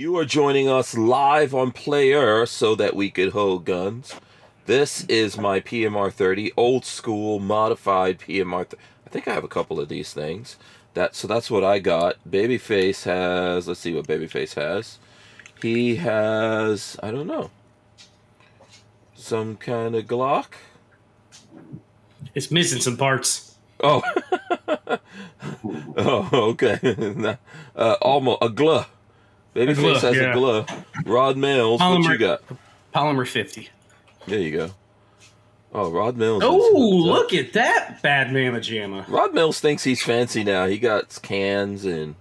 You are joining us live on Player so that we could hold guns. This is my PMR 30, old school modified PMR. Th- I think I have a couple of these things. That so that's what I got. Babyface has. Let's see what Babyface has. He has. I don't know. Some kind of Glock. It's missing some parts. Oh. oh, okay. uh, almost a glove. Babyface has yeah. a glove. Rod Mills, what you Polymer- got? Polymer 50. There you go. Oh, Rod Mills. Oh, look at that bad mama jamma. Rod Mills thinks he's fancy now. He got cans and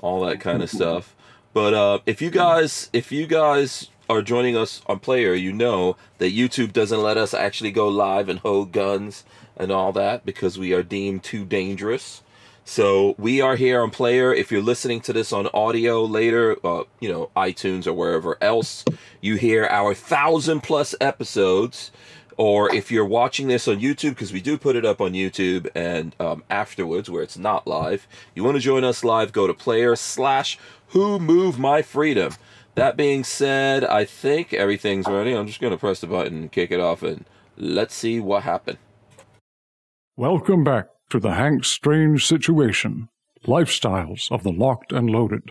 all that kind of stuff. But uh, if you guys, if you guys are joining us on Player, you know that YouTube doesn't let us actually go live and hold guns and all that because we are deemed too dangerous. So we are here on Player. If you're listening to this on audio later, uh, you know iTunes or wherever else, you hear our thousand plus episodes. Or if you're watching this on YouTube, because we do put it up on YouTube and um, afterwards, where it's not live, you want to join us live, go to Player slash Who Move My Freedom. That being said, I think everything's ready. I'm just going to press the button kick it off, and let's see what happened. Welcome back to the Hank Strange Situation Lifestyles of the Locked and Loaded.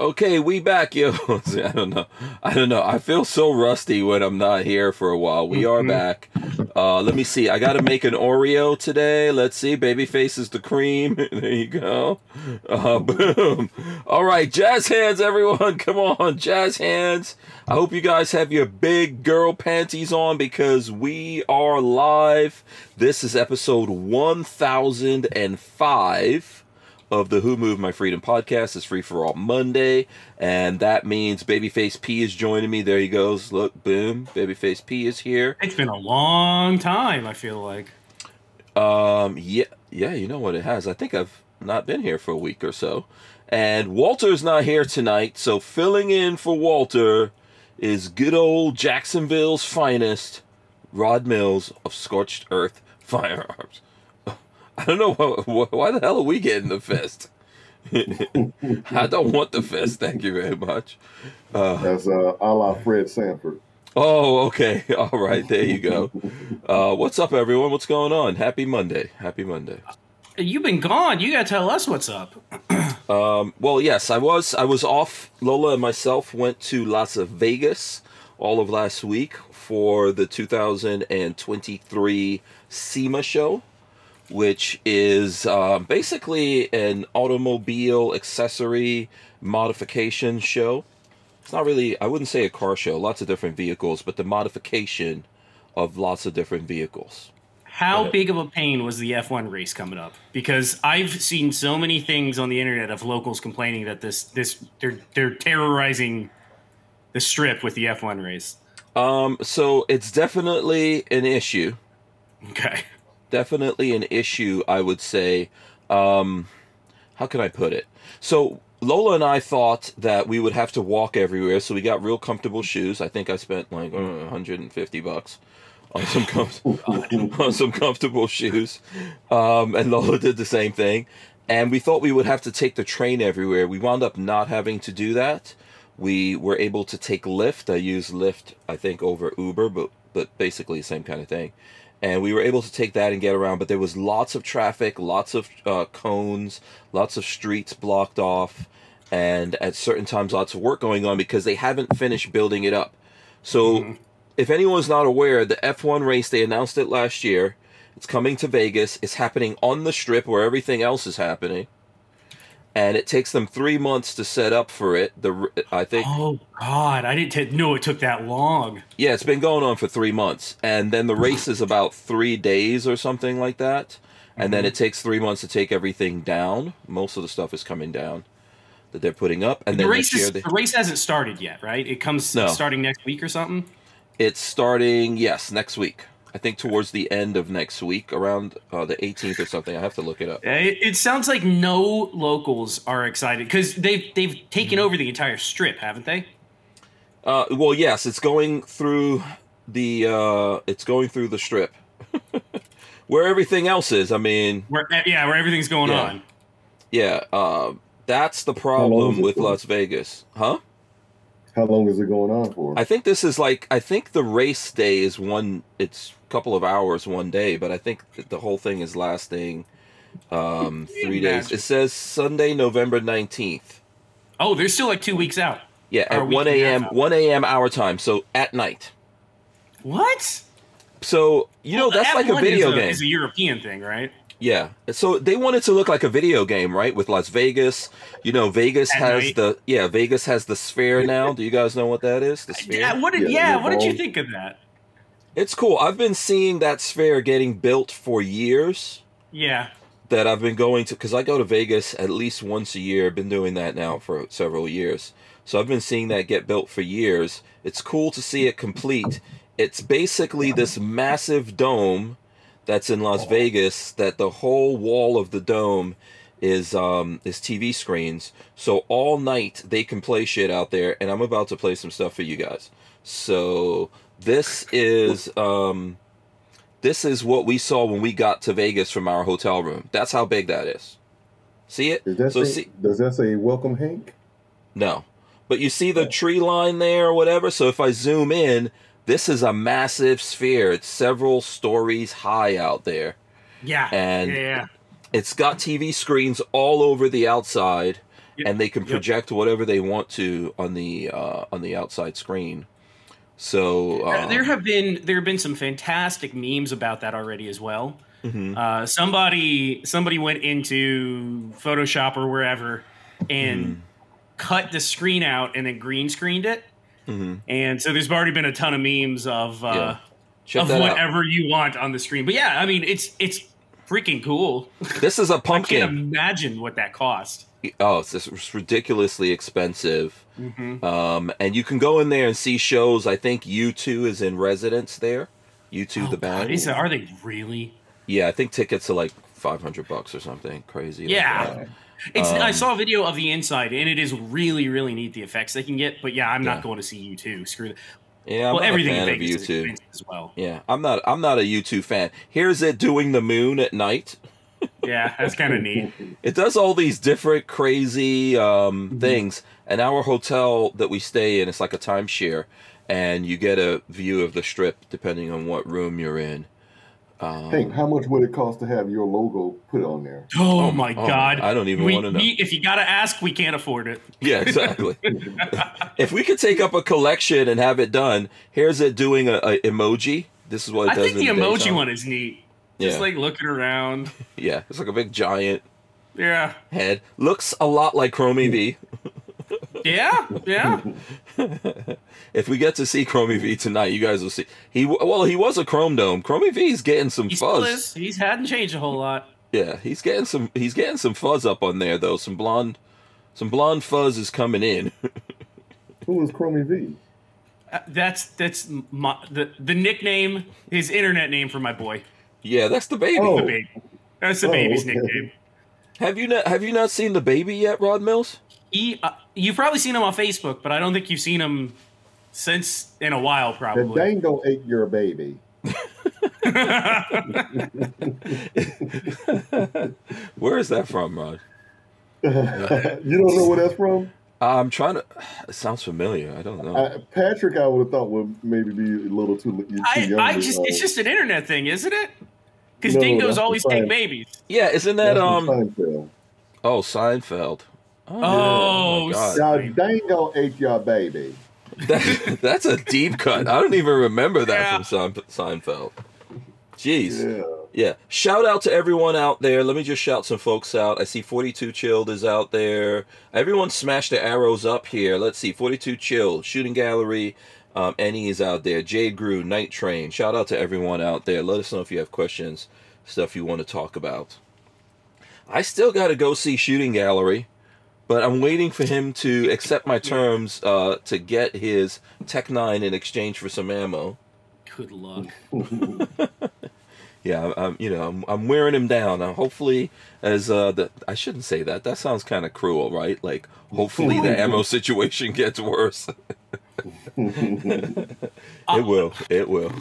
Okay, we back, yo. I don't know. I don't know. I feel so rusty when I'm not here for a while. We are back. Uh, let me see. I got to make an Oreo today. Let's see. Babyface is the cream. there you go. Uh, boom. All right, jazz hands, everyone. Come on, jazz hands. I hope you guys have your big girl panties on because we are live. This is episode 1005 of the Who Moved My Freedom podcast. is free for all Monday, and that means Babyface P is joining me. There he goes. Look, boom, Babyface P is here. It's been a long time, I feel like. Um, yeah, yeah, you know what it has. I think I've not been here for a week or so, and Walter's not here tonight. So filling in for Walter is good old Jacksonville's finest, Rod Mills of Scorched Earth Firearms. I don't know why, why the hell are we getting the fist. I don't want the fist. Thank you very much. That's uh, a la Fred Sanford. Oh, okay. All right. There you go. Uh, what's up, everyone? What's going on? Happy Monday. Happy Monday. You've been gone. You gotta tell us what's up. Um, well, yes, I was. I was off. Lola and myself went to Las Vegas all of last week for the 2023 SEMA show, which is um, basically an automobile accessory modification show. It's not really. I wouldn't say a car show. Lots of different vehicles, but the modification of lots of different vehicles. How big of a pain was the F1 race coming up? Because I've seen so many things on the internet of locals complaining that this this they're they're terrorizing the strip with the F1 race. Um, so it's definitely an issue. Okay. Definitely an issue i would say um how can i put it? So lola and i thought that we would have to walk everywhere so we got real comfortable shoes. I think i spent like uh, 150 bucks on some com- on some comfortable shoes. Um and lola did the same thing. And we thought we would have to take the train everywhere. We wound up not having to do that. We were able to take lyft. I used lyft i think over uber but but basically the same kind of thing and we were able to take that and get around but there was lots of traffic lots of uh, cones lots of streets blocked off and at certain times lots of work going on because they haven't finished building it up. So if anyone's not aware the f1 race they announced it last year. It's coming to vegas. It's happening on the strip where everything else is happening and it takes them three months to set up for it the i think Oh God, I didn't t- know it took that long. yeah, it's been going on for three months, and then the race is about three days or something like that, and then it mm-hmm. takes three months to take everything down. Most of the stuff is coming down that they're putting up, and The then race is, they, the race hasn't started yet, right? It comes No. starting next week or something. It's starting, yes, next week. I think towards the end of next week, around uh, the 18th or something. I have to look it up. It, it sounds like no locals are excited because they've they've taken Mm-hmm. over the entire strip, haven't they? Uh, well, yes, it's going through the uh, it's going through the strip, where everything else is. I mean, Where eh, yeah, where everything's going Yeah. on. yeah, uh, that's the problem with for? Las Vegas, huh? How long is it going on for? I think this is like I think the race day is one. It's a couple of hours one day, but I think the whole thing is lasting um, three days. It says Sunday, November nineteenth. Oh, they're still like two weeks out. Yeah, Or at one a a.m. one a.m. our time, so at night. What? So you know Well, that's like a F1 video is game. Is a European thing, right? Yeah. So they want it to look like a video game, right? With Las Vegas. You know, Vegas At has night. the yeah, Vegas has the sphere now. Do you guys know what that is? The sphere. Yeah, what did Yeah, yeah, what did you think of that? It's cool. I've been seeing that sphere getting built for years. Yeah. That I've been going to because I go to Vegas at least once a year. I've been doing that now for several years. So I've been seeing that get built for years. It's cool to see it complete. It's basically this massive dome that's in Las Vegas that the whole wall of the dome is um is TV screens. So all night they can play shit out there and I'm about to play some stuff for you guys. So this is um this is what we saw when we got to Vegas from our hotel room. That's how big that is. See it? Is that so say, see does that say welcome Hank? no. But you see the tree line there or whatever. So if I zoom in, this is a massive sphere. It's several stories high out there. Yeah. And- yeah, yeah. It's got TV screens all over the outside, Yep. and they can Yep. project whatever they want to on the uh, on the outside screen. So uh, there have been there have been some fantastic memes about that already as well. mhm. Uh, somebody somebody went into Photoshop or wherever and Mm-hmm. cut the screen out and then green screened it. Mhm. And so there's already been a ton of memes of uh, Yeah. of that out. whatever you want on the screen. But yeah, I mean it's it's freaking cool. This is a I can't pumpkin. imagine what that cost. Oh, it's just ridiculously expensive. Mm-hmm. Um, and you can go in there and see shows. I think U2 is in residence there. U2 the band. Oh, Is are they really? Yeah, I think tickets are like 500 bucks or something crazy. Yeah. that. It's I Um, saw a video of the inside and it is really really neat the effects they can get. But yeah, I'm Yeah. not going to see you too. Screw that. Yeah, I'm well, everything a in fan of Vegas is U2. expensive as well. Yeah, I'm not. I'm not a U2 fan. Here's it doing the moon at night. Yeah, that's kind of neat. It does all these different crazy um, Mm-hmm. things. And our hotel that we stay in, it's like a timeshare, and you get a view of the strip depending on what room you're in. Um, Hank, how much would it cost to have your logo put on there? Oh, Oh, my oh, god! I don't even We- wanna know. we- if you gotta ask, we can't afford it. Yeah, exactly. if we could take up a collection and have it done, here's it doing a, a emoji. This is what it I does. think the in emoji daytime. one is neat. Yeah, Just like looking around. yeah, it's like a big giant Yeah, head. Looks a lot like Chromie V. yeah, yeah. If we get to see Chromie V tonight, you guys will see. He well, he was a Chrome Dome. Chromie V's getting some He still fuzz. is. He's hadn't changed a whole lot. Yeah, he's getting some. He's getting some fuzz up on there though. Some blonde, some blonde fuzz is coming in. Who is Chromie V? Uh, that's that's my, the the nickname, his internet name for my boy. Yeah, that's the baby. Oh. The baby. That's the Oh, baby's okay. nickname. Have you not? Have you not seen the baby yet, Rod Mills? He, uh, you've probably seen him on Facebook, but I don't think you've seen him since in a while, Probably The probably. dango ate your baby. Where is that from, Rod? you don't know where that's from? I'm trying to. It sounds familiar. I don't know. Uh, Patrick, I would have thought would maybe be a little too, too I, young. I just—it's just an internet thing, isn't it? Because No, dingoes always take babies. yeah, isn't that That's um? Seinfeld. Oh, Seinfeld. Oh, Oh, my God. Now, Fine. dango ate your baby. That- that's a deep cut. I don't even remember that Yeah. from Sein- Seinfeld. Jeez. Yeah. Yeah. Shout out to everyone out there. Let me just shout some folks out. I see 42 Chilled is out there. Everyone smash the arrows up here. Let's see. 42 Chilled, Shooting Gallery. Um, Annie is out there. Jade Grew, Night Train. Shout out to everyone out there. Let us know if you have questions, stuff you want to talk about. I still got to go see Shooting Gallery, but I'm waiting for him to accept my terms uh, to get his Tech Nine in exchange for some ammo. Good luck. Yeah, I'm, you know, I'm, I'm wearing him down. Uh, hopefully, as uh, the I shouldn't say that. That sounds kind of cruel, right? Like, hopefully the ammo situation gets worse. it will. It will.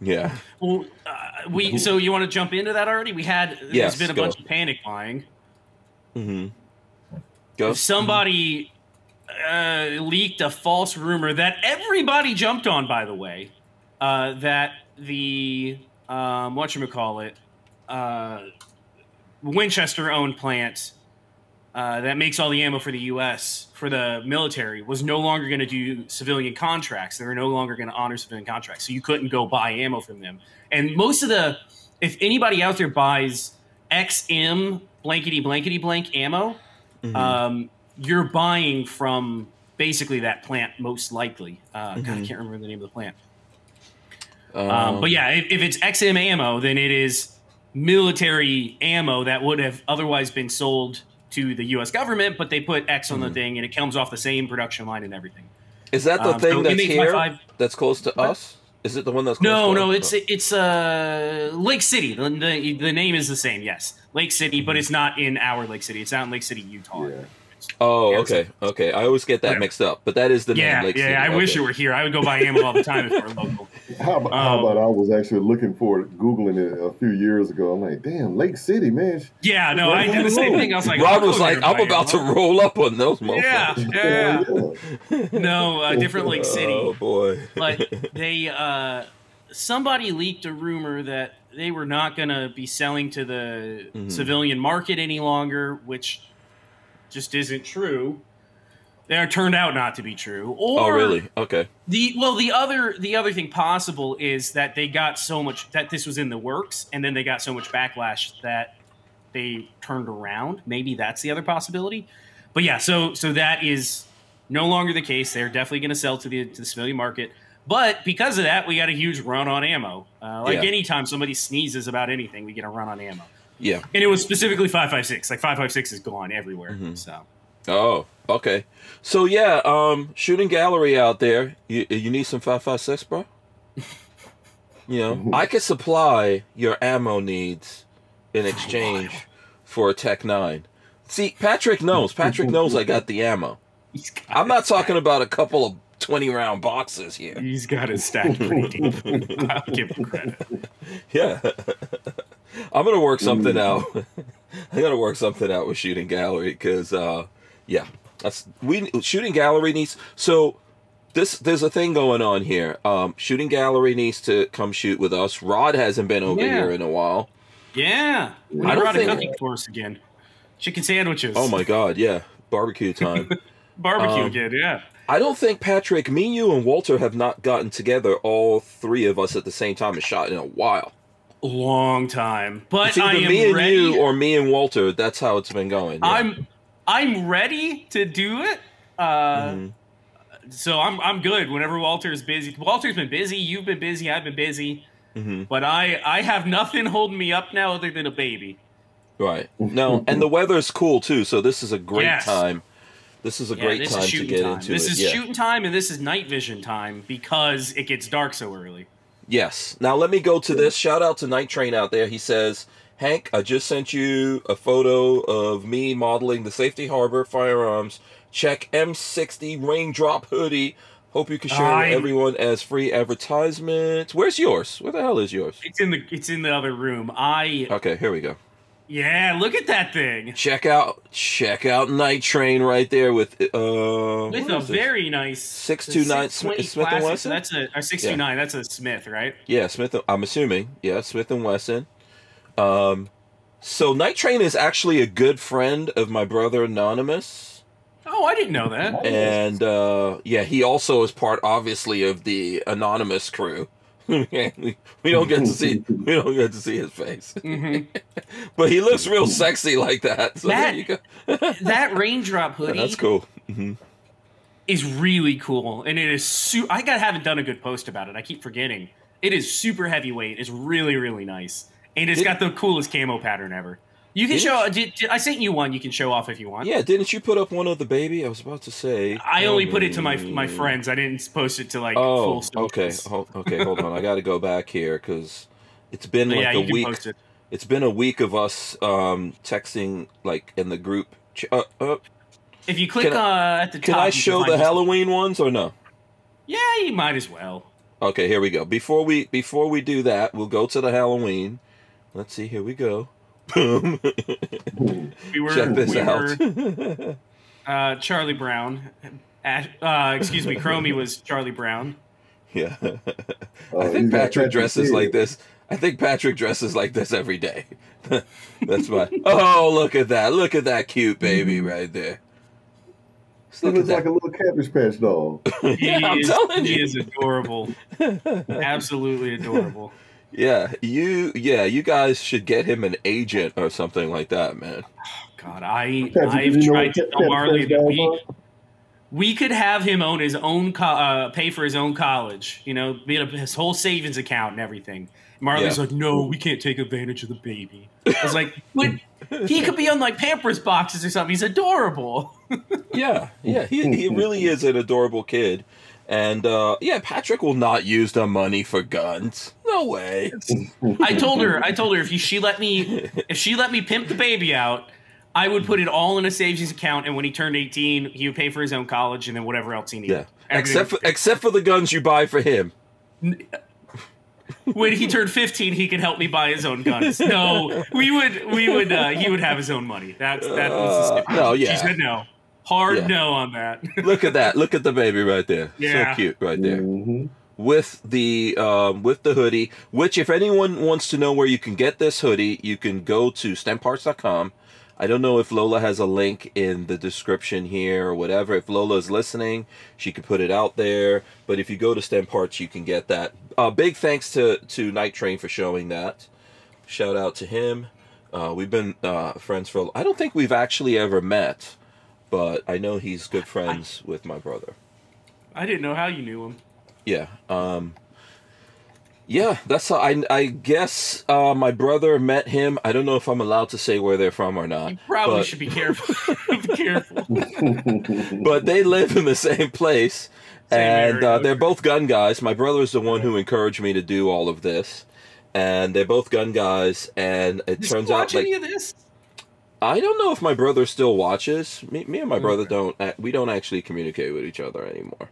yeah. Well, uh, we so you want to jump into that already? We had Yes, there's been a go. bunch of panic buying. Mm-hmm. Go. Somebody uh, leaked a false rumor that everybody jumped on. By the way, uh, that the um, what you call it, uh, Winchester-owned plant uh, that makes all the ammo for the U.S. for the military was no longer going to do civilian contracts. They were no longer going to honor civilian contracts, so you couldn't go buy ammo from them. And most of the, if anybody out there buys XM blankety blankety blank ammo, Mhm. um, you're buying from basically that plant most likely. Uh, God, I Mhm. can't remember the name of the plant. Um, Um, but yeah, if, if it's XM ammo, then it is military ammo that would have otherwise been sold to the U.S. government, but they put X on the Mhm. thing, and it comes off the same production line and everything. is that the um, thing so that's here? 55 That's close to What? us? Is it the one that's close No, no, us? it's it's uh Lake City. The, the the name is the same. Yes, Lake City, but it's not in our Lake City. It's out in Lake City, Utah. Yeah. Oh, Yeah, okay, okay. I always get that mixed up, but that is the Yeah, name. Lake yeah. City. I wish okay. it were here. I would go buy ammo all the time if it were local. How about, how Um, about I was actually looking for it, googling it a few years ago. I'm like, damn, Lake City, man. Yeah, no, I did the same thing. I was like, Rod I'll go was like, "I'm buy about to roll up on those Yeah, motherfuckers." yeah. yeah. No, uh, different Lake City. Oh boy. but they uh somebody leaked a rumor that they were not going to be selling to the Mhm. civilian market any longer which just isn't true. They turned out not to be true. Or oh really? Okay. the well the other the other thing possible is that they got so much that this was in the works and then they got so much backlash that they turned around. Maybe that's the other possibility. But yeah so so that is no longer the case. They're definitely going to sell to the to the civilian market. But because of that we got a huge run on ammo. Uh, like Yeah. anytime somebody sneezes about anything we get a run on ammo Yeah. and it was specifically 556 like 556 is gone everywhere Mhm. so Oh, okay. So yeah, um, shooting gallery out there. You you need some five five six, bro. You know, I could supply your ammo needs in exchange for a Tech Nine. See, Patrick knows. Patrick knows I got the ammo. he's got I'm not stacked. talking about a couple of twenty round boxes here. He's got it stacked pretty deep. I'll give him credit. Yeah. I'm gonna work something out. I gotta work something out with shooting gallery because, uh, yeah, that's we shooting gallery needs. So this there's a thing going on here. Um, shooting gallery needs to come shoot with us. Rod hasn't been over Yeah. here in a while. Yeah, we I don't brought a think- cooking course again. Chicken sandwiches. Oh my god, yeah, barbecue time. barbecue um, again. Yeah. I don't think Patrick, me, you, and Walter have not gotten together all three of us at the same time and shot in a while. Long time, but It's I either am me and ready. you or me and Walter. That's how it's been going. yeah. I'm I'm ready to do it. Uh, Mhm. So I'm I'm good. Whenever Walter's busy, Walter's been busy. You've been busy. I've been busy. Mhm. But I I have nothing holding me up now other than a baby. Right. No, and the weather's cool too, so this is a great Yes. time. This is a Yeah, great time is to get time. into this is yeah. shooting time, and this is night vision time because it gets dark so early. Yes. Now let me go to this. Shout out to Night Train out there. He says, Hank, I just sent you a photo of me modeling the Safety Harbor firearms. Check M60 raindrop hoodie. Hope you can share it with everyone as free advertisement. Where's yours? Where the hell is yours? It's in the it's in the other room. I Okay, here we go. Yeah, look at that thing. Check out check out Night Train right there with uh With a is this? very nice 629 Smith- Smith and Wesson? So that's a or six two nine. That's a Smith, right? Yeah, Smith. I'm assuming. Yeah, Smith and Wesson. Um, so Night Train is actually a good friend of my brother Anonymous, Oh, I didn't know that. and uh, yeah, he also is part, obviously, of the Anonymous crew. we don't get to see we don't get to see his face, hmm but he looks real sexy like that. So That- there you go. that raindrop hoodie That's cool. hmm is really cool, and it is. Su- I got haven't done a good post about it. I keep forgetting. It is super heavyweight. It's really really nice, and it's Did- got the coolest camo pattern ever. You can show. Did, did- I sent you one. You can show off if you want. Yeah, didn't you put up one of the baby? I was about to say. I only put it to my my friends. I didn't post it to like Oh, full okay. Hold, okay, hold on. I got to go back here because it's been like yeah, a week. it. It's been a week of us um, texting like in the group. Ch- uh, uh, If you click Can uh, at the top, can I show the Halloween ones or no? Yeah, you might as well. Okay, here we go. Before we before we do that, we'll go to the Halloween. Let's see. Here we go. Boom. We were Check this we out. were uh, Charlie Brown. Uh, excuse me, Chromie was Charlie Brown. yeah. Oh, I think got Patrick dresses like this. I think Patrick dresses like this every day. That's my. Oh, look at that! Look at that cute baby right there. Just He looks like a little Cabbage Patch doll. He, yeah, I'm is, telling he you. is adorable. Absolutely adorable. Yeah, you. Yeah, you guys should get him an agent or something like that, man. God, I Patrick, I've do you know tried to tell Marley that we we could have him own his own co- uh, pay for his own college. You know, be up his whole savings account and everything. Marley's Yeah. like, no, we can't take advantage of the baby. I was like, but he could be on like Pampers boxes or something. He's adorable. Yeah, yeah, he he really is an adorable kid, and uh, yeah, Patrick will not use the money for guns. No way. I told her, I told her if you, she let me, if she let me pimp the baby out, I would put it all in a savings account, and when he turned eighteen, he would pay for his own college and then whatever else he needed. Yeah, except for except for the guns you buy for him. when he turned 15 he could help me buy his own guns no we would we would uh, he would have his own money that's that was the Uh, no, yeah. she said no hard Yeah. no on that Look at that! Look at the baby right there. Yeah. So cute right there. Mhm. with the um, with the hoodie. Which, if anyone wants to know where you can get this hoodie, you can go to stemparts.com. I don't know if Lola has a link in the description here or whatever. If Lola is listening, she could put it out there. But if you go to Stem Parts, you can get that. Uh, big thanks to to Night Train for showing that. Shout out to him. Uh, we've been uh, friends for. I don't think we've actually ever met, but I know he's good friends with my brother. i didn't know how you knew him Yeah. Um Yeah, that's how I I guess uh my brother met him. I don't know if I'm allowed to say where they're from or not. you probably but, should be careful be careful But they live in the same place Same and uh, they're both gun guys. My brother is the one who encouraged me to do all of this. And they're both gun guys and it Does turns he out watch like any of this I don't know if my brother still watches. Me, me and my brother don't we don't actually communicate with each other anymore.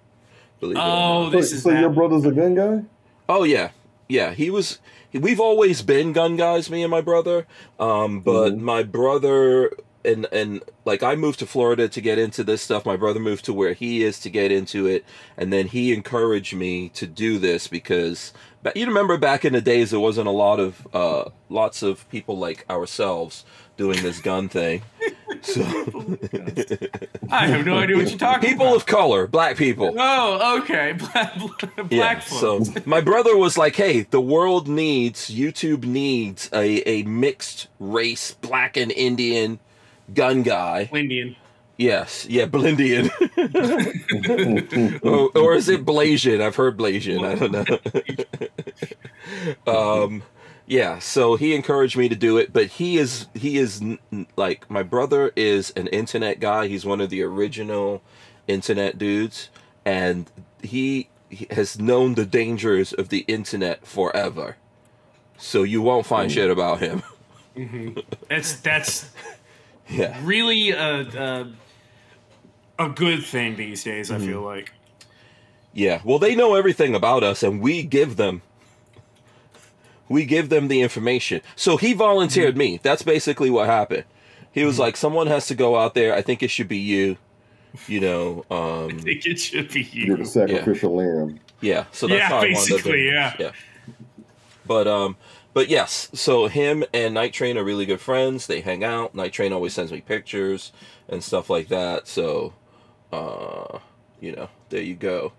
Believe it or Oh, not. So, is so your that. brother's a gun guy? Oh yeah, yeah. He was. We've always been gun guys, me and my brother. Um, but Mhm. my brother and and like I moved to Florida to get into this stuff. My brother moved to where he is to get into it, and then he encouraged me to do this because. But you remember back in the days, there wasn't a lot of uh, lots of people like ourselves doing this gun thing. So i have no idea what you're talking people about of color, black people. oh okay black, black Yeah, folks. so my brother was like, "Hey, the world needs YouTube needs a, a mixed race, black and Indian gun guy." indian Yes, yeah, Blindian, or, or is it Blasian? I've heard Blasian. I don't know. um, yeah, so he encouraged me to do it, but he is he is like my brother is an internet guy. He's one of the original internet dudes, and he, he has known the dangers of the internet forever. So you won't find shit about him. that's that's yeah. really a, a a good thing these days. Mm-hmm. I feel like. Yeah, well, they know everything about us, and we give them, we give them the information. So he volunteered me. That's basically what happened. He was like, "Someone has to go out there. I think it should be you." You know, I um, think it should be you. You're the sacrificial lamb. yeah. So that's Yeah, how I wound up basically, yeah. yeah. But um, but yes. So him and Night Train are really good friends. They hang out. Night Train always sends me pictures and stuff like that. So, uh, you know, there you go.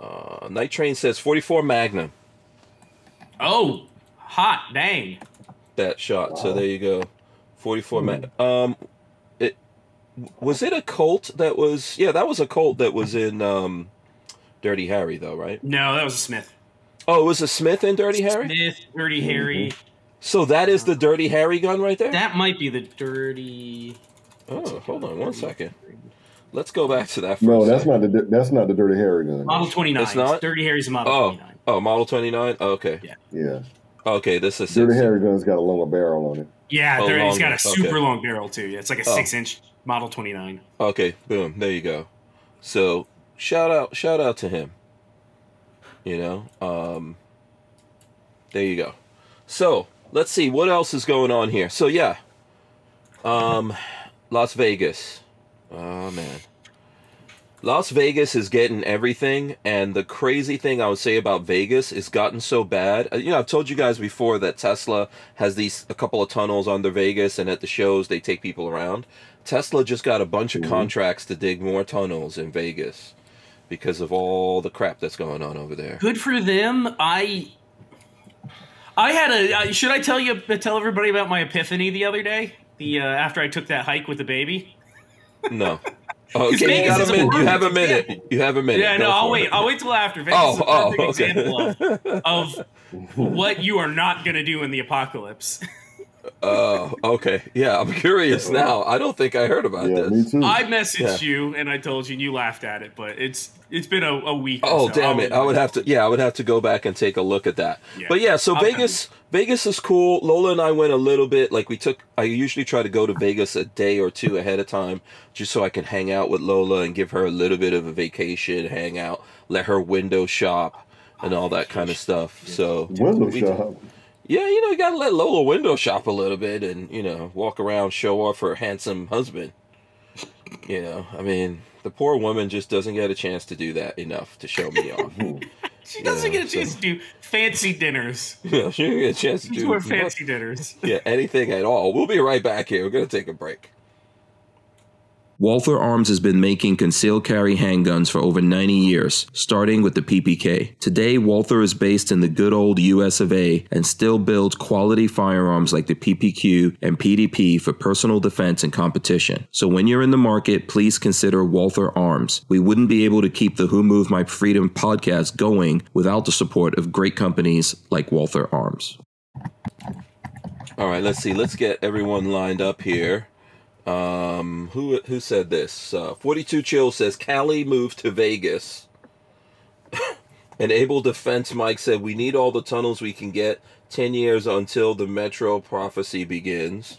Uh, Night Train says 44 Magnum. Oh, hot dang! that shot. So there you go. 44 man. Um it was it a Colt that was Yeah, that was a Colt that was in um Dirty Harry though, right? No, that was a Smith. Oh, it was a Smith in Dirty Harry? Smith, Dirty Harry. So that is the Dirty Harry gun right there. That might be the dirty. Oh, hold on one second. Let's go back to that. For No, a that's second. not the that's not the Dirty Harry gun. Model 29. It's not? Dirty Harry's Model Oh, 29. oh, Model Twenty Nine. Okay, Yeah, Yeah. okay. This is Dirty Harry gun's got a longer barrel on it. Yeah, Oh, there, it's got a super Okay. long barrel too. Yeah, it's like a Oh. six inch Model 29. Okay, boom. There you go. So shout out, shout out to him. You know, um, there you go. So let's see what else is going on here. So yeah, um, Las Vegas. Oh man, Las Vegas is getting everything, and the crazy thing I would say about Vegas is gotten so bad. Uh, You know, I've told you guys before that Tesla has these a couple of tunnels under Vegas, and at the shows they take people around. Tesla just got a bunch of Mhm. contracts to dig more tunnels in Vegas because of all the crap that's going on over there. Good for them. I I had a uh, should I tell you tell everybody about my epiphany the other day? The uh, after I took that hike with the baby. No. Oh, okay, you Vegas got a is a minute. You have a minute. example. You have a minute. Yeah, Go no, I'll wait. it. I'll wait till after. Vegas Oh, is a oh, okay. example of, of what you are not going to do in the apocalypse. Oh, okay. Yeah, I'm curious now. I don't think I heard about Yeah, this. me too. I messaged Yeah. you and I told you and you laughed at it, but it's it's been a, a week. or Oh so. damn I'll- it! I would have to. Yeah, I would have to go back and take a look at that. Yeah. But yeah, so I'll Vegas, Vegas is cool. Lola and I went a little bit. Like we took. I usually try to go to Vegas a day or two ahead of time, just so I can hang out with Lola and give her a little bit of a vacation, hang out, let her window shop, and all that kind of stuff. So Window shop. Yeah, you know, you gotta let Lola window shop a little bit, and you know, walk around, show off her handsome husband. You know, I mean, the poor woman just doesn't get a chance to do that enough to show me off. She doesn't Yeah, get a chance to do fancy dinners. Yeah, she didn't get a chance to do wear fancy dinners. yeah, anything at all. We'll be right back here. We're gonna take a break. Walther Arms has been making concealed carry handguns for over 90 years, starting with the PPK. Today, Walther is based in the good old US of A and still builds quality firearms like the PPQ and PDP for personal defense and competition. So when you're in the market, please consider Walther Arms. We wouldn't be able to keep the Who Moved My Freedom podcast going without the support of great companies like Walther Arms. All right, let's see. Let's get everyone lined up here. Um, who who said this? Uh, Forty two chill says Cali moved to Vegas. An able defense Mike said we need all the tunnels we can get. Ten years until the Metro prophecy begins.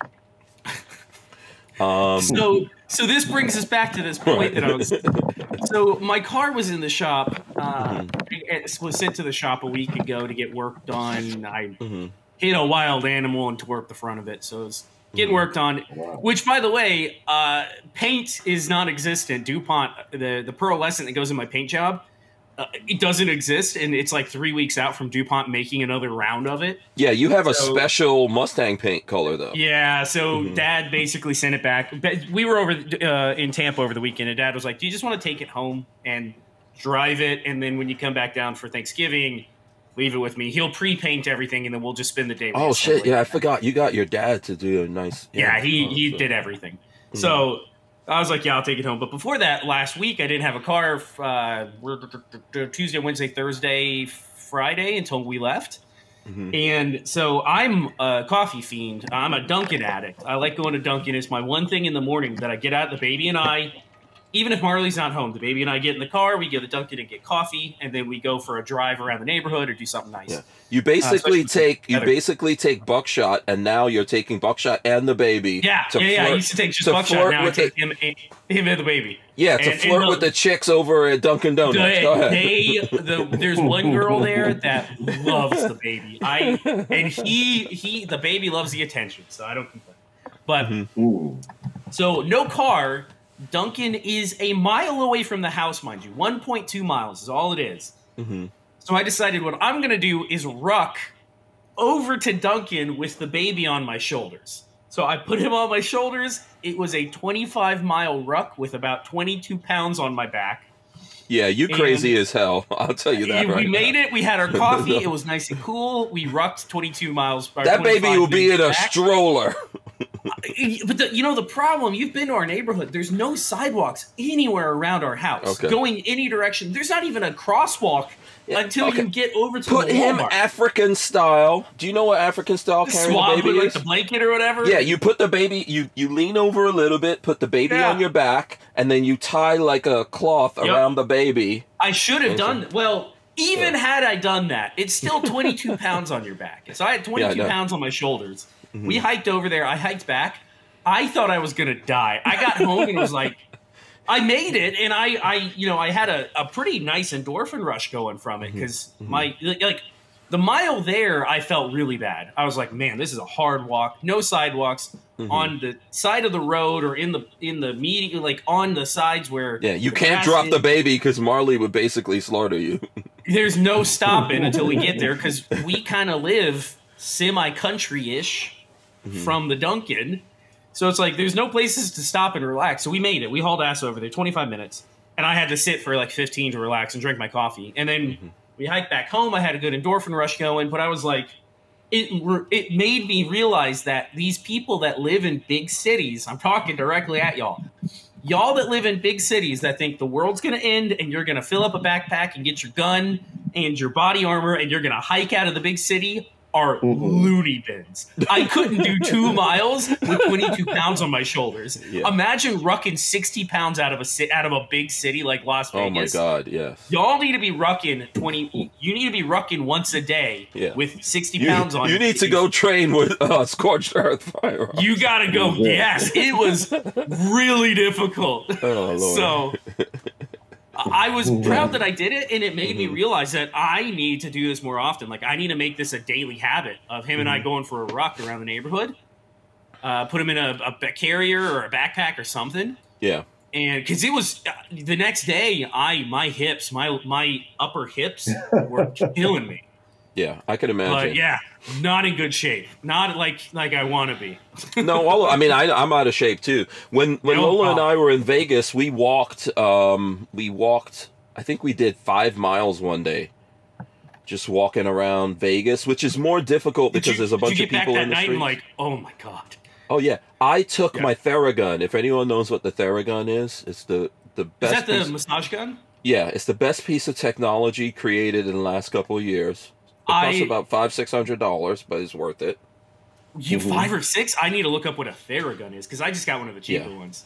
Um, So so this brings us back to this point that I was. So my car was in the shop. Uh, It was sent to the shop a week ago to get work done. I mhm. hit a wild animal and tore up the front of it, so it's getting worked on. Wow. Which, by the way, uh, paint is non-existent. Dupont, the the pearlescent that goes in my paint job, uh, it doesn't exist, and it's like three weeks out from Dupont making another round of it. Yeah, you have a special Mustang paint color though. Yeah, so Mhm. Dad basically sent it back. We were over uh, in Tampa over the weekend, and Dad was like, "Do you just want to take it home and drive it, and then when you come back down for Thanksgiving, leave it with me? He'll pre-paint everything, and then we'll just spend the day." Oh shit! Yeah, I forgot. You got your dad to do a nice. Yeah, he Oh, he so- did everything. Mhm. So I was like, yeah, I'll take it home. But before that, last week I didn't have a car. Uh, Tuesday, Wednesday, Thursday, Friday until we left. Mhm. And so I'm a coffee fiend. I'm a Dunkin' addict. I like going to Dunkin'. It's my one thing in the morning that I get out. The baby and I, even if Marley's not home, the baby and I get in the car. We go to Dunkin' and get coffee, and then we go for a drive around the neighborhood or do something nice. Yeah. You basically especially take you basically take buckshot, and now you're taking buckshot and the baby. Yeah, to yeah, yeah. I used to take just to buckshot. flirt Now I take the- him, him and the baby. Yeah, to and- and flirt the- with the chicks over at Dunkin' Donuts. They, Go ahead. they the, there's one girl there that loves the baby. I and he he the baby loves the attention, so I don't complain. But Mhm. So no car. Dunkin' is a mile away from the house, mind you. 1.2 miles is all it is. Mhm. So I decided what I'm gonna do is ruck over to Dunkin' with the baby on my shoulders. So I put him on my shoulders. It was a 25 mile ruck with about 22 pounds on my back. Yeah, you And- crazy as hell. I'll tell you that. we right made now. it. We had our coffee. it was nice and cool. We rucked 22 miles. That baby will be in a back. stroller. But the, you know the problem. You've been to our neighborhood. There's no sidewalks anywhere around our house. Okay. Going any direction. There's not even a crosswalk Yeah, until okay. you get over to Put the him African style. Do you know what African style carrying swab the baby with like the blanket or whatever. Yeah, you put the baby, you you lean over a little bit, put the baby Yeah. on your back, and then you tie like a cloth Yep. around the baby. I should have done well. Even Yeah. had I done that, it's still 22 pounds on your back. So I had 22 know. pounds on my shoulders. Mhm. We hiked over there. I hiked back. I thought I was gonna die. I got home and was like, I made it, and I, I, you know, I had a, a pretty nice endorphin rush going from it because my like the mile there, I felt really bad. I was like, man, this is a hard walk. No sidewalks Mhm. on the side of the road or in the in the median, like on the sides where Yeah, you can't drop is- the baby because Marley would basically slaughter you. there's no stopping until we get there because we kind of live semi country ish Mm-hmm. from the Dunkin'. So it's like there's no places to stop and relax. So we made it. We hauled ass over there, 25 minutes, and I had to sit for like 15 to relax and drink my coffee. And then Mm-hmm. we hiked back home. I had a good endorphin rush going, but I was like, it it made me realize that these people that live in big cities, I'm talking directly at y'all. Y'all that live in big cities that think the world's gonna end and you're gonna fill up a backpack and get your gun and your body armor and you're gonna hike out of the big city are Mm-mm. loony bins. I couldn't do two miles with 22 pounds on my shoulders. Yeah. Imagine rucking 60 pounds out of a out of a big city like Las Vegas. oh my god, yes. Y'all need to be rucking 20. You need to be rucking once a day Yeah. with 60 You, pounds on. you need to go train with uh, scorched earth fire. You gotta go. Yeah. Yes, it was really difficult. Oh, Lord. So I was proud that I did it, and it made me realize that I need to do this more often. Like I need to make this a daily habit of him and I going for a ruck around the neighborhood. Uh, put him in a, a carrier or a backpack or something, yeah. and because it was uh, the next day, I my hips, my my upper hips were killing me. Yeah, I can imagine. But yeah, not in good shape. Not like like I want to be. no, all, I mean, I, I'm out of shape too. When when Oh, Lola and. I were in Vegas, we walked. Um, we walked. I think we did five miles one day, just walking around Vegas, which is more difficult because you- there's a bunch of people in the street. like, oh my god. oh yeah, I took Yeah. my Theragun. If anyone knows what the Theragun is, it's the the Is best. that the massage gun? yeah, it's the best piece of technology created in the last couple of years. It costs I- about five six hundred dollars, but it's worth it. You Mhm. five or six? I need to look up what a Theragun is because I just got one of the cheaper Yeah. ones.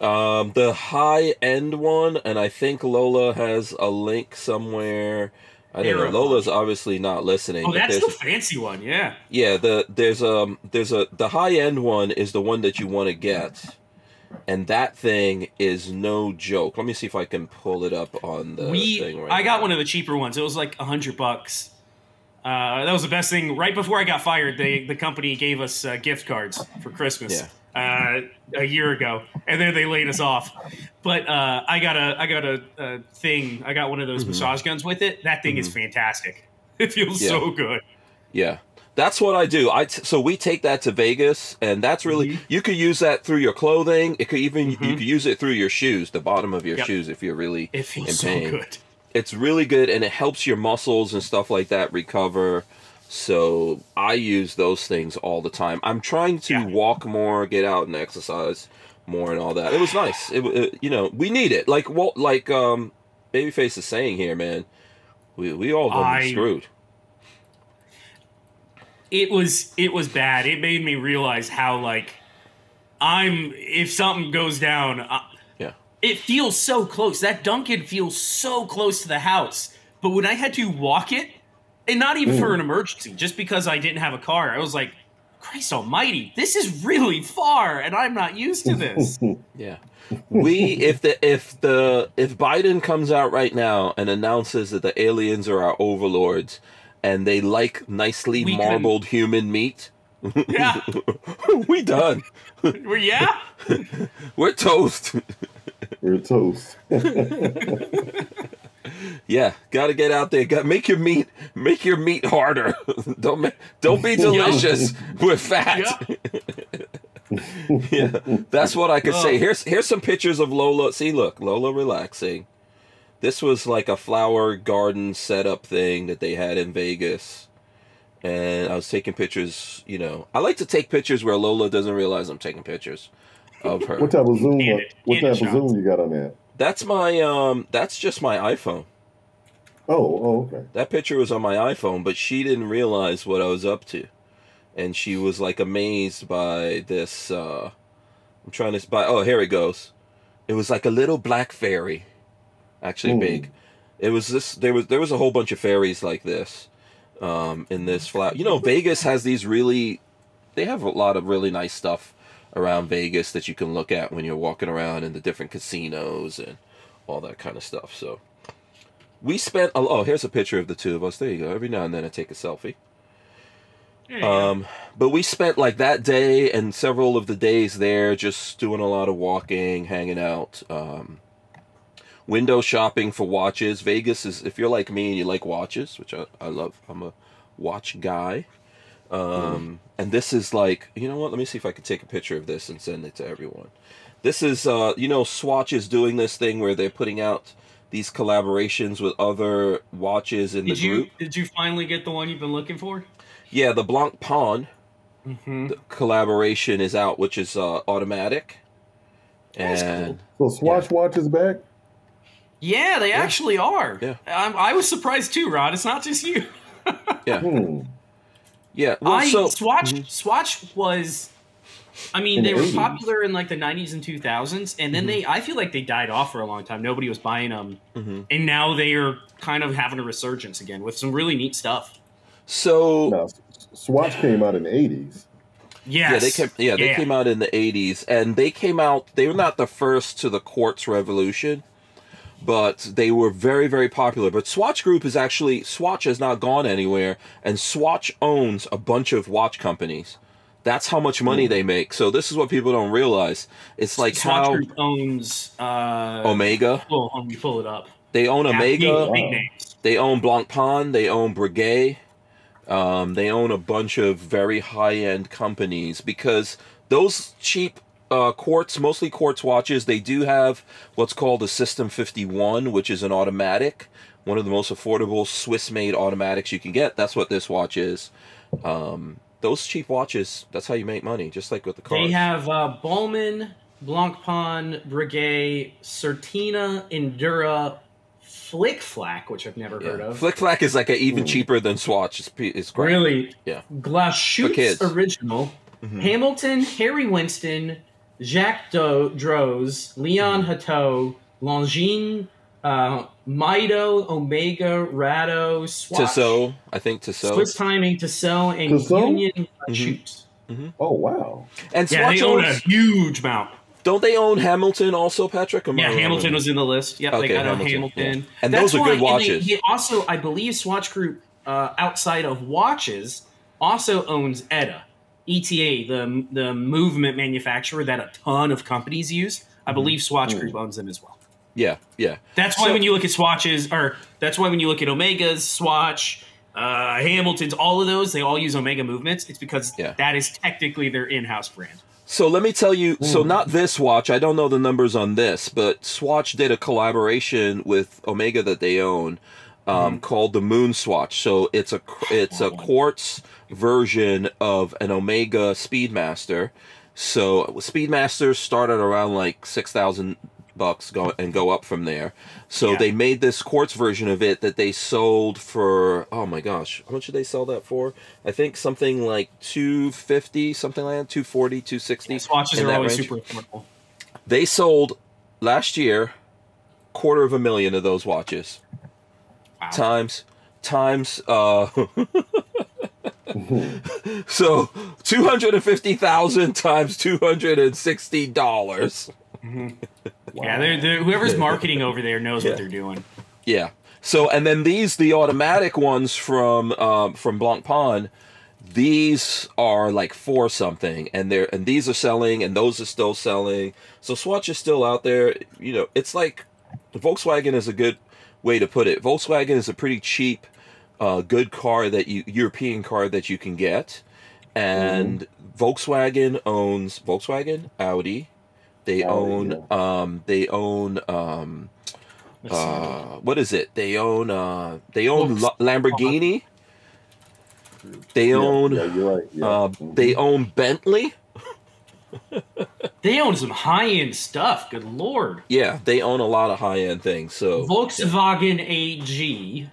Um, the high end one, and I think Lola has a link somewhere. I don't know. Lola's obviously not listening. Oh, that's the fancy one. Yeah. yeah, the there's um there's a the high end one is the one that you want to get, and that thing is no joke. Let me see if I can pull it up on the we. thing right I got now. one of the cheaper ones. It was like a hundred bucks. Uh, that was the best thing. Right before I got fired, they the company gave us uh, gift cards for Christmas. Uh, a year ago, and then they laid us off. But uh, I got a I got a, a thing. I got one of those Mhm. massage guns with it. That thing is fantastic. It feels Yeah. so good. Yeah. That's what I do. I t- so we take that to Vegas, and that's really Mhm. you could use that through your clothing. It could even you Mhm. could use it through your shoes, the bottom of your Yep. shoes, if you're really It feels in so pain. good. It's really good and it helps your muscles and stuff like that recover. So I use those things all the time. I'm trying to Yeah. walk more, get out and exercise more, and all that. It was nice. It, it you know we need it. Like what like um Babyface is saying here, man. We we all gonna be I- screwed. it was it was bad. It made me realize how like I'm if something goes down. I. it feels so close. That Dunkin' feels so close to the house. But when I had to walk it, and not even for an emergency, just because I didn't have a car, I was like, Christ Almighty, this is really far, and I'm not used to this. Yeah. We if the if the if Biden comes out right now and announces that the aliens are our overlords and they like nicely We can- marbled human meat, yeah, we done. well, yeah. We're toast. We're toast. yeah, got to get out there. Got make your meat make your meat harder. don't ma- don't be delicious with fat. yeah, that's what I could say. Oh. Here's here's some pictures of Lola. See, look, Lola relaxing. This was like a flower garden setup thing that they had in Vegas. And I was taking pictures, you know. I like to take pictures where Lola doesn't realize I'm taking pictures of her. What type of zoom? Candid- what candid type of zoom you got on that? That's my um that's just my iPhone. Oh, oh, okay. That picture was on my iPhone, but she didn't realize what I was up to, and she was like amazed by this. Uh, I'm trying to buy. Oh, here it goes. It was like a little black fairy, actually Hmm. big. It was this. There was there was a whole bunch of fairies like this, um, in this flat. You know, Vegas has these really. They have a lot of really nice stuff around Vegas that you can look at when you're walking around in the different casinos and all that kind of stuff. So we spent. a- Oh, here's a picture of the two of us. There you go. Every now and then I take a selfie. Um, but we spent like that day and several of the days there just doing a lot of walking, hanging out, um, window shopping for watches. Vegas is, if you're like me and you like watches, which I, I love, I'm a watch guy. Um, and this is like, you know what? Let me see if I can take a picture of this and send it to everyone. This is, uh, you know, Swatch is doing this thing where they're putting out these collaborations with other watches in did the you group. did you finally get the one you've been looking for? Yeah, the Blancpain Mm-hmm. the collaboration is out, which is uh, automatic. That's And So Swatch Watch is back. Yeah, they actually are. Yeah. I'm, I was surprised too, Rod. It's not just you. Hmm. Yeah, well, I so Swatch Mhm. Swatch was I mean, In they the were 80s. popular in like the 90s and 2000s and then they I feel like they died off for a long time. Nobody was buying them. Mhm. And now they are kind of having a resurgence again with some really neat stuff. so Now, Swatch came out in the '80s. Yes. yeah, they came yeah they came out in the '80s, and they came out. They were not the first to the quartz revolution, but they were very very popular. But Swatch Group is actually Swatch has not gone anywhere, and Swatch owns a bunch of watch companies. That's how much money they make. So this is what people don't realize. It's like Swatch how Group owns uh Omega. Oh, let me pull it up. They own Omega. They own Blancpain. They own Breguet. Um, they own a bunch of very high end companies because those cheap uh, quartz, mostly quartz watches, they do have what's called a System 51, which is an automatic, one of the most affordable Swiss made automatics you can get. That's what this watch is. Um, those cheap watches, that's how you make money, just like with the cars. They have uh, Balmain, Blancpain, Breguet, Certina, Endura, Flick Flack, which I've never heard of. Flick Flack is like a, even Ooh. cheaper than Swatch. It's, it's great. Really? Yeah. Glashut's kids. original. Mhm. Hamilton, Harry Winston, Jacques Do- Droz, Leon Mm-hmm. Longines, uh, Mido, Omega, Rado, Swatch, Tissot, I think Tissot. Swiss Timing, Tissot, and Tissot? Union Glashütte. Oh wow. and Yeah, Swatch they own a owns, huge amount. don't they own Hamilton also, Patrick? Am Yeah, wrong Hamilton with- was in the list. Yep, Okay, they got Hamilton, Hamilton. yeah. And That's those are good why- and they- watches. they also, I believe, Swatch Group, uh, outside of watches, also owns ETA, ETA, the the movement manufacturer that a ton of companies use. I believe Swatch Mm. Group owns them as well. Yeah, yeah. That's why So- when you look at swatches, or that's why when you look at Omegas, Swatch, uh, Hamiltons, all of those, they all use Omega movements. It's because Yeah. that is technically their in-house brand. So let me tell you. So Hmm. not this watch. I don't know the numbers on this, but Swatch did a collaboration with Omega that they own, um, called the Moon Swatch. So it's a it's a quartz version of an Omega Speedmaster. So Speedmasters started around like six thousand bucks go and go up from there. So Yeah. they made this quartz version of it that they sold for oh my gosh, how much did they sell that for? I think something like 250, something like that, 240, 260. Swatches are always range. super affordable. They sold last year quarter of a million of those watches. Wow. Times times uh so 250,000 times $260. Yeah, they're, they're, whoever's marketing over there knows Yeah. what they're doing. Yeah. So and then these the automatic ones from um, from Blancpain, these are like four something, and they're and these are selling, and those are still selling. So Swatch is still out there. You know, it's like the Volkswagen is a good way to put it. Volkswagen is a pretty cheap, uh, good car that you European car that you can get, and Volkswagen owns Volkswagen, Audi. They Audi, own um they own um uh, what is it? They own uh, they own Volks- La- Lamborghini. They own Yeah, you're right. Yeah. uh, Mhm. they own Bentley. They own some high-end stuff. Good lord. Yeah, they own a lot of high end things. So Volkswagen AG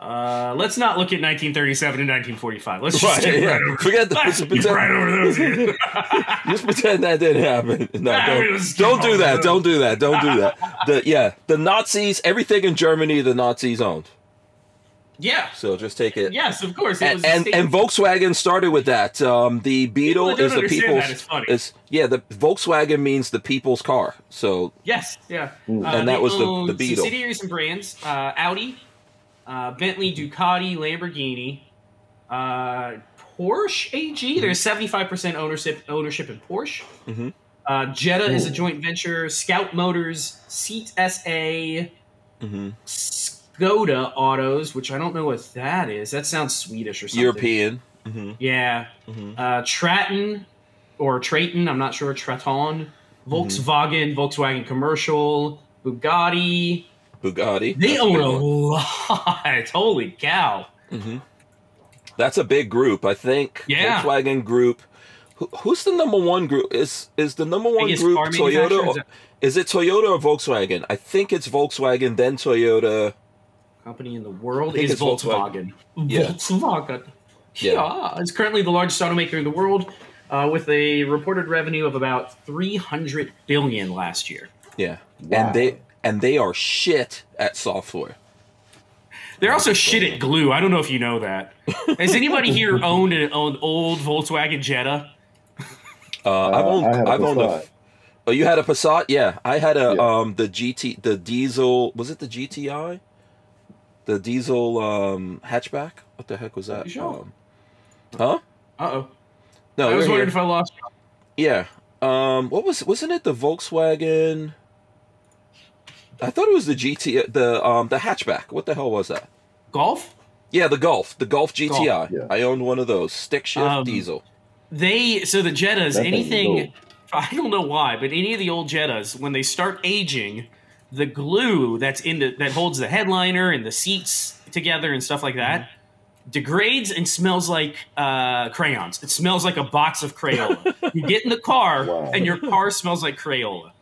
Uh, let's not look at 1937 and 1945. Let's just Right, yeah. right over. Forget the- Let's pretend- right over those. Just pretend that didn't happen. No, Nah, don't, don't do that. those. Don't do that. Don't do that. The yeah, the Nazis. Everything in Germany, the Nazis owned. Yeah. So just take it. Yes, of course. It and was and, and Volkswagen started with that. Um, the Beetle is the people's. that, it's funny. is- yeah, the Volkswagen means the people's car. So Yes, yeah. Mm. Uh, And that was the- the Beetle. Subsidiaries and brands: uh, Audi, uh, Bentley, Ducati, Lamborghini, uh, Porsche AG. There's 75 percent ownership ownership in Porsche. Mhm. Uh, Jetta is a joint venture. Scout Motors, Seat SA, mhm. Skoda Autos, which I don't know what that is. That sounds Swedish or something. European. hmm Yeah. hmm Uh, Tratton or Trayton, I'm not sure. Traton, Volkswagen, Volkswagen Commercial, Bugatti. Bugatti. They That's own a lot. Holy cow! Mhm. That's a big group. I think Yeah. Volkswagen Group. Who, who's the number one group? Is is the number one group Toyota? is Or, it- is it Toyota or Volkswagen? I think it's Volkswagen, then Toyota. Company in the world is Volkswagen. Volkswagen. Yeah. Volkswagen. Yeah. Yeah. It's currently the largest automaker in the world, uh, with a reported revenue of about 300 billion last year. Yeah, Wow. and they and they are shit at software. They're also shit at glue. I don't know if you know that. Has anybody here owned an, an old Volkswagen Jetta? Uh, I've Uh, owned. I had a I've owned a. Oh, you had a Passat? Yeah, I had a Yeah. um the GT the diesel. Was it the GTI? The diesel um hatchback. What the heck was that? You sure? Um, huh? Uh oh. No, I was wondering here. if I lost. Yeah. Um. What was? Wasn't it the Volkswagen? I thought it was the GT. The um the hatchback. What the hell was that? Golf? Yeah, the Golf. The Golf GTI. Golf, yeah. I owned one of those. Stick shift Um, diesel. They so the Jettas, That anything. I don't know why, but any of the old Jettas, when they start aging, the glue that's in the that holds the headliner and the seats together and stuff like that degrades and smells like uh, crayons. It smells like a box of Crayola. you get in the car Wow. and your car smells like Crayola.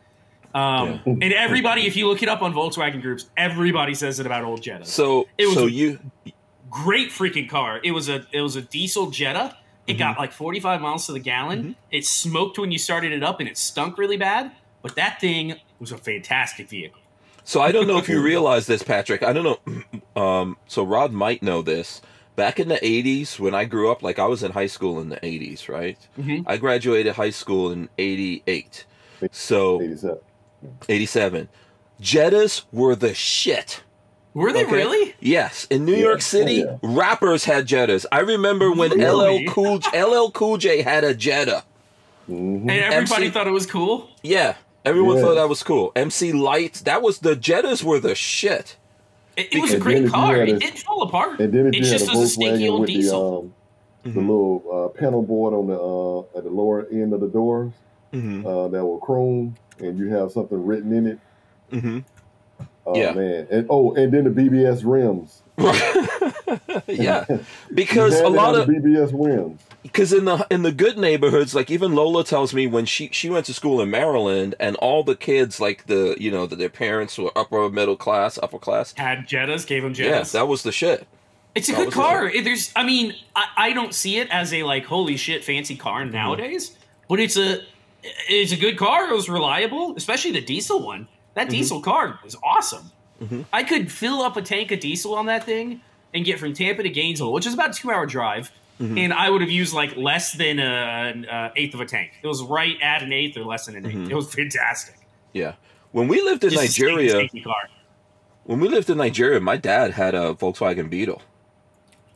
Um, And everybody, if you look it up on Volkswagen groups, everybody says it about old Jetta. So it was so a- you great freaking car. It was a it was a diesel Jetta. It Mm-hmm. got like 45 miles to the gallon. It smoked when you started it up and it stunk really bad, but that thing was a fantastic vehicle. So I don't know if you realize this, Patrick. I don't know. Um, so Rod might know this. Back in the '80s, when I grew up, like I was in high school in the '80s, right? Mhm. I graduated high school in '88, so 87. '87. Jettas were the shit. Were they Okay? really? Yes, in New Yeah. York City, Oh, rappers had Jettas. I remember when Really? LL Cool LL Cool J had a Jetta. Mhm. And everybody MC thought it was cool. Yeah, everyone Yeah. thought that was cool. MC Lyte, that was the Jettas were the shit. It, it was a great then if you car. had It didn't fall apart. And then if It you had just a was a stinky old with the um, the Mhm. little uh, panel board on the uh, at the lower end of the doors hmm uh, that were chrome, and you have something written in it. hmm Oh Yeah. man! And oh, and then the BBS rims. yeah, because a lot of BBS wins. because in the in the good neighborhoods, like even Lola tells me when she she went to school in Maryland, and all the kids like the you know that their parents were upper middle class, upper class. Had Jettas, gave them Jettas. Yeah, that was the shit. It's a that good was the car. There's, I mean, I, I don't see it as a like holy shit fancy car Mm-hmm. nowadays, but it's a it's a good car. It was reliable, especially the diesel one. That Mm-hmm. diesel car was awesome. Mhm. I could fill up a tank of diesel on that thing and get from Tampa to Gainesville, which is about a two hour drive, Mhm. and I would have used like less than a, an uh, eighth of a tank. It was right at an eighth or less than an eighth. Mhm. It was fantastic. Yeah, when we lived in Just Nigeria, when we lived in Nigeria, my dad had a Volkswagen Beetle,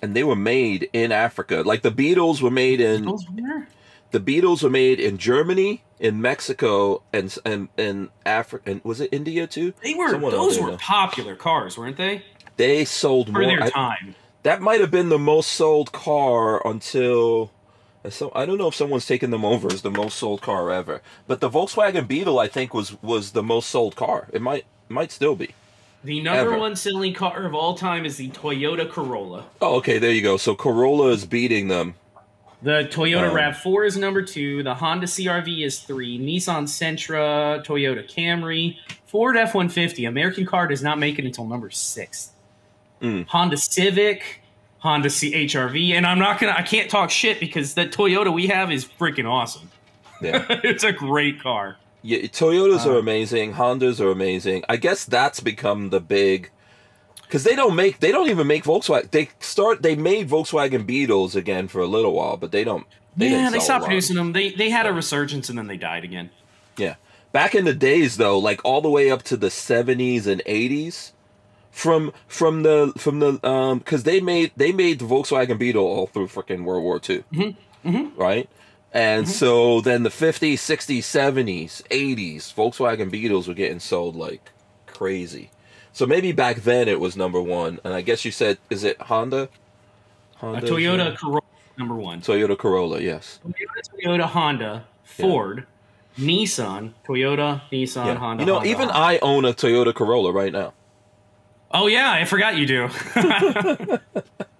and they were made in Africa. Like the Beetles were made in were- the Beetles were made in Germany, in Mexico, and and and Africa. And was it India too? They were Someone those were popular cars, weren't they? They sold For more. their I- time. that might have been the most sold car until. Uh, so I don't know if someone's taken them over as the most sold car ever. But the Volkswagen Beetle, I think, was was the most sold car. It might might still be. The number Ever. one selling car of all time is the Toyota Corolla. Oh, okay, there you go. So Corolla is beating them. The Toyota Um, RAV4 is number two. The Honda CRV is three. Nissan Sentra, Toyota Camry, Ford F 150. American car does not make it until number six. Mm. Honda Civic, Honda CHRV, and I'm not gonna. I can't talk shit because the Toyota we have is freaking awesome. Yeah. it's a great car. Yeah, Toyotas are Uh, amazing. Hondas are amazing. I guess that's become the big because they don't make they don't even make Volkswagen. They start they made Volkswagen Beetles again for a little while, but they don't. They yeah, they stopped producing them. They they had a resurgence and then they died again. Yeah, back in the days though, like all the way up to the seventies and eighties, from from the from the um because they made they made the Volkswagen Beetle all through freaking World War 2 Mm-hmm. right? And so then the 50s, 60s, 70s, 80s, Volkswagen Beetles were getting sold like crazy. So maybe back then it was number one. And I guess you said, is it Honda? Honda Toyota uh, Corolla number one. Toyota Corolla, yes. Toyota, Toyota, Honda, Ford, Nissan, Toyota, Nissan, Yeah. Honda. you know, Honda, even Honda. I own a Toyota Corolla right now. Oh yeah, I forgot you do.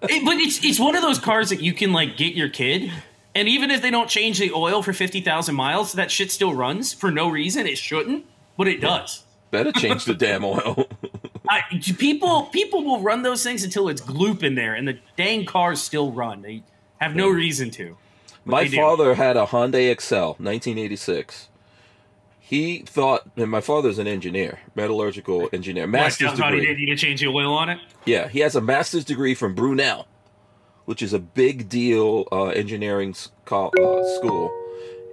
It- but it's it's one of those cars that you can like get your kid, and even if they don't change the oil for fifty thousand miles, that shit still runs for no reason. It shouldn't, but it does. Better change the damn oil. I, people people will run those things until it's gloop in there, and the dang cars still run. They have no reason to. My do. father had a Hyundai Excel, 1986. He thought, and my father's an engineer, metallurgical engineer, master's he degree. did need to change the oil on it. Yeah, he has a master's degree from Brunel, which is a big deal uh, engineering sco- uh, school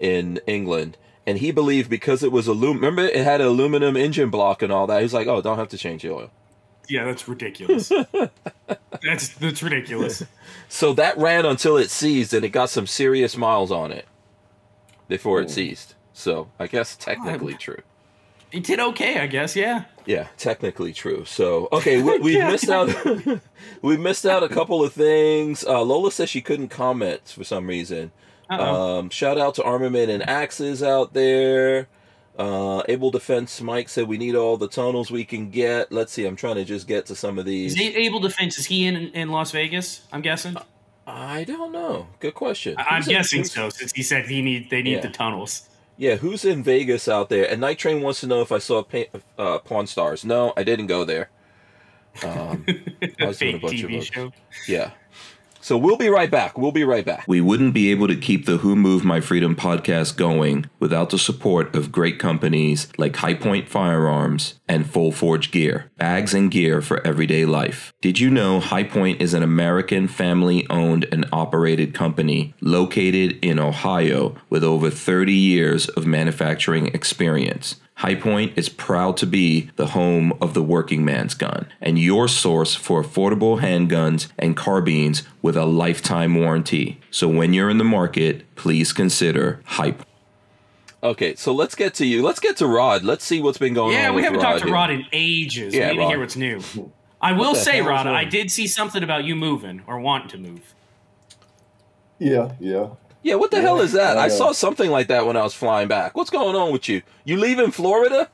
in England. And he believed because it was aluminum, remember it had an aluminum engine block and all that. He's like, oh, don't have to change the oil. Yeah, that's ridiculous. that's that's ridiculous. So that ran until it seized, and it got some serious miles on it before it seized. So I guess technically true. It did okay, I guess. Yeah. Yeah, technically true. So okay, we, we've missed out. we missed out a couple of things. Uh, Lola says she couldn't comment for some reason. Um, shout out to Armament and Axes out there. Uh, Able Defense Mike said we need all the tunnels we can get. Let's see. I'm trying to just get to some of these. he able defense? Is he in in Las Vegas? I'm guessing. I don't know. Good question. I- in- guessing who's- so, since he said he need they need Yeah. the tunnels. Yeah, who's in Vegas out there? And Night Train wants to know if I saw pa- uh, Pawn Stars. No, I didn't go there. Um, I was doing a bunch of TV other- show. Yeah. So we'll be right back. We'll be right back. We wouldn't be able to keep the Who Moved My Freedom podcast going without the support of great companies like Hi-Point Firearms and Full Forge Gear, bags and gear for everyday life. Did you know Hi-Point is an American family owned and operated company located in Ohio with over 30 years of manufacturing experience? Hi-Point is proud to be the home of the working man's gun and your source for affordable handguns and carbines with a lifetime warranty. So when you're in the market, please consider Hi-Point. Okay, so let's get to you. Let's get to Rod. Let's see what's been going on. Yeah, we with haven't talked to. Rod in ages. Yeah, we need to hear what's new. I will the say, Rod, wrong? I did see something about you moving or wanting to move. Yeah, yeah. Yeah, what the hell is that? I I saw something like that when I was flying back. What's going on with you? You leaving Florida?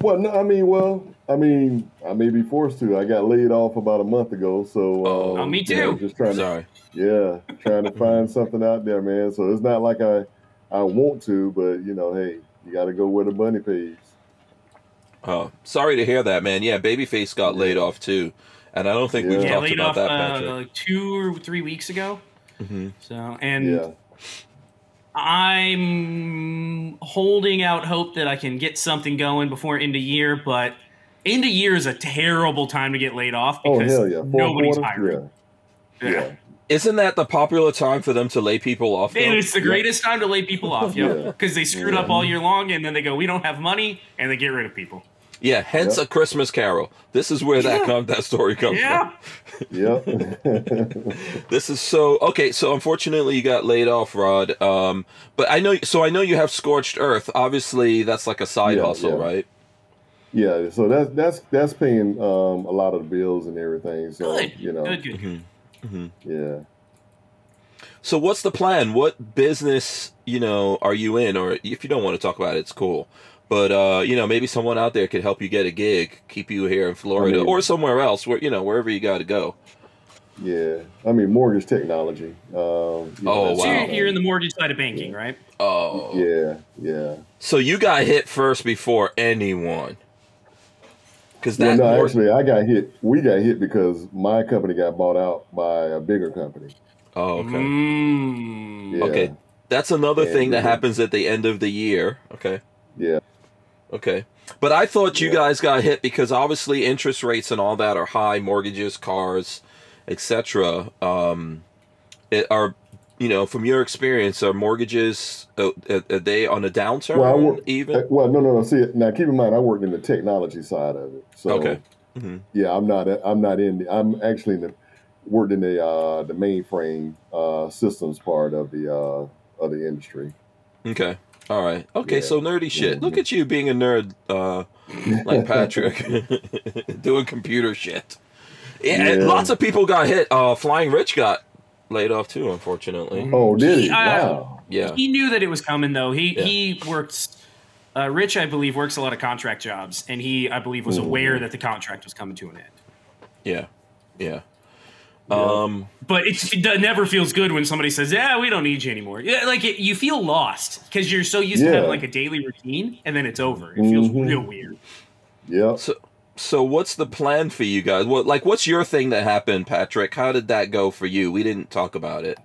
Well, no, I mean, well, I mean, I may be forced to. I got laid off about a month ago, so Oh. um, Oh, me you know, too. just trying to, yeah, trying to find something out there, man. So it's not like I, I want to, but you know, hey, you got to go where the money pays. Oh, sorry to hear that, man. Yeah, Babyface got laid off too, and I don't think we've Yeah. Yeah, talked laid about off that, uh, Patrick. like two or three weeks ago. hmm So, and Yeah, I'm holding out hope that I can get something going before end of year, but end of year is a terrible time to get laid off Oh because hell yeah, nobody's quarter? hiring. Yeah, yeah. Isn't that the popular time for them to lay people off? Though? And it's the greatest time to lay people off, yeah, Yeah. because they screwed Yeah. up all year long, and then they go, "We don't have money," and they get rid of people. Yeah, hence Yep. a Christmas Carol. This is where that Yeah. come, that story comes from. Yeah, Yep. This is so okay. So unfortunately, you got laid off, Rod. Um, but I know. So I know you have scorched earth. Obviously, that's like a side Yeah, hustle, yeah. right? yeah. So that's that's that's paying um, a lot of the bills and everything. So good, you know, good, good. Hmm yeah. So what's the plan? What business, you know, are you in? Or if you don't want to talk about it, it's cool. But uh, you know, maybe someone out there could help you get a gig, keep you here in Florida I mean- or somewhere else, where you know, wherever you got to go. Yeah, I mean mortgage technology. Um, you Oh, know, So wow. you're, you're in the mortgage side of banking, right? Oh, Yeah, yeah, So you got hit first before anyone. Because Well, no, mor- actually, I got hit. We got hit because my company got bought out by a bigger company. oh, okay. Mm. Yeah. Okay. That's another Yeah, thing that yeah. happens at the end of the year. Okay. Yeah. Okay. But I thought you Yeah. guys got hit because obviously interest rates and all that are high, mortgages, cars, etc. Um, it are you know from your experience are mortgages uh, are, are they on a downturn Well, I work- even? Uh, Well, no, no, no. See, now keep in mind, I worked in the technology side of it. So, Okay. hmm yeah, I'm not. I'm not in. The, I'm actually in the worked in the uh, the mainframe uh, systems part of the uh, of the industry. Okay. All right. Okay. Yeah. So nerdy shit. Look Mhm. at you being a nerd, uh, like Patrick, doing computer shit. Yeah, and Yeah. Lots of people got hit. Uh, Flying Rich got laid off too, unfortunately. Oh, did he? He, uh, Wow. Yeah. He knew that it was coming, though. He Yeah. he works. Uh, Rich, I believe, works a lot of contract jobs, and he, I believe, was aware that the contract was coming to an end. Yeah. Yeah. Yeah. Um. But it's, it never feels good when somebody says, "Yeah, we don't need you anymore." Yeah, like it, you feel lost because you're so used to having like a daily routine, and then it's over. It feels Mhm. real weird. Yeah. So. So what's the plan for you guys? What like what's your thing that happened, Patrick? How did that go for you? We didn't talk about it.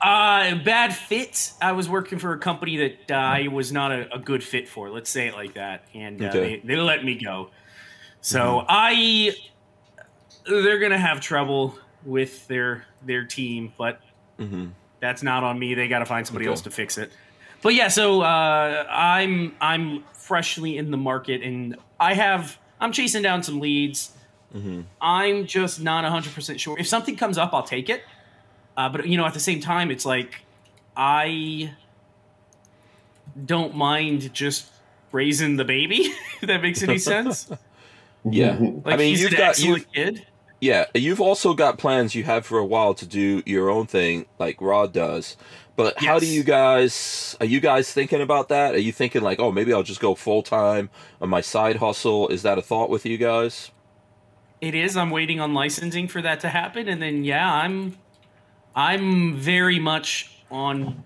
Uh, bad fit. I was working for a company that uh, I was not a, a good fit for. Let's say it like that, and uh, Okay. they, they let me go. So I, they're gonna have trouble with their their team, but hmm that's not on me. They got to find somebody Okay. else to fix it. But yeah, so uh, I'm I'm freshly in the market, and I have I'm chasing down some leads. hmm I'm just not 100 percent sure. If something comes up, I'll take it. Uh, but you know, at the same time, it's like I don't mind just raising the baby. if that makes any sense. Yeah. Like I mean, he's you've an got- excellent kid. Yeah, you've also got plans you have for a while to do your own thing, like Rod does. But how do you guys? Are you guys thinking about that? Are you thinking like, oh, maybe I'll just go full time on my side hustle? Is that a thought with you guys? It is. I'm waiting on licensing for that to happen, and then yeah, I'm I'm very much on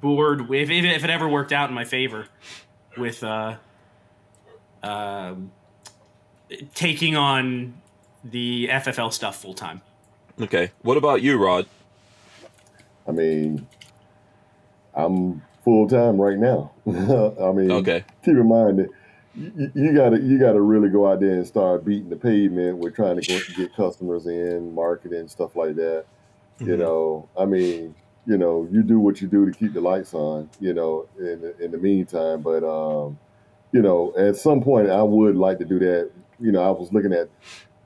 board with if, if it ever worked out in my favor with uh, um taking on the FFL stuff full time. Okay. What about you, Rod? I mean, I'm full time right now. I mean, Okay. keep in mind that you, you gotta you gotta really go out there and start beating the pavement. We're trying to go, get customers in, marketing stuff like that. You Mhm. know, I mean, you know, you do what you do to keep the lights on. You know, in the, in the meantime, but um, you know, at some point, I would like to do that. You know, I was looking at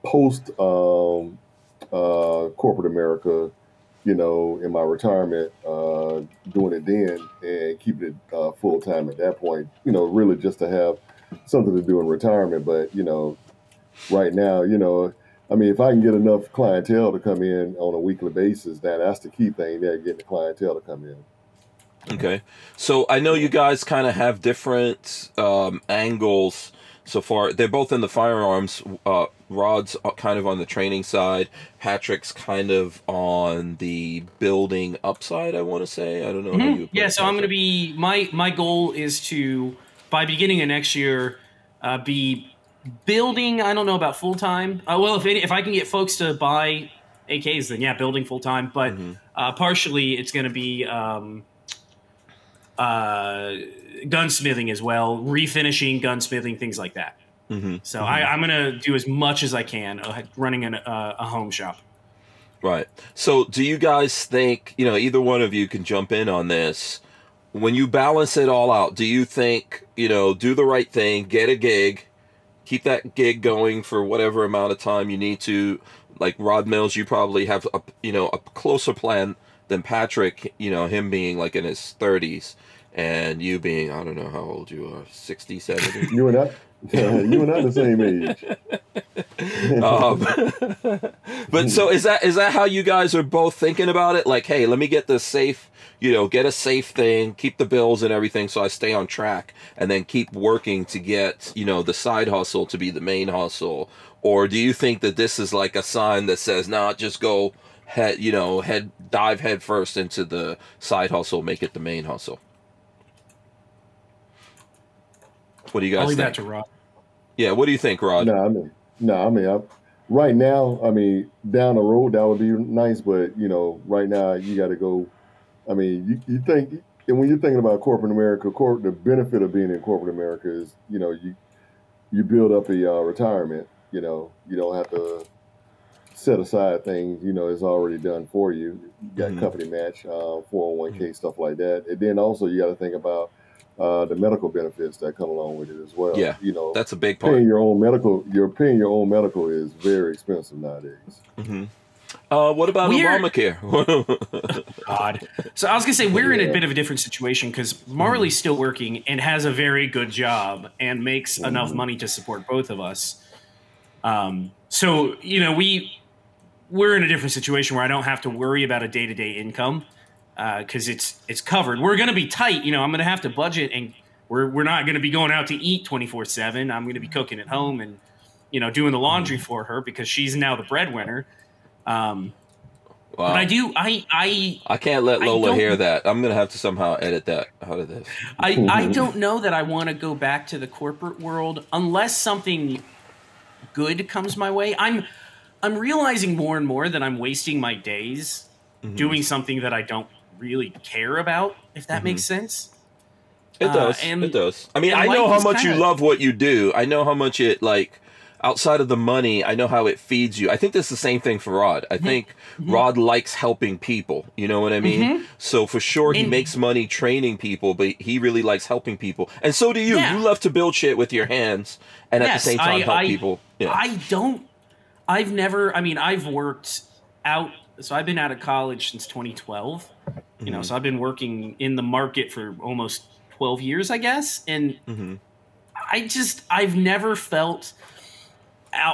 post um, uh, corporate America. You know, in my retirement, uh, doing it then and keeping it uh, full time at that point. You know, really just to have something to do in retirement. But you know, right now, you know, I mean, if I can get enough clientele to come in on a weekly basis, that that's the key thing there, getting the clientele to come in. Okay. So I know you guys kind of have different um, angles so far. They're both in the firearms. Uh, Rod's kind of on the training side. Patrick's kind of on the building upside. I want to say. I don't know. How you Mhm. put Yeah, it, so I'm going to be my my goal is to by beginning of next year uh, be building. I don't know about full time. Uh, well, if any, if I can get folks to buy AKs, then yeah, building full time. But Mhm. uh, partially, it's going to be um, uh, gunsmithing as well, refinishing, gunsmithing, things like that. Mhm. So I, I'm going to do as much as I can uh, running an, uh, a home shop. Right. So, do you guys think, you know, either one of you can jump in on this? When you balance it all out, do you think, you know, do the right thing, get a gig, keep that gig going for whatever amount of time you need to? Like Rod Mills, you probably have a, you know, a closer plan than Patrick, you know, him being like in his 30s and you being, I don't know how old you are, 60, 70. You and I, you and I the same age. um, but so is that is that how you guys are both thinking about it? Like, hey, let me get this safe, you know, get a safe thing, keep the bills and everything, so I stay on track, and then keep working to get you know the side hustle to be the main hustle. Or do you think that this is like a sign that says, nah, just go head, you know, head dive head first into the side hustle, make it the main hustle? What do you I'll guys leave think? that to Rob. Yeah. What do you think, Rod? No, I mean, no, I mean, I, right now, I mean, down the road that would be nice, but you know, right now you got to go. I mean, you, you think, and when you're thinking about corporate America, corp, the benefit of being in corporate America is, you know, you you build up a uh, retirement. You know, you don't have to set aside things. You know, it's already done for you. You got Mhm. company match, uh, 401k stuff like that, and then also you got to think about uh, the medical benefits that come along with it as well. Yeah, you know, That's a big part. paying part. your own medical you're paying your own medical is very expensive nowadays hmm Uh, what about We're- Obamacare? God. So I was gonna say we're in a bit of a different situation because Marley's still working and has a very good job and makes enough Mhm. money to support both of us. Um, so you know we we're in a different situation where I don't have to worry about a day to day income because it's it's covered. We're gonna be tight. You know, I'm gonna have to budget and we're we're not gonna be going out to eat 24 seven. I'm gonna be cooking at home and you know doing the laundry for her because she's now the breadwinner. Um, wow. But I do I I I can't let Lola hear that. I'm gonna have to somehow edit that out of this. I, I don't know that I want to go back to the corporate world unless something good comes my way. I'm I'm realizing more and more that I'm wasting my days Mm-hmm. doing something that I don't really care about, if that makes sense. It Uh, does. and- it does. I mean, I know how much you kinda- love what you do. I know how much it like outside of the money. I know how it feeds you. I think that's the same thing for Rod. Mm-hmm. I think Rod likes helping people. You know what I mean? So for sure, he And- makes money training people, but he really likes helping people. And so do you. Yeah. You love to build shit with your hands, and at the same time I- help I- people. Yeah. I don't. I've never. I mean, I've worked out. So I've been out of college since 2012. You know, so I've been working in the market for almost 12 years, I guess. And Mhm. I just, I've never felt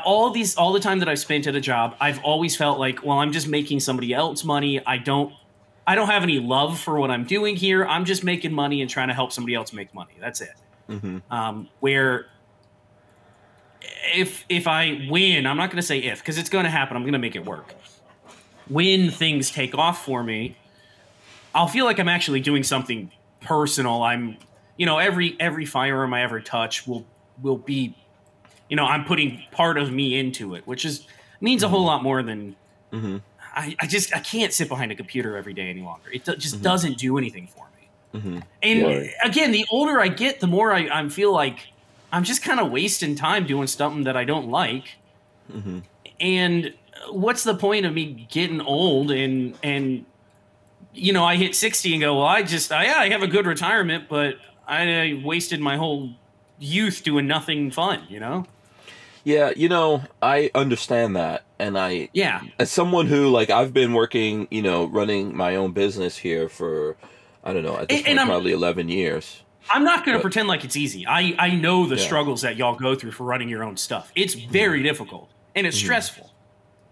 all these, all the time that I've spent at a job, I've always felt like, well, I'm just making somebody else money. I don't. I don't have any love for what I'm doing here. I'm just making money and trying to help somebody else make money. That's it Mhm. um, where if if I win, I'm not going to say if because it's going to happen. I'm going to make it work. When things take off for me, I'll feel like I'm actually doing something personal. I'm, you know, every every firearm I ever touch will will be, you know, I'm putting part of me into it, which is means a whole lot more than. Mhm. I, I just I can't sit behind a computer every day any longer. It do- just doesn't do anything for me. Mhm. And again, the older I get, the more I, I feel like I'm just kind of wasting time doing something that I don't like. Mhm. And what's the point of me getting old and and you know I hit 60 and go, well, I just I, yeah, I have a good retirement, but I wasted my whole youth doing nothing fun. You know? Yeah, you know, I understand that, and I Yeah. as someone who like I've been working, you know, running my own business here for I don't know, at this And- point and I'm- probably eleven years. I'm not going to pretend like it's easy. I, I know the Yeah. struggles that y'all go through for running your own stuff. It's very mm-hmm. difficult and it's mm-hmm. stressful.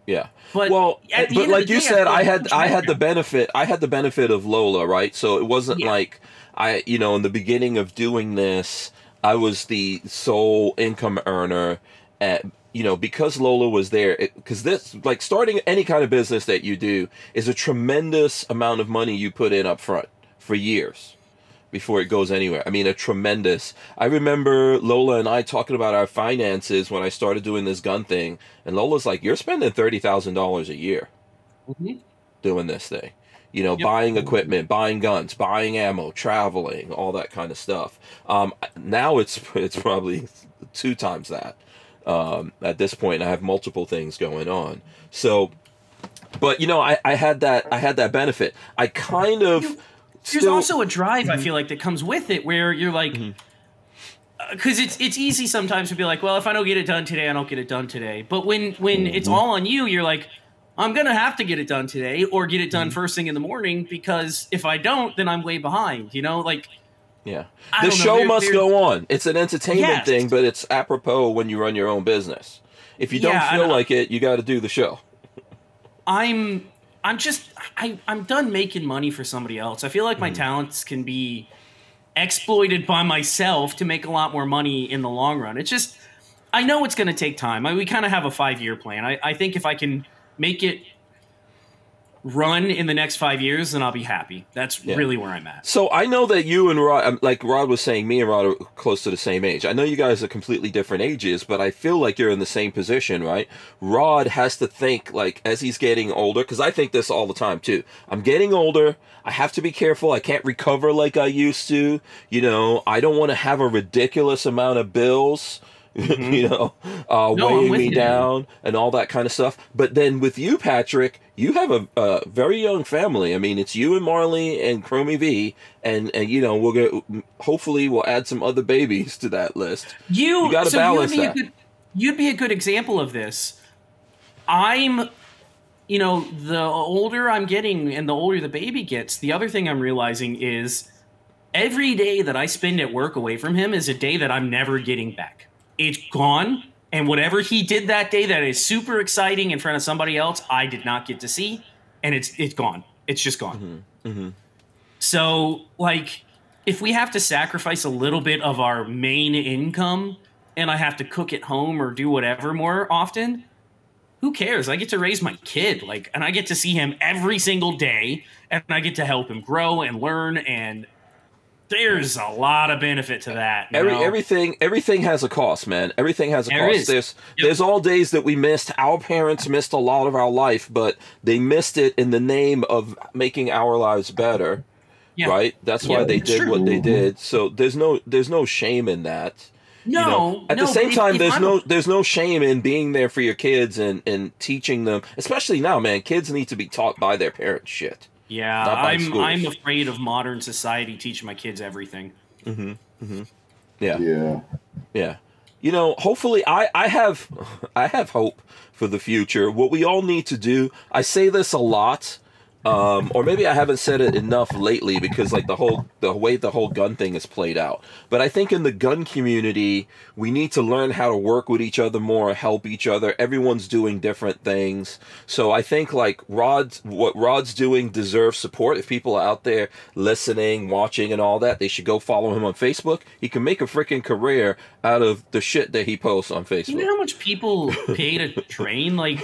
Yeah. But well, eh, the but like you day, said, feel I had I had the benefit I had the benefit of Lola, right? So it wasn't Yeah. like I you know in the beginning of doing this, I was the sole income earner. At, you know because Lola was there, because this like starting any kind of business that you do is a tremendous amount of money you put in up front for years before it goes anywhere. I mean, a tremendous. I remember Lola and I talking about our finances when I started doing this gun thing, and Lola's like, "You're spending thirty thousand dollars a year Mhm. doing this thing." You know, Yep. buying equipment, buying guns, buying ammo, traveling, all that kind of stuff. Um, now it's it's probably two times that um, at this point. I have multiple things going on, so. But you know, I, I had that I had that benefit. I kind of There's still also a drive I mhm. feel like that comes with it where you're like mhm. uh, because it's it's easy sometimes to be like well if I don't get it done today I don't get it done today but when when mhm. it's all on you you're like I'm gonna have to get it done today or get it done first thing in the morning because if I don't then I'm way behind you know like Yeah. I the show there- must there- go on. It's an entertainment Yes. thing, but it's apropos when you run your own business. If you don't Yeah, feel like it, you got to do the show. I'm I'm just I I'm done making money for somebody else. I feel like my mm-hmm. talents can be exploited by myself to make a lot more money in the long run. It's just I know it's going to take time. I, we kind of have a five year plan. I, I think if I can make it run in the next five years, then I'll be happy. That's Yeah. really where I'm at. So I know that you and Rod, um, like Rod was saying, me and Rod are close to the same age. I know you guys are completely different ages, but I feel like you're in the same position, right? Rod has to think like as he's getting older, because I think this all the time too. I'm getting older. I have to be careful. I can't recover like I used to. You know, I don't want to have a ridiculous amount of bills. you know, uh, No, weighing me you. down and all that kind of stuff. But then with you, Patrick, you have a, a very young family. I mean, it's you and Marley and Chromie V, and and you know we're gonna hopefully we'll add some other babies to that list. You, You gotta so balance you'd that. Good, you'd be a good example of this. I'm, you know, the older I'm getting and the older the baby gets, the other thing I'm realizing is every day that I spend at work away from him is a day that I'm never getting back. It's gone. And whatever he did that day that is super exciting in front of somebody else, I did not get to see. And it's it's gone. It's just gone. Mm-hmm. Mm-hmm. So, like, if we have to sacrifice a little bit of our main income and I have to cook at home or do whatever more often, who cares? I get to raise my kid, like, and I get to see him every single day, and I get to help him grow and learn. And there's a lot of benefit to that. Every know? everything everything has a cost, man. Everything has a There cost. is. There's Yep. there's all days that we missed. Our parents missed a lot of our life, but they missed it in the name of making our lives better. Yeah. Right? That's why Yeah, they did true. what they did. So there's no there's no shame in that. No, you know, at no, the same if- time if there's I'm- no there's no shame in being there for your kids and and teaching them especially now man kids need to be taught by their parents shit Yeah, I'm schools. I'm afraid of modern society teaching my kids everything. Mm-hmm. yeah Yeah. yeah you know hopefully i i have i have hope for the future what we all need to do i say this a lot um, or maybe I haven't said it enough lately because like the whole the way the whole gun thing is played out. But I think in the gun community, we need to learn how to work with each other more, help each other. Everyone's doing different things, so I think like Rod's what Rod's doing deserves support. If people are out there listening, watching, and all that, they should go follow him on Facebook. He can make a freaking career out of the shit that he posts on Facebook. you know how much people pay to train? Like,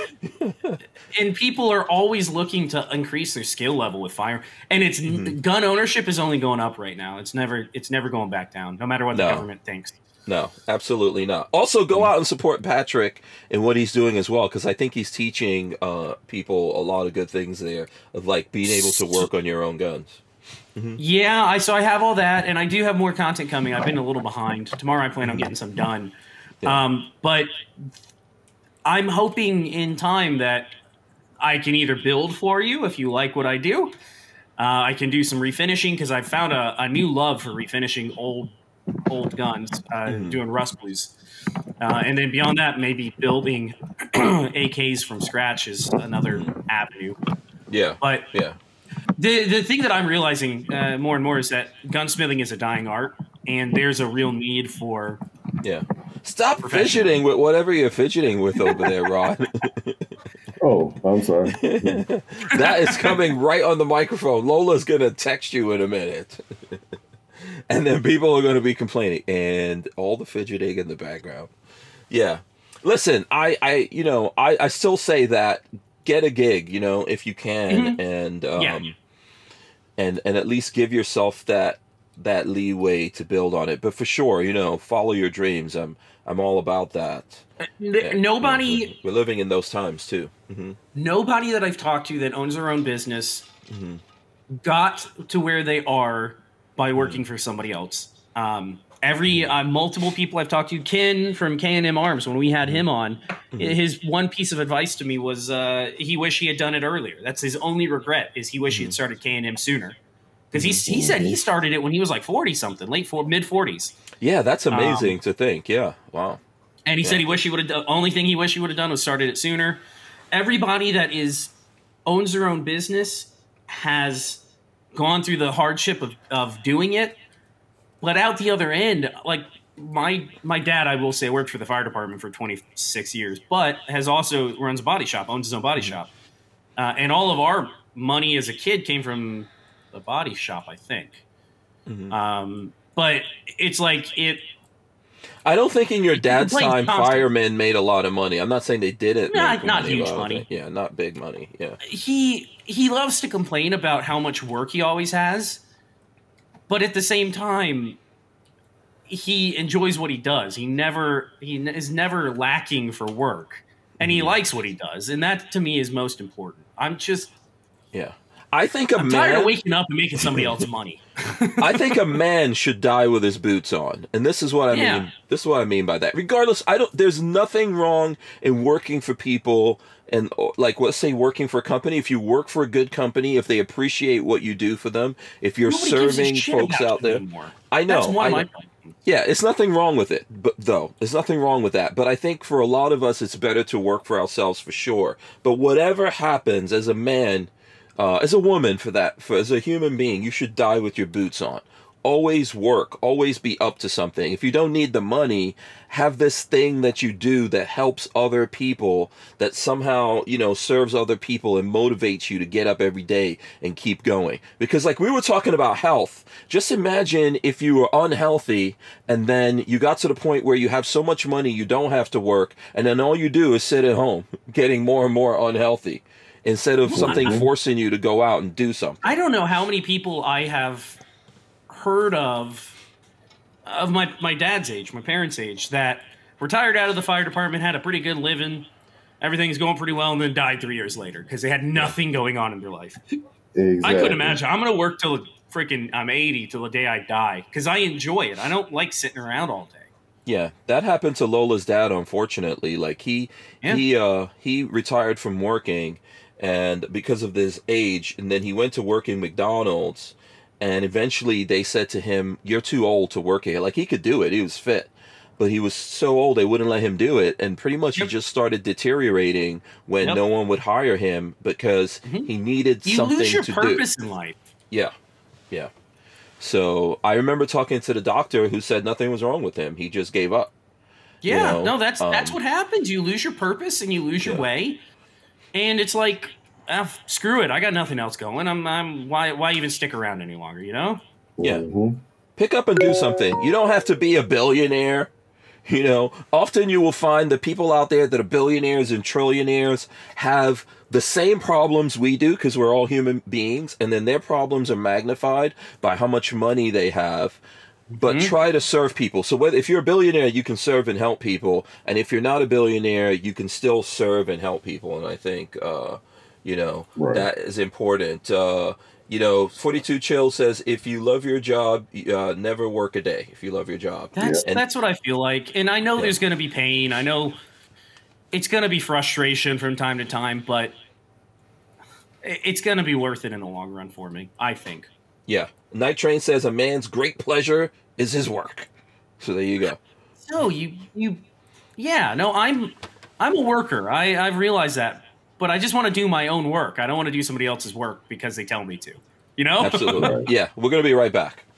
and people are always looking to increase their skill level with fire. And it's Mm-hmm. gun ownership is only going up right now. It's never it's never going back down, no matter what the government thinks. No, absolutely not. Also, go out and support Patrick and what he's doing as well, because I think he's teaching uh, people a lot of good things there of like being able to work on your own guns. Yeah, I so I have all that, and I do have more content coming. I've been a little behind. Tomorrow, I plan on getting some done. Yeah. Um, but I'm hoping in time that I can either build for you if you like what I do. Uh, I can do some refinishing because I've found a, a new love for refinishing old old guns, uh, doing rust blues. Uh, and then beyond that, maybe building AKs from scratch is another avenue. Yeah, But yeah, the the thing that I'm realizing uh, more and more is that gunsmithing is a dying art, and there's a real need for. yeah. Stop fidgeting with whatever you're fidgeting with over there, Rod. Oh, I'm sorry. that is coming right on the microphone. Lola's gonna text you in a minute. and then people are gonna be complaining and all the fidgeting in the background. Yeah. Listen, I, I you know, I, I still say that get a gig, you know, if you can and um Yeah. and and at least give yourself that that leeway to build on it. But for sure, you know, follow your dreams. I'm I'm all about that. N- Yeah, nobody, we're living in those times too. hmm nobody that I've talked to that owns their own business got to where they are by working for somebody else. Um, every uh, multiple people I've talked to, Ken from K and M Arms, when we had him on, his one piece of advice to me was uh, he wished he had done it earlier. That's his only regret is he wished he had started K and M sooner. Because he, he said he started it when he was like forty something, late for mid forties. Yeah, that's amazing to think. Yeah. Wow. And he Yeah. said he wished he would have done. Only thing he wished he would have done was started it sooner. Everybody that is owns their own business has gone through the hardship of, of doing it, but out the other end, like my my dad, I will say, worked for the fire department for 26 years, but has also runs a body shop, owns his own body shop, uh, and all of our money as a kid came from the body shop, I think. Mhm. Um, but it's like it I don't think in your dad's time constantly. firemen made a lot of money. I'm not saying they didn't. Not- not money, huge but I don't money. Yeah, not big money. Yeah. he he loves to complain about how much work he always has, but at the same time, he enjoys what he does. He never he is never lacking for work, and Mm-hmm. he likes what he does, and that to me is most important. I'm just Yeah. I think a I'm tired man of waking up and making somebody else money. I think a man should die with his boots on. And this is what I Yeah. mean. This is what I mean by that. Regardless, I don't there's nothing wrong in working for people and like let's say working for a company if you work for a good company if they appreciate what you do for them if you're Nobody serving folks out there anymore. I know, That's one I know. Yeah, it's nothing wrong with it, but though there's nothing wrong with that. But I think for a lot of us, it's better to work for ourselves for sure. But whatever happens, as a man, uh, as a woman, for that, for as a human being, you should die with your boots on. Always work. Always be up to something. If you don't need the money, have this thing that you do that helps other people, that somehow you know serves other people and motivates you to get up every day and keep going. Because like we were talking about health, just imagine if you were unhealthy and then you got to the point where you have so much money you don't have to work, and then all you do is sit at home, getting more and more unhealthy instead of something forcing you to go out and do something. I don't know how many people I have heard of of my my dad's age, my parents' age, that retired out of the fire department, had a pretty good living, everything's going pretty well, and then died three years later because they had nothing going on in their life. Exactly. I couldn't imagine. I'm gonna work till freaking I'm 80 till the day I die because I enjoy it. I don't like sitting around all day. Yeah, that happened to Lola's dad unfortunately. Like he Yeah. he uh he retired from working and because of his age and then he went to work in McDonald's and eventually they said to him, "You're too old to work here." Like he could do it. He was fit. But he was so old they wouldn't let him do it and pretty much Yep. he just started deteriorating when Yep. no one would hire him because Mhm. he needed You something lose your to do. purpose in life. Yeah. Yeah. So I remember talking to the doctor who said nothing was wrong with him. He just gave up. You Yeah, know, no, that's that's um, what happens. You lose your purpose and you lose your way, and it's like, ah, screw it. I got nothing else going. I'm, I'm why why even stick around any longer? You know? Yeah. Mhm. Pick up and do something. You don't have to be a billionaire. You know, often you will find the people out there that are billionaires and trillionaires have the same problems we do because we're all human beings, and then their problems are magnified by how much money they have. But Mhm. try to serve people. So whether if you're a billionaire, you can serve and help people, and if you're not a billionaire, you can still serve and help people. And I think, uh, you know, Right. that is important. Uh, you know, 42 Chill says, if you love your job, uh, never work a day. If you love your job. That's And- that's what I feel like, and I know Yeah. there's going to be pain. I know it's going to be frustration from time to time, but it's going to be worth it in the long run for me. I think. Yeah. Night Train says, a man's great pleasure is his work. So there you go. So you you, yeah. No, I'm I'm a worker. I I've realized that, but I just want to do my own work. I don't want to do somebody else's work because they tell me to. You know? Absolutely. Yeah. We're going to be right back.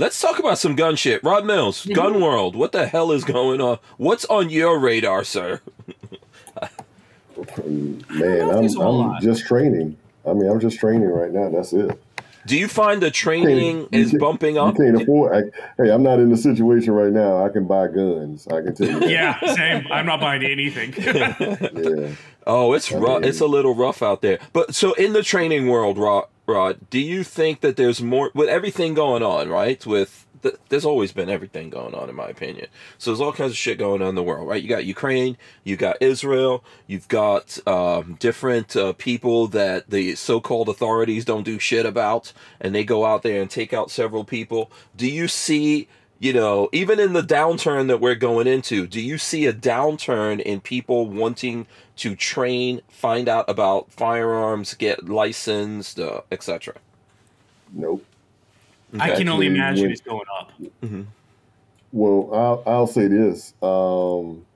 Let's talk about some gun shit. Rod Mills, Mm-hmm. Gun World. What the hell is going on? What's on your radar, sir? Man, I'm, there's a whole I'm just training. I mean, I'm just training right now. That's it. Do you find the training is bumping up? You can't afford. I, hey, I'm not in the situation right now. I can buy guns. I can tell you. That. yeah, same. I'm not buying anything. Yeah. Oh, it's I rough. mean- It's a little rough out there. But so in the training world, Rod, Rod, do you think that there's more with everything going on, right? With th- there's always been everything going on, in my opinion. So there's all kinds of shit going on in the world, right? You got Ukraine, you got Israel, you've got um, different uh, people that the so-called authorities don't do shit about, and they go out there and take out several people. Do you see? you know, even in the downturn that we're going into, do you see a downturn in people wanting to train, find out about firearms, get licensed, uh, etc.? Nope. I can only imagine when- it's going up. Well, I'll, I'll say this. Um,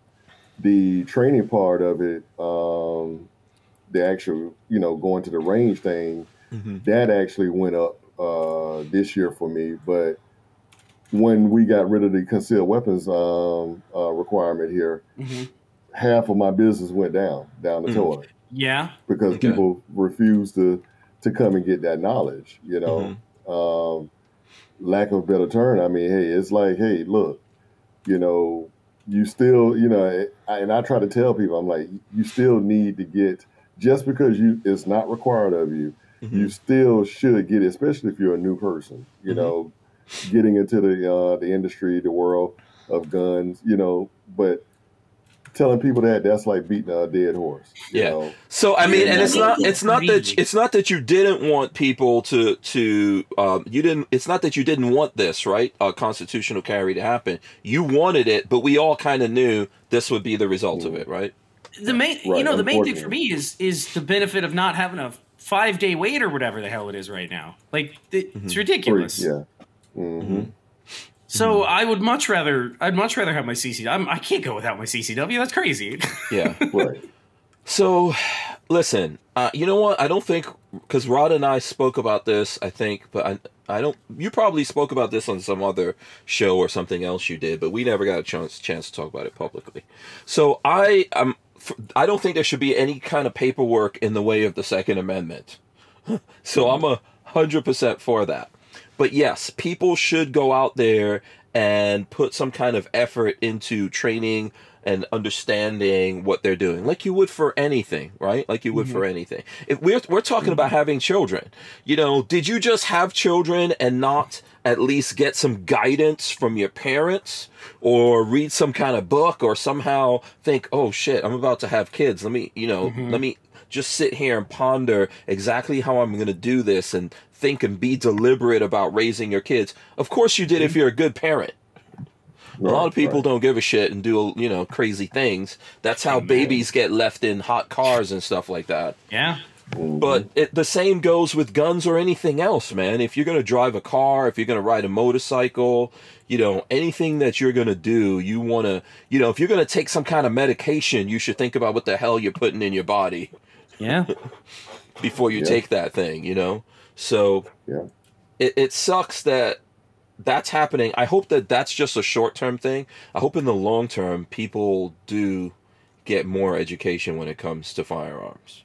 the training part of it, um, the actual, you know, going to the range thing, Mm-hmm. that actually went up uh, this year for me. But when we got rid of the concealed weapons um, uh, requirement here, Mhm. half of my business went down down the Mhm. toilet Yeah. because Okay. people refused to to come and get that knowledge. You know, Mm-hmm. um, lack of a better term. I mean, hey, it's like, hey, look, you know, you still, you know, I- and I try to tell people, I'm like, you still need to get just because you it's not required of you, Mm-hmm. you still should get it, especially if you're a new person. You Mhm. know, getting into the uh, the industry, the world of guns. You know, but telling people that that's like beating a dead horse. You Yeah. know? So I mean, and it's not it's not that it's not that you didn't want people to to um, you didn't it's not that you didn't want this right a constitutional carry to happen. You wanted it, but we all kind of knew this would be the result of it, right? The main, you know, the main thing for me is is the benefit of not having a five day wait or whatever the hell it is right now. Like it, it's Or- ridiculous. yeah. hmm So mm-hmm. I would much rather I'd much rather have my CCW. I'm, I can't go without my CCW. That's crazy. Yeah. Right. So, listen, uh, you know what? I don't think because Rod and I spoke about this. I think, but I, I don't. You probably spoke about this on some other show or something else you did, but we never got a chance chance to talk about it publicly. So I um, am. I don't think there should be any kind of paperwork in the way of the Second Amendment. so mm-hmm. I'm a hundred percent for that. But yes, people should go out there and put some kind of effort into training and understanding what they're doing, like you would for anything, right? Like you would mm-hmm. for anything. If we're we're talking about mm-hmm. having children, you know, did you just have children and not at least get some guidance from your parents or read some kind of book or somehow think, oh shit, I'm about to have kids. Let me, you know, mm-hmm. let me just sit here and ponder exactly how I'm going to do this and think and be deliberate about raising your kids. Of course you did if you're a good parent. A lot of people don't give a shit and do, you know, crazy things. That's how babies get left in hot cars and stuff like that. yeah. Mm-hmm. But it, the same goes with guns or anything else, man. If you're going to drive a car, if you're going to ride a motorcycle, you know, anything that you're going to do, you want to, you know, if you're going to take some kind of medication, you should think about what the hell you're putting in your body Yeah. before you Yeah. take that thing, you know? So Yeah. it, it sucks that that's happening. I hope that that's just a short term thing. I hope in the long term, people do get more education when it comes to firearms.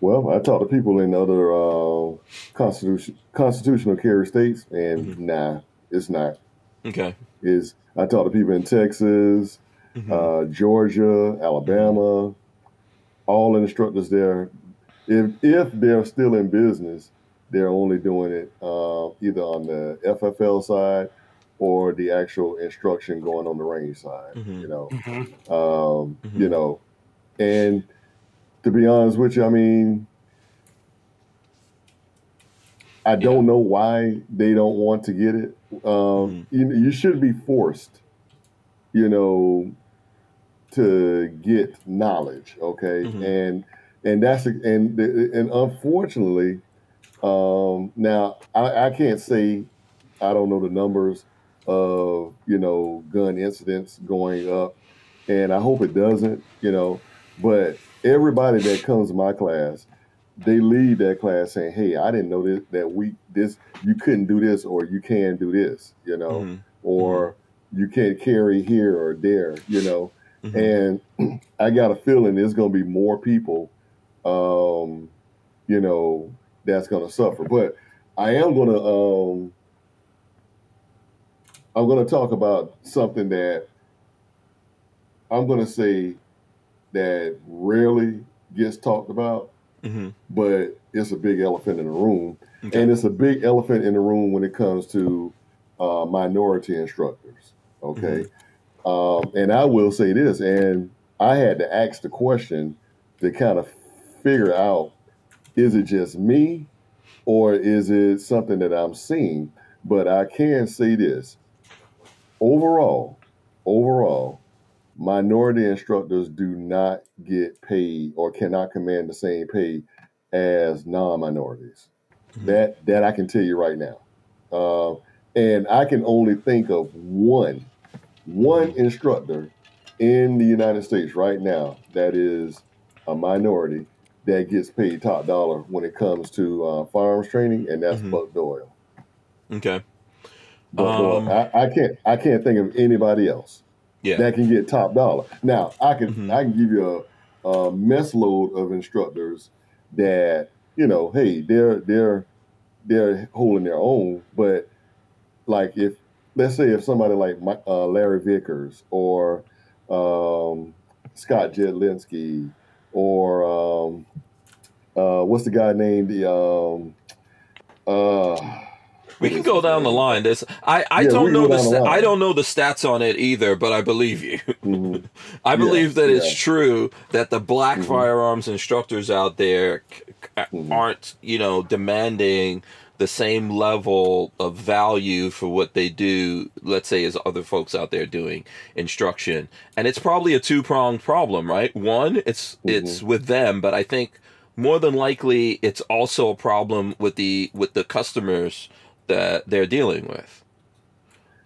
Well, I talk to people in other uh, constitution, constitutional carry states, and Mm-hmm. nah, it's not. Okay. Is I talk to people in Texas, Mhm. uh, Georgia, Alabama, all instructors there. If if they're still in business, they're only doing it uh, either on the FFL side or the actual instruction going on the range side. Mhm. You know, Mhm. um, Mhm. you know, and to be honest with you, I mean, I don't know why they don't want to get it. Um, you, you should be forced, you know, to get knowledge, okay, Mhm. and and that's and and unfortunately, um, now I, I can't say I don't know the numbers of you know gun incidents going up, and I hope it doesn't, you know, but everybody that comes to my class, they leave that class saying, "Hey, I didn't know this, that we this you couldn't do this or you can do this," you know, Mhm. or you can't carry here or there, you know. Mhm. And I got a feeling there's going to be more people, um, you know, that's going to suffer. But I am going to, um, I'm going to talk about something that I'm going to say that rarely gets talked about, Mhm. but it's a big elephant in the room. Okay. And it's a big elephant in the room when it comes to uh, minority instructors. Okay. Um, and I will say this, and I had to ask the question to kind of figure out is it just me or is it something that I'm seeing? But I can say this overall, overall, minority instructors do not get paid or cannot command the same pay as non-minorities. Mhm. That that I can tell you right now, uh, and I can only think of one one instructor in the United States right now that is a minority that gets paid top dollar when it comes to uh, firearms training, and that's Mhm. Buck Doyle. Okay. Buck Um, Doyle. I, I can't I can't think of anybody else Yeah. that can get top dollar. Now I can Mhm. I can give you a, a mess load of instructors that you know, hey, they're they're they're holding their own, but like if let's say if somebody like Mi- uh, Larry Vickers or um, Scott Jedlinski or um, uh, what's the guy named the um, uh, We can go down the line. This I, I Yeah, don't know the sta- I don't know the stats on it either, but I believe you. Mhm. I Yeah, believe that it's true that the black Mhm. firearms instructors out there c- c- Mhm. aren't, you know, demanding the same level of value for what they do, let's say, as other folks out there doing instruction. And it's probably a two pronged problem, right? One, it's Mhm. it's with them, but I think more than likely it's also a problem with the with the customers that they're dealing with.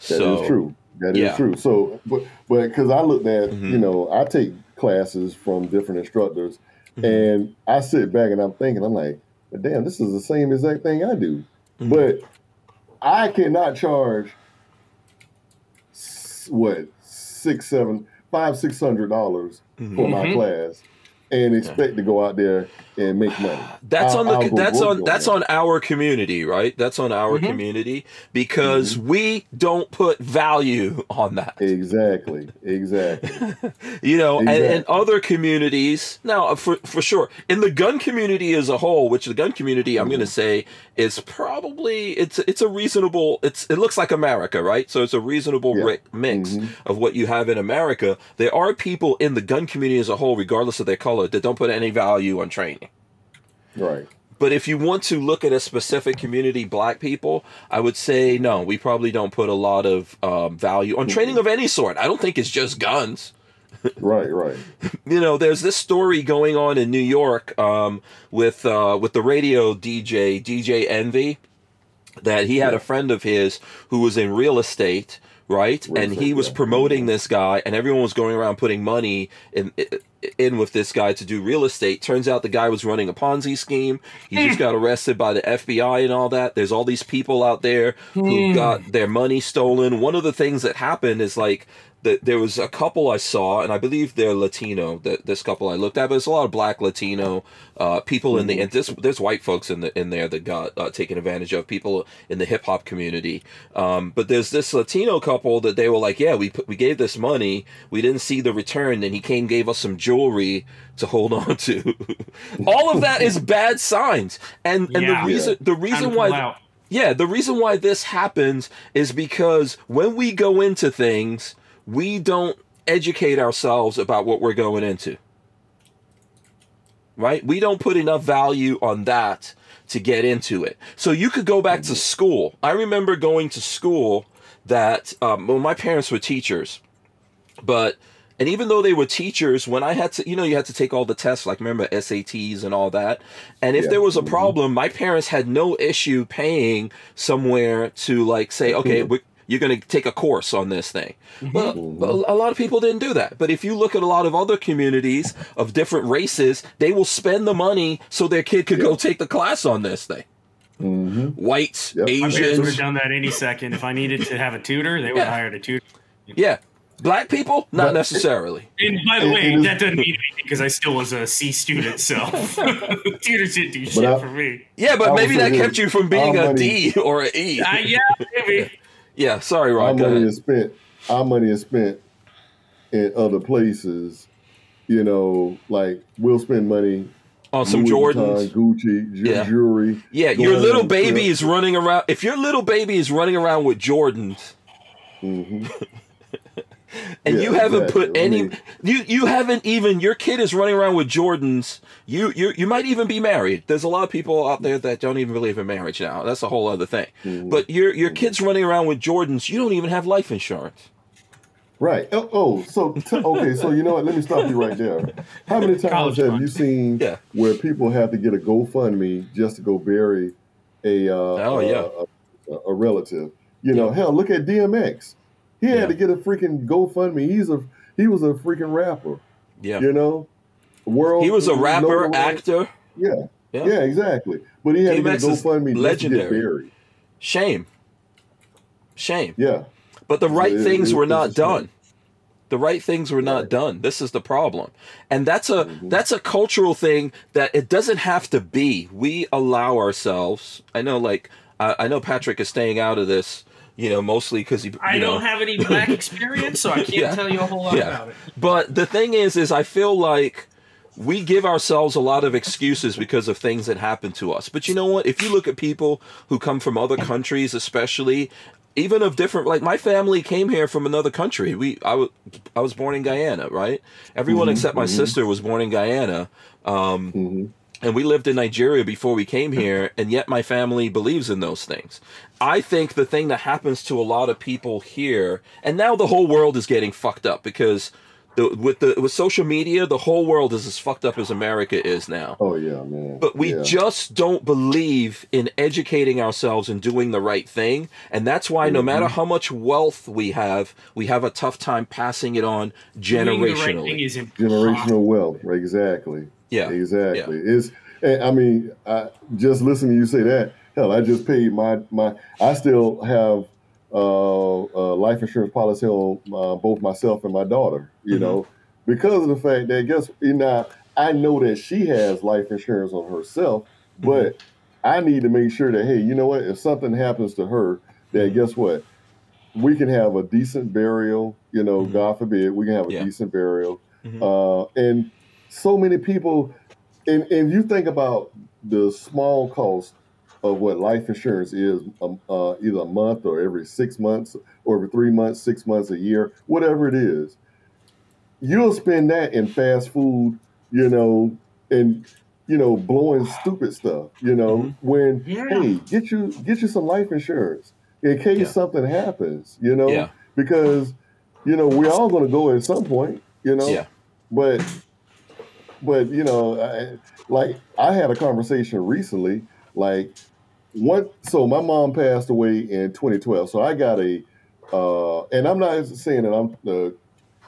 That is so true. That is yeah. true. So, but but because I looked at, Mhm. you know, I take classes from different instructors, Mhm. and I sit back and I'm thinking, I'm like, but damn, this is the same exact thing I do, Mhm. but I cannot charge what six, seven, five, six hundred dollars Mhm. for my Mhm. class and expect to go out there and make money. That's I'll- on the I'll go that's on on that's on our community, right? That's on our Mhm. community because we don't put value on that. Exactly. Exactly. you know, and, and other communities now uh, for for sure in the gun community as a whole, which the gun community I'm going to say is probably it's it's a reasonable it's it looks like America, right? So it's a reasonable Yeah. ri- mix Mhm. of what you have in America. There are people in the gun community as a whole, regardless of their color, that don't put any value on training. Right. But if you want to look at a specific community, black people, I would say no. We probably don't put a lot of um, value on training of any sort. I don't think it's just guns. Right. Right. You know, there's this story going on in New York um, with uh, with the radio DJ DJ Envy that he had a friend of his who was in real estate, right? And he was yeah. promoting this guy, and everyone was going around putting money in in with this guy to do real estate. Turns out the guy was running a Ponzi scheme. He just got arrested by the FBI and all that. There's all these people out there who Hmm. got their money stolen. One of the things that happened is like that there was a couple I saw, and I believe they're Latino. That this couple I looked at, but there's a lot of black Latino uh, people in the and this there's white folks in the in there that got uh, taken advantage of. People in the hip hop community, um, but there's this Latino couple that they were like, yeah, we put, we gave this money, we didn't see the return, and he came gave us some jewelry to hold on to. All of that is bad signs, and and Yeah. the reason the reason why yeah, the reason why this happens is because when we go into things, we don't educate ourselves about what we're going into. Right? We don't put enough value on that to get into it. So you could go back to school. I remember going to school that, um, well, my parents were teachers, but and even though they were teachers, when I had to, you know, you had to take all the tests, like remember SATs and all that. And if Yeah. there was a Mhm. problem, my parents had no issue paying somewhere to like say, okay. We you're going to take a course on this thing. But, Mhm. but a lot of people didn't do that. But if you look at a lot of other communities of different races, they will spend the money so their kid could go take the class on this thing. hmm Whites, Yep. My parents would Asians, have done that any second. If I needed to have a tutor, they would Yeah. have hired a tutor. yeah. Black people, not But- And necessarily. by the way, that doesn't mean anything because I still was a C student, so tutors didn't do shit I- for me. Yeah, but I maybe that kept you from being our a money- D or a E. Uh, yeah, maybe. Yeah, sorry, Our money is spent. Our money is spent in other places. You know, like we'll spend money On some Louis Jordans. Vuitton, Gucci, ju- Yeah. jewelry. Yeah, your little baby is running around. If your little baby is running around with Jordans, hmm and Yeah, you haven't exactly. put any, mean- you you haven't even your kid is running around with Jordans. You you you might even be married. There's a lot of people out there that don't even believe in marriage now. That's a whole other thing. Mhm. But your your kid's running around with Jordans. You don't even have life insurance. Right. Oh, oh, so t- okay. So you know what? Let me stop you right there. How many times College have fund. you seen Yeah. where people have to get a GoFundMe just to go bury a uh, Oh, yeah. a, a, a relative? You know, hell, look at DMX. He had to get a freaking GoFundMe. He's a he was a freaking rapper. Yeah. You know, world. He was a rapper, actor. Yeah, Yeah. yeah, exactly. But he had to get DMX is GoFundMe just to get legendary. buried. Shame. Shame. Yeah, But the right It- things it- were not a shame. done. The right things were not done. This is the problem. And that's a Mhm. that's a cultural thing that it doesn't have to be. We allow ourselves. I know like I, I know Patrick is staying out of this, you know, mostly cuz he I know, don't have any black experience, so I can't Yeah. tell you a whole lot Yeah. about it. But the thing is, is I feel like we give ourselves a lot of excuses because of things that happen to us. But you know what? If you look at people who come from other countries, especially even of different, like my family came here from another country. We, I was, I was born in Guyana, right? Everyone Mhm, except my mhm. sister was born in Guyana. Um, hmm and we lived in Nigeria before we came here, and yet my family believes in those things. I think the thing that happens to a lot of people here, and now the whole world is getting fucked up because the, with the with social media, the whole world is as fucked up as America is now. Oh yeah, man. But we yeah. just don't believe in educating ourselves and doing the right thing. And that's why no Mhm. matter how much wealth we have, we have a tough time passing it on Doing the right generationally. thing is generational wealth. Exactly. Yeah. Exactly. It's. and, I mean, I, just listening to you say that. Hell, I just paid my my. I still have uh, a life insurance policy on uh, both myself and my daughter. You Mhm. know, because of the fact that guess you know I know that she has life insurance on herself, but I need to make sure that hey, you know what? If something happens to her, that guess what? We can have a decent burial. You know, Mhm. God forbid, we can have a Yeah. decent burial. Mhm. Uh, and so many people, and and you think about the small cost of what life insurance is, um, uh, either a month or every six months, or every three months, six months, a year, whatever it is. You'll spend that in fast food, you know, and you know, blowing stupid stuff, you know. Mhm. When Yeah. hey, get you get you some life insurance in case Yeah. something happens, you know, Yeah. because you know we're all going to go at some point, you know Yeah. but but you know I, like i had a conversation recently like what so my mom passed away in 2012 so i got a uh and i'm not saying that i'm the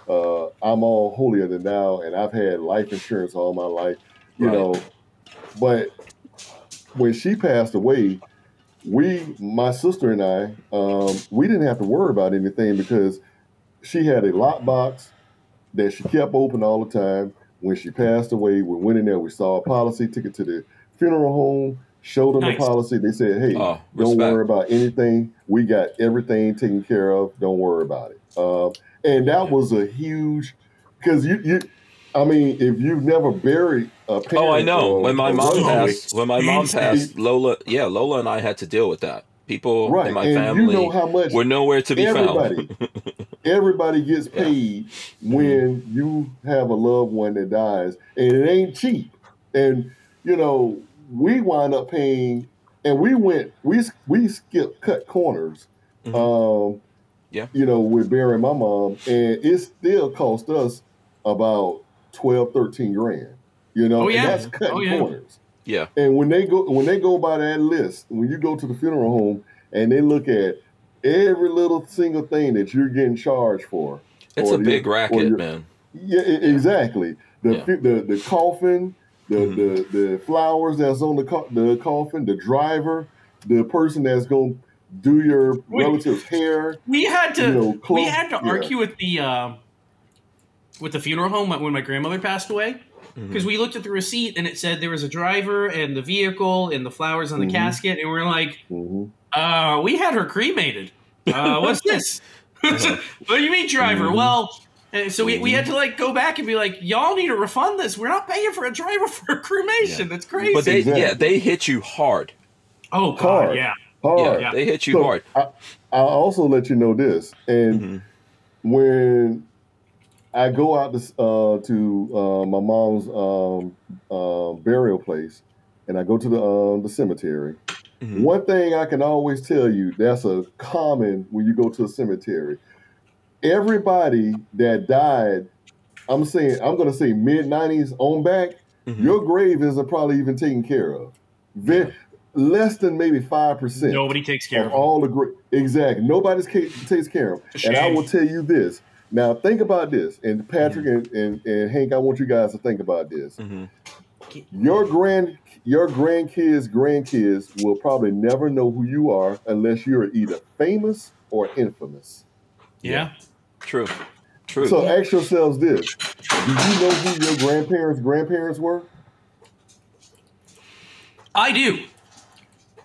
uh i'm all holier than thou and i've had life insurance all my life you Right. know but when she passed away we my sister and i um we didn't have to worry about anything because she had a lockbox that she kept open all the time. When she passed away, we went in there, we saw a policy, took it to the funeral home, showed them Nice. the policy. They said, hey, Oh, don't respect. worry about anything. We got everything taken care of. Don't worry about it. Um, and that was a huge, because you, you, I mean, if you've never buried a parent, Oh, I know. or- When my mom relative- passed, when my mom passed, Lola, yeah, Lola and I had to deal with that. People right? in my and family you know how much were nowhere to be everybody, found. everybody gets Yeah. paid when you have a loved one that dies, and it ain't cheap. And you know, we wind up paying, and we went, we we skipped cut corners. Mhm. Um, Yeah. you know, with burying my mom, and it still cost us about 12, 13 grand. You know, Oh, and that's cutting Oh, yeah. corners. yeah, And when they go when they go by that list, when you go to the funeral home and they look at every little single thing that you're getting charged for. it's a big or racket, you- man. Yeah, exactly. The Yeah. the the coffin, the, Mhm. the the flowers that's on the co- the coffin, the driver, the person that's going to do your Wait. relative's hair. We had to You know, we had to yeah. argue with the uh, with the funeral home when my grandmother passed away Mhm. because we looked at the receipt and it said there was a driver and the vehicle and the flowers on the Mhm. casket and we are like, hmm uh, we had her cremated. Uh, what's this? Uh-huh. what do you mean, driver? Mhm. Well. And so we, we had to like go back and be like, y'all need to refund this. We're not paying for a driver for a cremation. That's crazy. But they, Exactly. yeah, they hit you hard. oh god, Hard. yeah. Hard. Yeah, they hit you So, hard. I, I'll also let you know this, and when I go out to uh, to uh, my mom's um, uh, burial place, and I go to the um, the cemetery. Mhm. One thing I can always tell you that's a common when you go to a cemetery. Everybody that died, I'm saying I'm going to say mid '90s on back, Mhm. your grave isn't probably even taken care of. Ve- less than maybe five percent Nobody takes care of of all the great exactly nobody's ca- takes care of. And I will tell you this: Now think about this, and Patrick and, and, and Hank, I want you guys to think about this. hmm Your grand your grandkids, grandkids will probably never know who you are unless you're either famous or infamous. Yeah. True. True. So ask yourselves this: Do you know who your grandparents' grandparents were? I do.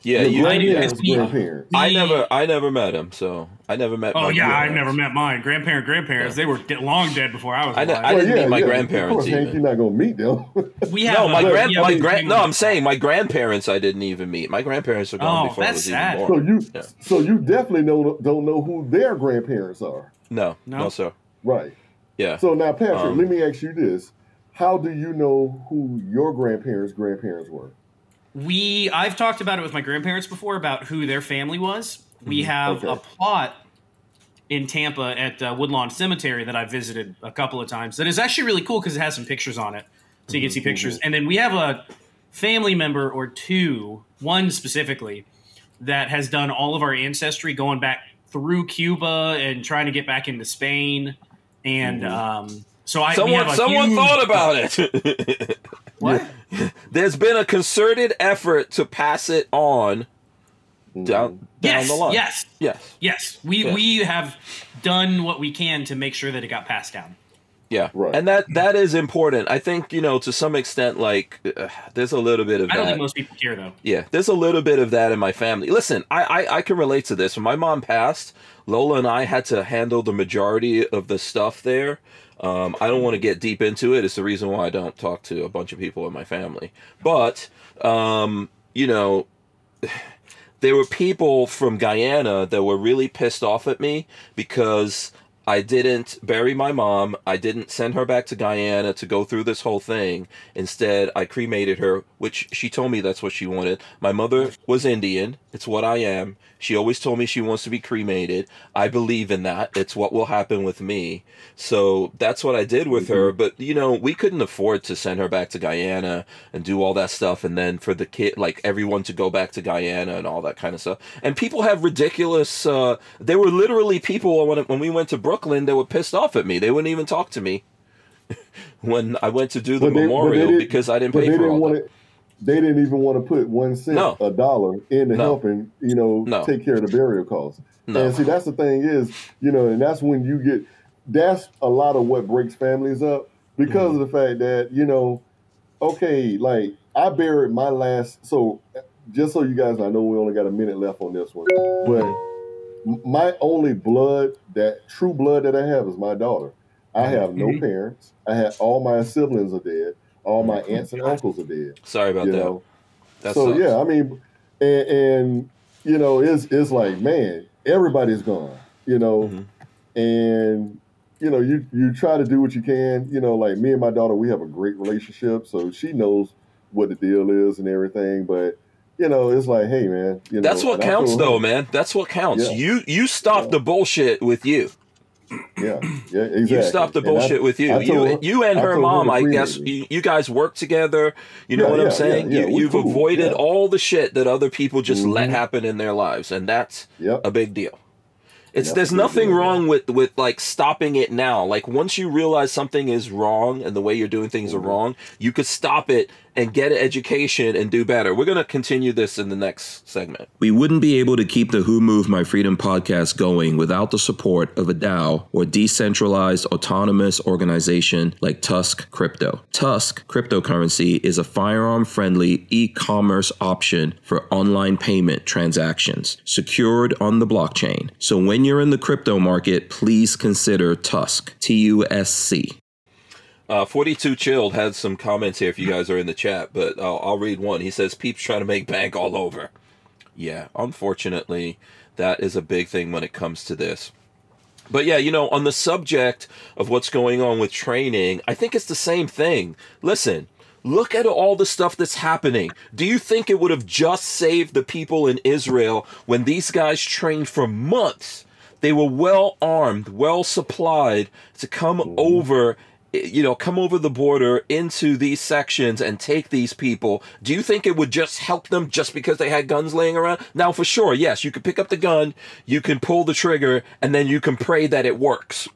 Yeah, your you. I do. grandparents' It's me. grandparents. I never, I never met him, so I never met. Oh my yeah, I grandparents. never met mine. Grandparent, grandparents, they were get long dead before I was I alive. I didn't meet my grandparents Of course, even. you're not gonna meet them. we have No, a- my we grand, have my a grand. No, I'm saying my grandparents. I didn't even meet. My grandparents are gone Oh, before I that's was sad. even so born. you, Yeah. so you definitely know, don't know who their grandparents are, No, no, No? sir. right? Yeah. So now, Patrick, Um, let me ask you this: How do you know who your grandparents' grandparents were? We I've talked about it with my grandparents before about who their family was. We have Okay. a plot in Tampa at uh, Woodlawn Cemetery that I visited a couple of times. That is actually really cool because it has some pictures on it, so you can see pictures. And then we have a family member or two, one specifically, that has done all of our ancestry going back through Cuba and trying to get back into Spain. And um, so I we Someone, someone huge- thought about it. what? There's been a concerted effort to pass it on down down Yes, the line. yes. Yes. Yes, we Yeah. we have done what we can to make sure that it got passed down. Yeah. Right. And that that is important. I think you know to some extent, like uh, there's a little bit of I don't that. think most people care though. Yeah, there's a little bit of that in my family. Listen, I, I I can relate to this. When my mom passed, Lola and I had to handle the majority of the stuff there. Um, I don't want to get deep into it. It's the reason why I don't talk to a bunch of people in my family. But um, you know, there were people from Guyana that were really pissed off at me because I didn't bury my mom. I didn't send her back to Guyana to go through this whole thing. Instead, I cremated her, which she told me that's what she wanted. My mother was Indian. It's what I am. She always told me she wants to be cremated. I believe in that. It's what will happen with me. So that's what I did with her. But, you know, we couldn't afford to send her back to Guyana and do all that stuff. And then for the kid, like everyone to go back to Guyana and all that kind of stuff. And people have ridiculous, uh, there were literally people when, when we went to Brooklyn they were pissed off at me. They wouldn't even talk to me when I went to do the they- but they memorial because I didn't pay for all that. to. They didn't even want to put one cent, No. a dollar, into No. helping, you know, No. take care of the burial costs. And see, that's the thing is, you know, and that's when you get. That's a lot of what breaks families up because Mm-hmm. of the fact that you know, okay, like I buried my last. So, just so you guys, I know we only got a minute left on this one, but my only blood, that true blood that I have, is my daughter. I have no Mhm. parents. I have all my siblings are dead. All my aunts and uncles are dead. Sorry about that. know, That so sucks. yeah, I mean, and, and you know, it's it's like man, everybody's gone. You know, Mhm. and you know, you you try to do what you can. You know, like me and my daughter, we have a great relationship, so she knows what the deal is and everything. But you know, it's like, hey, man, you know, That's what counts, told though, man. That's what counts. Yeah. You you stop Yeah. the bullshit with you. Yeah, yeah, exactly. You stop the I- bullshit with you. You her- you and her told her mom, I guess, you, you guys work together. You know Yeah, what yeah, I'm saying? yeah, You, you've cool, avoided all the shit that other people just let Mhm. happen in their lives, and that's Yep. a big deal. It's there's nothing deal, wrong with with like stopping it now. Like once you realize something is wrong and the way you're doing things Mhm. are wrong, you could stop it and get an education and do better. We're gonna continue this in the next segment. We wouldn't be able to keep the Who Moved My Freedom podcast going without the support of a DAO or decentralized autonomous organization like TUSC Crypto. TUSC cryptocurrency is a firearm friendly e commerce option for online payment transactions secured on the blockchain. So when you're in the crypto market, please consider TUSC, T U S C. Uh, 42 Chilled had some comments here if you guys are in the chat, but I'll, I'll read one. He says, Peeps trying to make bank all over. Yeah, unfortunately, that is a big thing when it comes to this. But yeah, you know, on the subject of what's going on with training, I think it's the same thing. Listen, look at all the stuff that's happening. Do you think it would have just saved the people in Israel when these guys trained for months? They were well armed, well supplied to come over you know, come over the border into these sections and take these people, do you think it would just help them just because they had guns laying around? Now, for sure, yes, you can pick up the gun, you can pull the trigger, and then you can pray that it works.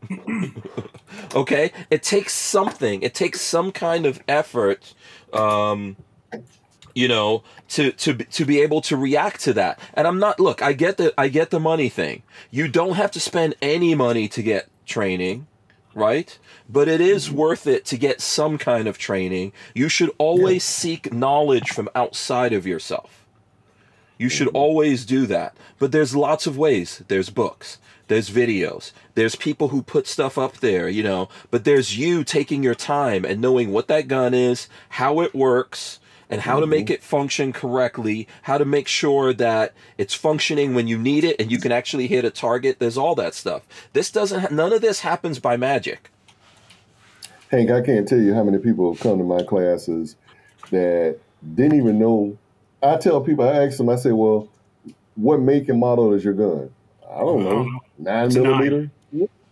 okay? It takes something, it takes some kind of effort. Um, you know to to to be able to react to that and i'm not look i get the i get the money thing you don't have to spend any money to get training right? But it is mm-hmm. worth it to get some kind of training. You should always seek knowledge from outside of yourself. You should mm-hmm. always do that. But there's lots of ways. There's books. There's videos. There's people who put stuff up there you know. But there's you taking your time and knowing what that gun is how it works and how to make mm-hmm. it function correctly, how to make sure that it's functioning when you need it and you can actually hit a target. There's all that stuff. This doesn't, ha- none of this happens by magic. Hank, I can't tell you how many people come to my classes that didn't even know. I tell people, I ask them, I say, well, what make and model is your gun? I don't know. Nine It's a nine. millimeter?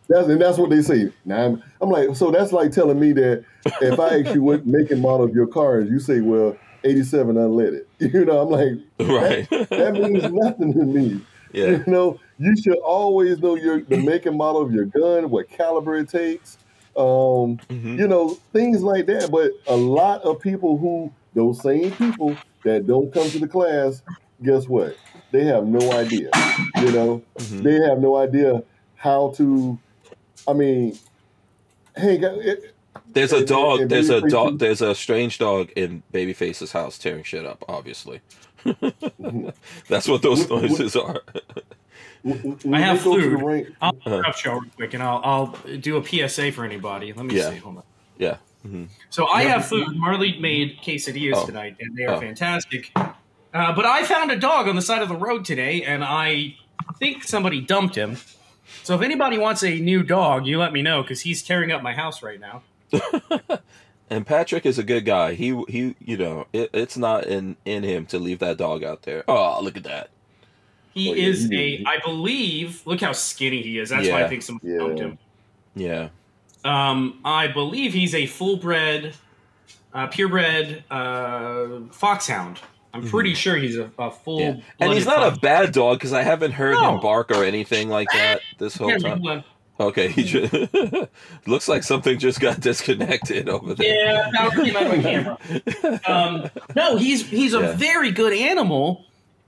That's, and that's what they say. Nine. I'm like, so that's like telling me that if I ask you what make and model of your car is, you say, well, 87 unleaded. You know, I'm like, Right. that means nothing to me. yeah. You know, you should always know your the make and model of your gun, what caliber it takes, um, Mhm. you know, things like that. But a lot of people who those same people that don't come to the class, guess what? They have no idea. You know, Mhm. they have no idea how to. I mean, hey, it, There's a dog. and There's a dog. There's a strange dog in Babyface's house tearing shit up. Obviously, that's what those What- what- noises are. when, when I have they go to food. rank, I'll interrupt show real quick, and I'll I'll do a PSA for anybody. Let me Yeah. see. Hold on. Yeah. hmm So I have food. Marley made quesadillas Oh. tonight, and they are Oh. fantastic. Uh, but I found a dog on the side of the road today, and I think somebody dumped him. So if anybody wants a new dog, you let me know because he's tearing up my house right now. And Patrick is a good guy. He he. You know, it, it's not in in him to leave that dog out there. Oh, look at that. He yeah, is he- a, I believe. Look how skinny he is. That's why I think somebody Yeah. dumped him. Yeah. Um, I believe he's a full bred, uh, purebred uh, foxhound. I'm pretty sure he's a, a full. Mm-hmm. Yeah. And he's not a bad dog because I haven't heard No. him bark or anything like that this whole time. Okay, he just looks like something just got disconnected over there. Yeah, power came out of my camera. Um, no, he's he's a Yeah. very good animal.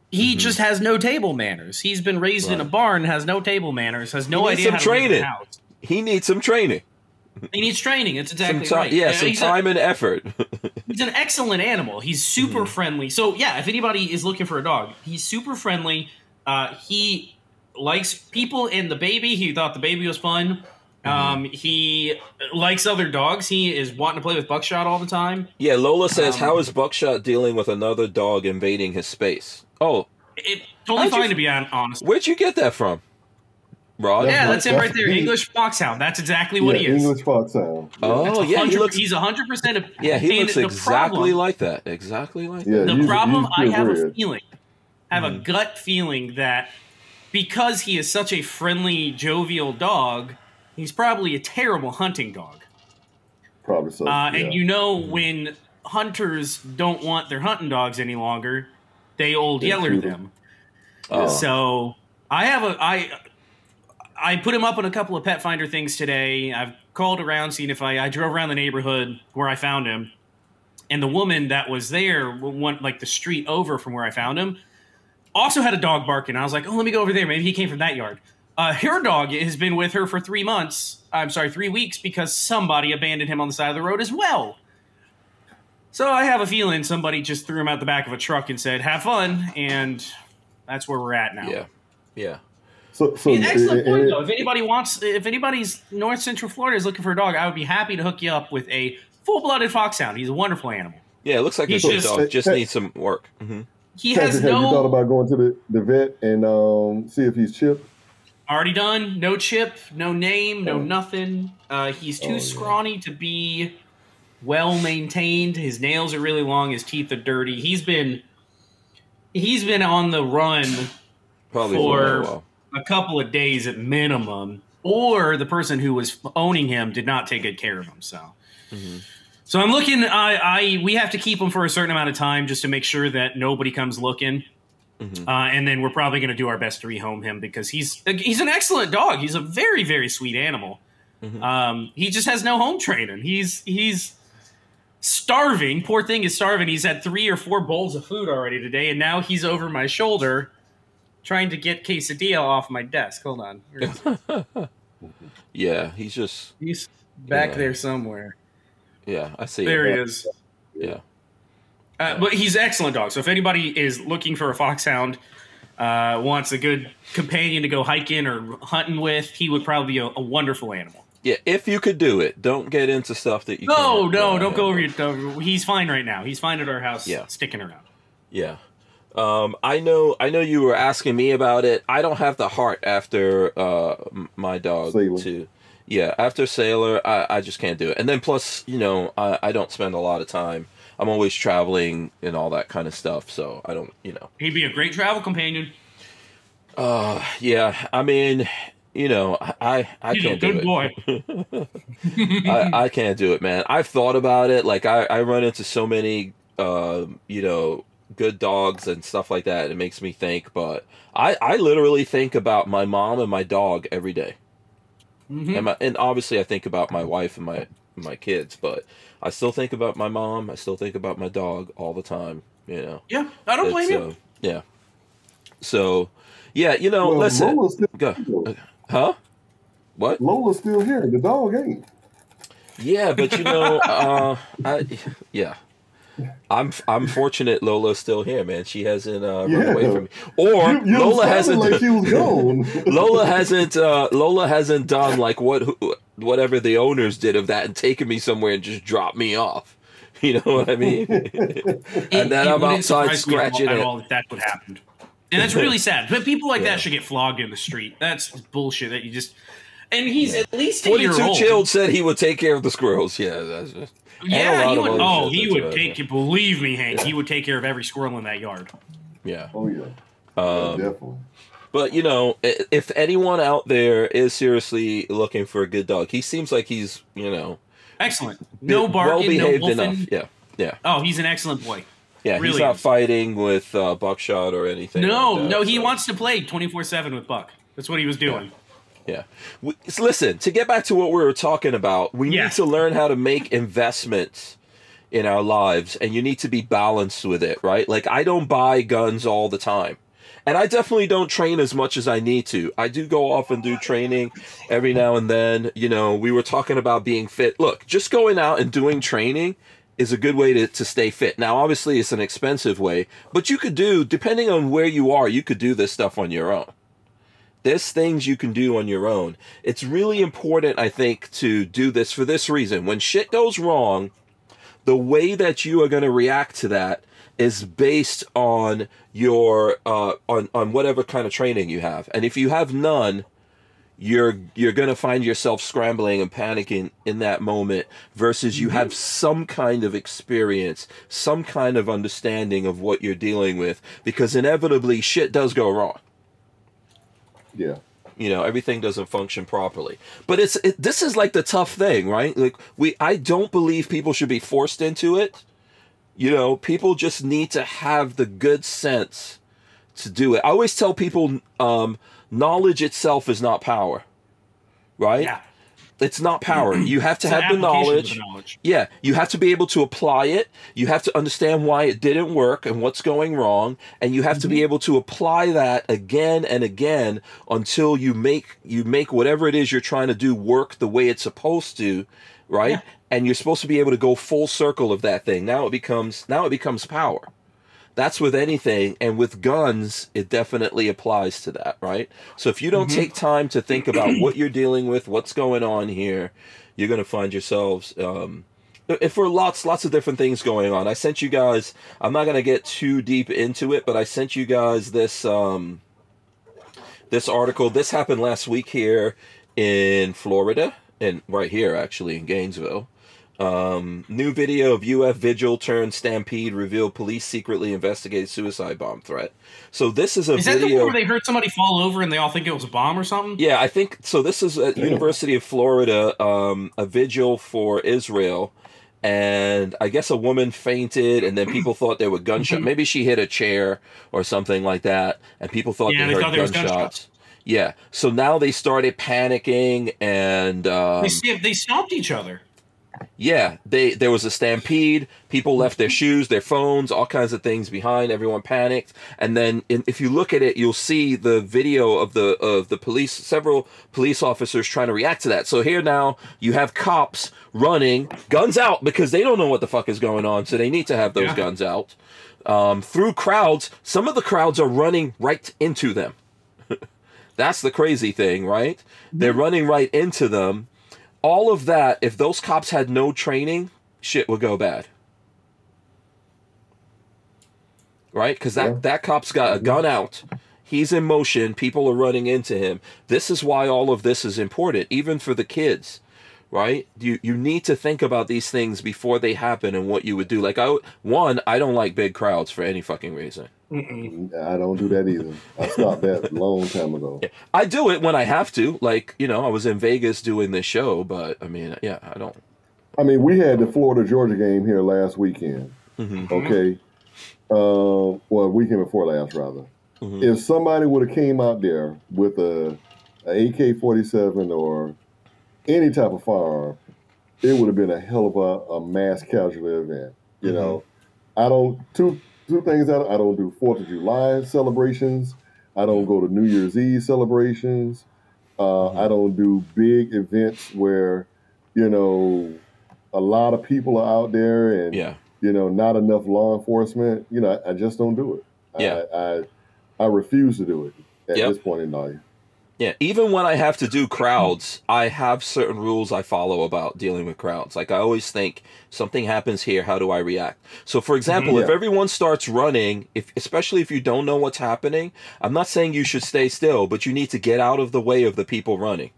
He Mhm. just has no table manners. He's been raised in a barn, has no table manners, has no He idea some how to leave the house. He needs some training, He needs training. It's exactly some time. right. Yeah, some he's a- time and effort. he's an excellent animal. He's super Mhm. friendly. So yeah, if anybody is looking for a dog, he's super friendly. Uh, he likes people and the baby. He thought the baby was fun. Um, he likes other dogs. He is wanting to play with Buckshot all the time. yeah, Lola says, Um, "How is Buckshot dealing with another dog invading his space?" Oh, It's totally How'd you- fine to be hon- honest. where'd you get that from, Rod? Yeah, that's him That's- right there. he- English foxhound. That's exactly what yeah, he is. English foxhound. Oh, That's yeah, he 100 looks. He's hundred percent. Yeah, he looks exactly problem- like that. Exactly like Yeah, that. the he's- problem he's I have a purebred. feeling, I have a Mhm. gut feeling that because he is such a friendly, jovial dog, he's probably a terrible hunting dog. Probably so. Uh, yeah. And you know when hunters don't want their hunting dogs any longer, they old They yeller them. Oh. So I have a I I put him up on a couple of pet finder things today. I've called around, seen if I I drove around the neighborhood where I found him, and the woman that was there, went like the street over from where I found him, also had a dog barking. I was like, oh, let me go over there. Maybe he came from that yard. Uh, her dog has been with her for three months. I'm sorry, three weeks because somebody abandoned him on the side of the road as well. So I have a feeling somebody just threw him out the back of a truck and said, "Have fun," and that's where we're at now. Yeah, yeah. so, so An excellent and- point, and- though. If anybody wants, if anybody's North Central Florida is looking for a dog, I would be happy to hook you up with a full-blooded foxhound. He's a wonderful animal. Yeah, it looks like a He's good just- dog. Just needs some work. hmm He Patrick, has have you thought about going to the, the vet and um, see if he's chipped? already done, no chip, no name, no Oh. nothing. Uh, he's too Oh, yeah. scrawny to be well maintained. His nails are really long. His teeth are dirty. He's been he's been on the run Probably For- for a a couple of days at minimum. or the person who was owning him did not take good care of him. So, so I'm looking. I, I we have to keep him for a certain amount of time just to make sure that nobody comes looking. Mhm. Uh, and then we're probably going to do our best to rehome him because he's he's an excellent dog. He's a very very sweet animal. Mhm. Um, he just has no home training. He's he's starving. Poor thing is starving. He's had three or four bowls of food already today, and now he's over my shoulder trying to get quesadilla off my desk. Hold on, Where is he? Yeah, he's just he's back Yeah. there somewhere. Yeah. I see. There him. he is. Yeah. Uh, but he's an excellent dog. So if anybody is looking for a foxhound, uh, wants a good companion to go hiking or hunting with, he would probably be a, a wonderful animal. Yeah, if you could do it, don't get into stuff that you. No, can't, no, don't go over your. Uh, he's fine right now. He's fine at our house, Yeah. sticking around. Yeah. Um, I know. I know you were asking me about it. I don't have the heart after uh, my dog Sailor. to. Yeah, after Sailor, I, I just can't do it. And then plus, you know, I, I don't spend a lot of time. I'm always traveling and all that kind of stuff, so I don't, you know. He'd be a great travel companion. Uh, yeah. I mean, you know, I I He's can't do good it. boy. I, I can't do it, man. I've thought about it. Like I, I run into so many, um, you know, good dogs and stuff like that. It makes me think. But I, I literally think about my mom and my dog every day. Mhm. and my, and obviously I think about my wife and my my kids. But I still think about my mom. I still think about my dog all the time. You know. Yeah, I don't blame you. uh, yeah. So, yeah, you know, Well, listen, Lola's still, go, huh? What? Lola's still here. The dog ain't. Yeah, but you know, uh, I, yeah, I'm I'm fortunate Lola's still here, man. She hasn't uh, run away from me, or You, you Lola hasn't. like she was gone. Lola hasn't. Uh, Lola hasn't done like what whatever the owners did of that and taken me somewhere and just dropped me off. You know what I mean? and then I'm outside surprise me at all- scratching at it. all if that's what happened. And that's really sad. But people like Yeah. that should get flogged in the street. That's bullshit. That you just. And he's at least a Forty-two old. chilled said he would take care of the squirrels. Yeah, that's just, and Yeah, he would. other Oh, shit he would right, take. yeah. Believe me, Hank, he would take care of every squirrel in that yard. Yeah. oh yeah, Um, definitely. But you know, if anyone out there is seriously looking for a good dog, he seems like he's you know Excellent. No well barking, no behaved wolfing. enough. Yeah, yeah, Oh, he's an excellent boy. yeah. he's not fighting with uh, buckshot or anything. No, like that, no, he so, wants to play twenty four seven with Buck. That's what he was doing. Yeah. We, listen to get back to what we were talking about. We Yeah. need to learn how to make investments in our lives, and you need to be balanced with it, right? Like I don't buy guns all the time. And I definitely don't train as much as I need to. I do go off and do training every now and then. You know, we were talking about being fit. Look, just going out and doing training is a good way to, to stay fit. Now, obviously, it's an expensive way, but you could do, depending on where you are, you could do this stuff on your own. There's things you can do on your own. It's really important, I think, to do this for this reason. When shit goes wrong, the way that you are going to react to that is based on your uh, on on whatever kind of training you have. And if you have none, you're you're going to find yourself scrambling and panicking in that moment versus you have some kind of experience, some kind of understanding of what you're dealing with because inevitably shit does go wrong Yeah, you know everything doesn't function properly. But it's it, this is like the tough thing right? Like we i don't believe people should be forced into it. You know people just need to have the good sense to do it. I always tell people um knowledge itself is not power right? Yeah. It's not power you have to have the knowledge the knowledge. yeah, you have to be able to apply it. You have to understand why it didn't work and what's going wrong, and you have to Mm-hmm. be able to apply that again and again until you make you make whatever it is you're trying to do work the way it's supposed to, right? Yeah. And you're supposed to be able to go full circle of that thing. Now it becomes now it becomes power. That's with anything, and with guns, it definitely applies to that, right? So if you don't Mm-hmm. take time to think about what you're dealing with, what's going on here, you're going to find yourselves um, if for lots lots of different things going on. I sent you guys. I'm not going to get too deep into it, but I sent you guys this um, this article. This happened last week here in Florida, and right here actually in Gainesville. Um, new video of UF Vigil turned Stampede reveal police secretly investigate suicide bomb threat. So this is a Is that the video. one where they heard somebody fall over and they all think it was a bomb or something? Yeah, I think so. This is at University of Florida, um, a vigil for Israel, and I guess a woman fainted, and then people thought they were gunshots. Maybe she hit a chair or something like that, and people thought Yeah, they they heard thought there was gunshots. gunshots. Yeah, so now they started panicking, and um, They, see- they stomped each other. Yeah, they there was a stampede. People left their shoes, their phones, all kinds of things behind. Everyone panicked, and then in, if you look at it, you'll see the video of the of the police, several police officers trying to react to that. So here now you have cops running, guns out because they don't know what the fuck is going on, so they need to have those Yeah. guns out. Um, through crowds, some of the crowds are running right into them. That's the crazy thing, right? They're running right into them all of that, if those cops had no training, shit would go bad. Right? Because that, Yeah. that cop's got a gun mm-hmm. out. He's in motion. People are running into him. This is why all of this is important, even for the kids. Right? You you need to think about these things before they happen and what you would do. Like I one, I don't like big crowds for any fucking reason. Mm-mm. I don't do that either. I stopped that long time ago. I do it when I have to. Like, you know, I was in Vegas doing this show, but I mean, yeah, I don't. I mean, we had the Florida Georgia game here last weekend. Mhm. Okay. Uh, well, weekend before last, rather. Mhm. If somebody would have came out there with a, a AK forty seven or any type of firearm, it would have been a hell of a, a mass casualty event. You know, I don't two two things. I don't, I don't do Fourth of July celebrations. I don't go to New Year's Eve celebrations. Uh, I don't do big events where you know a lot of people are out there and Yeah. you know not enough law enforcement. You know, I, I just don't do it. Yeah. I, I I refuse to do it at Yep. this point in life. Yeah, even when I have to do crowds, I have certain rules I follow about dealing with crowds. Like I always think something happens here, how do I react? So for example, if Yeah. everyone starts running, if especially if you don't know what's happening, I'm not saying you should stay still, but you need to get out of the way of the people running.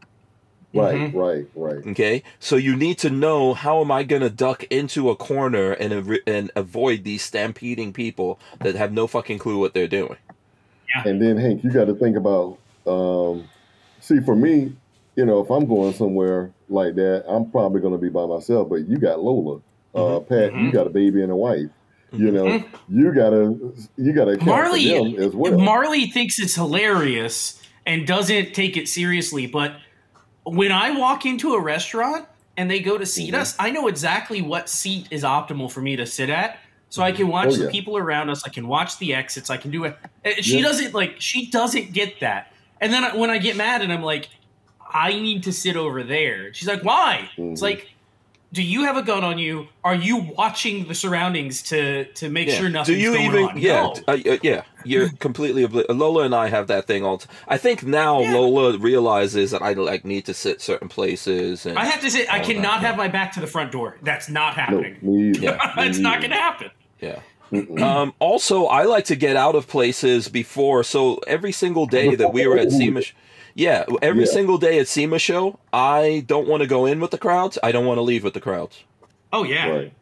Right, right, right. Okay? So you need to know how am I going to duck into a corner and av- and avoid these stampeding people that have no fucking clue what they're doing. Yeah. And then Hank, you got to think about. Um, see, for me, you know, if I'm going somewhere like that, I'm probably going to be by myself. But you got Lola, uh, Pat. You Mhm. got a baby and a wife. You know, you gotta you gotta Marley them as well. Marley thinks it's hilarious and doesn't take it seriously, but when I walk into a restaurant and they go to seat Mhm. us, I know exactly what seat is optimal for me to sit at. So I can watch Oh, the yeah. people around us. I can watch the exits. I can do it. Uh, She Yeah. doesn't like. She doesn't get that. And then I- when I get mad and I'm like, I need to sit over there. She's like, Why? It's Mhm. like, do you have a gun on you? Are you watching the surroundings to to make Yeah. sure nothing's Do you going even? on? Yeah, No. uh, uh, yeah. You're completely. Obli- Lola and I have that thing all. T- I think now Yeah. Lola realizes that I like need to sit certain places, and I have to say, I cannot that. have my back to the front door. That's not no, happening. me. Yeah. It's not going to happen. yeah. Um, also, I like to get out of places before. So every single day that we were at SEMA, sh- yeah, every Yeah. single day at SEMA show, I don't want to go in with the crowds. I don't want to leave with the crowds. Oh yeah. Right.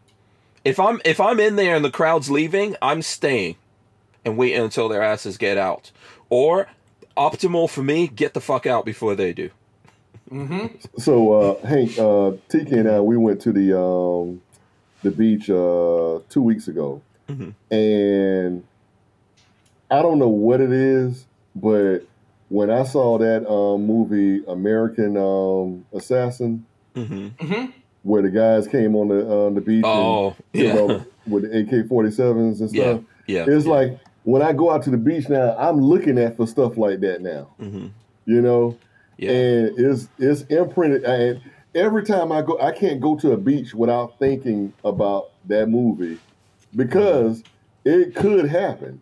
If I'm if I'm in there and the crowd's leaving, I'm staying and waiting until their asses get out. Or optimal for me, get the fuck out before they do. hmm So uh, Hank, uh, Tiki and I, we went to the um, the beach uh, two weeks ago, Mhm. and I don't know what it is, but when I saw that um, movie American um, Assassin, hmm hmm where the guys came on the on the beach, Oh, and, you yeah, know, with the AK forty sevens and stuff, yeah. it's like when I go out to the beach now, I'm looking at for stuff like that now, hmm you know. yeah. and it's it's imprinted. And every time I go, I can't go to a beach without thinking about that movie because it could happen.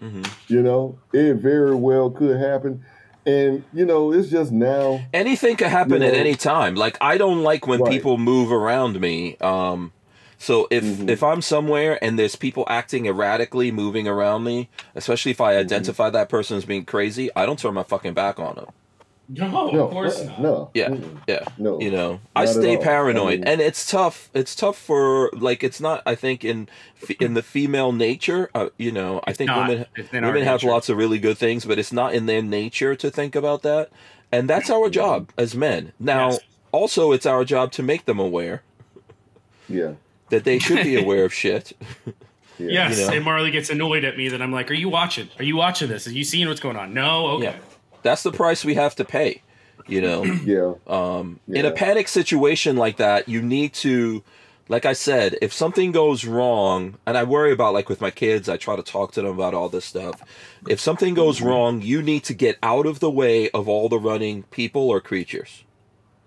hmm You know, it very well could happen, and you know, it's just now. anything could happen You at any time like i don't like when Right. people move around me um so if Mhm. if i'm somewhere and there's people acting erratically moving around me especially if i Mm-hmm. identify that person as being crazy i don't turn my fucking back on them No, No, of course uh-uh, not. no, Yeah, mm-mm, yeah. no. You know, I stay all. I paranoid, mean- and it's tough. It's tough for like it's not. I think in in the female nature, uh, you know, I think not. women It's in our women have lots of really good things, but it's not in their nature to think about that, and that's our job as men. Now, Yes. also, it's our job to make them aware Yeah, that they should be aware of shit. yeah. Yes, you know. and Marley gets annoyed at me that I'm like, "Are you watching? Are you watching this? Are you seeing what's going on?" No, okay. Yeah, that's the price we have to pay. You know. yeah. Um, In a panic situation like that, you need to, like I said, if something goes wrong, and I worry about like with my kids, I try to talk to them about all this stuff. If something goes wrong, you need to get out of the way of all the running people or creatures.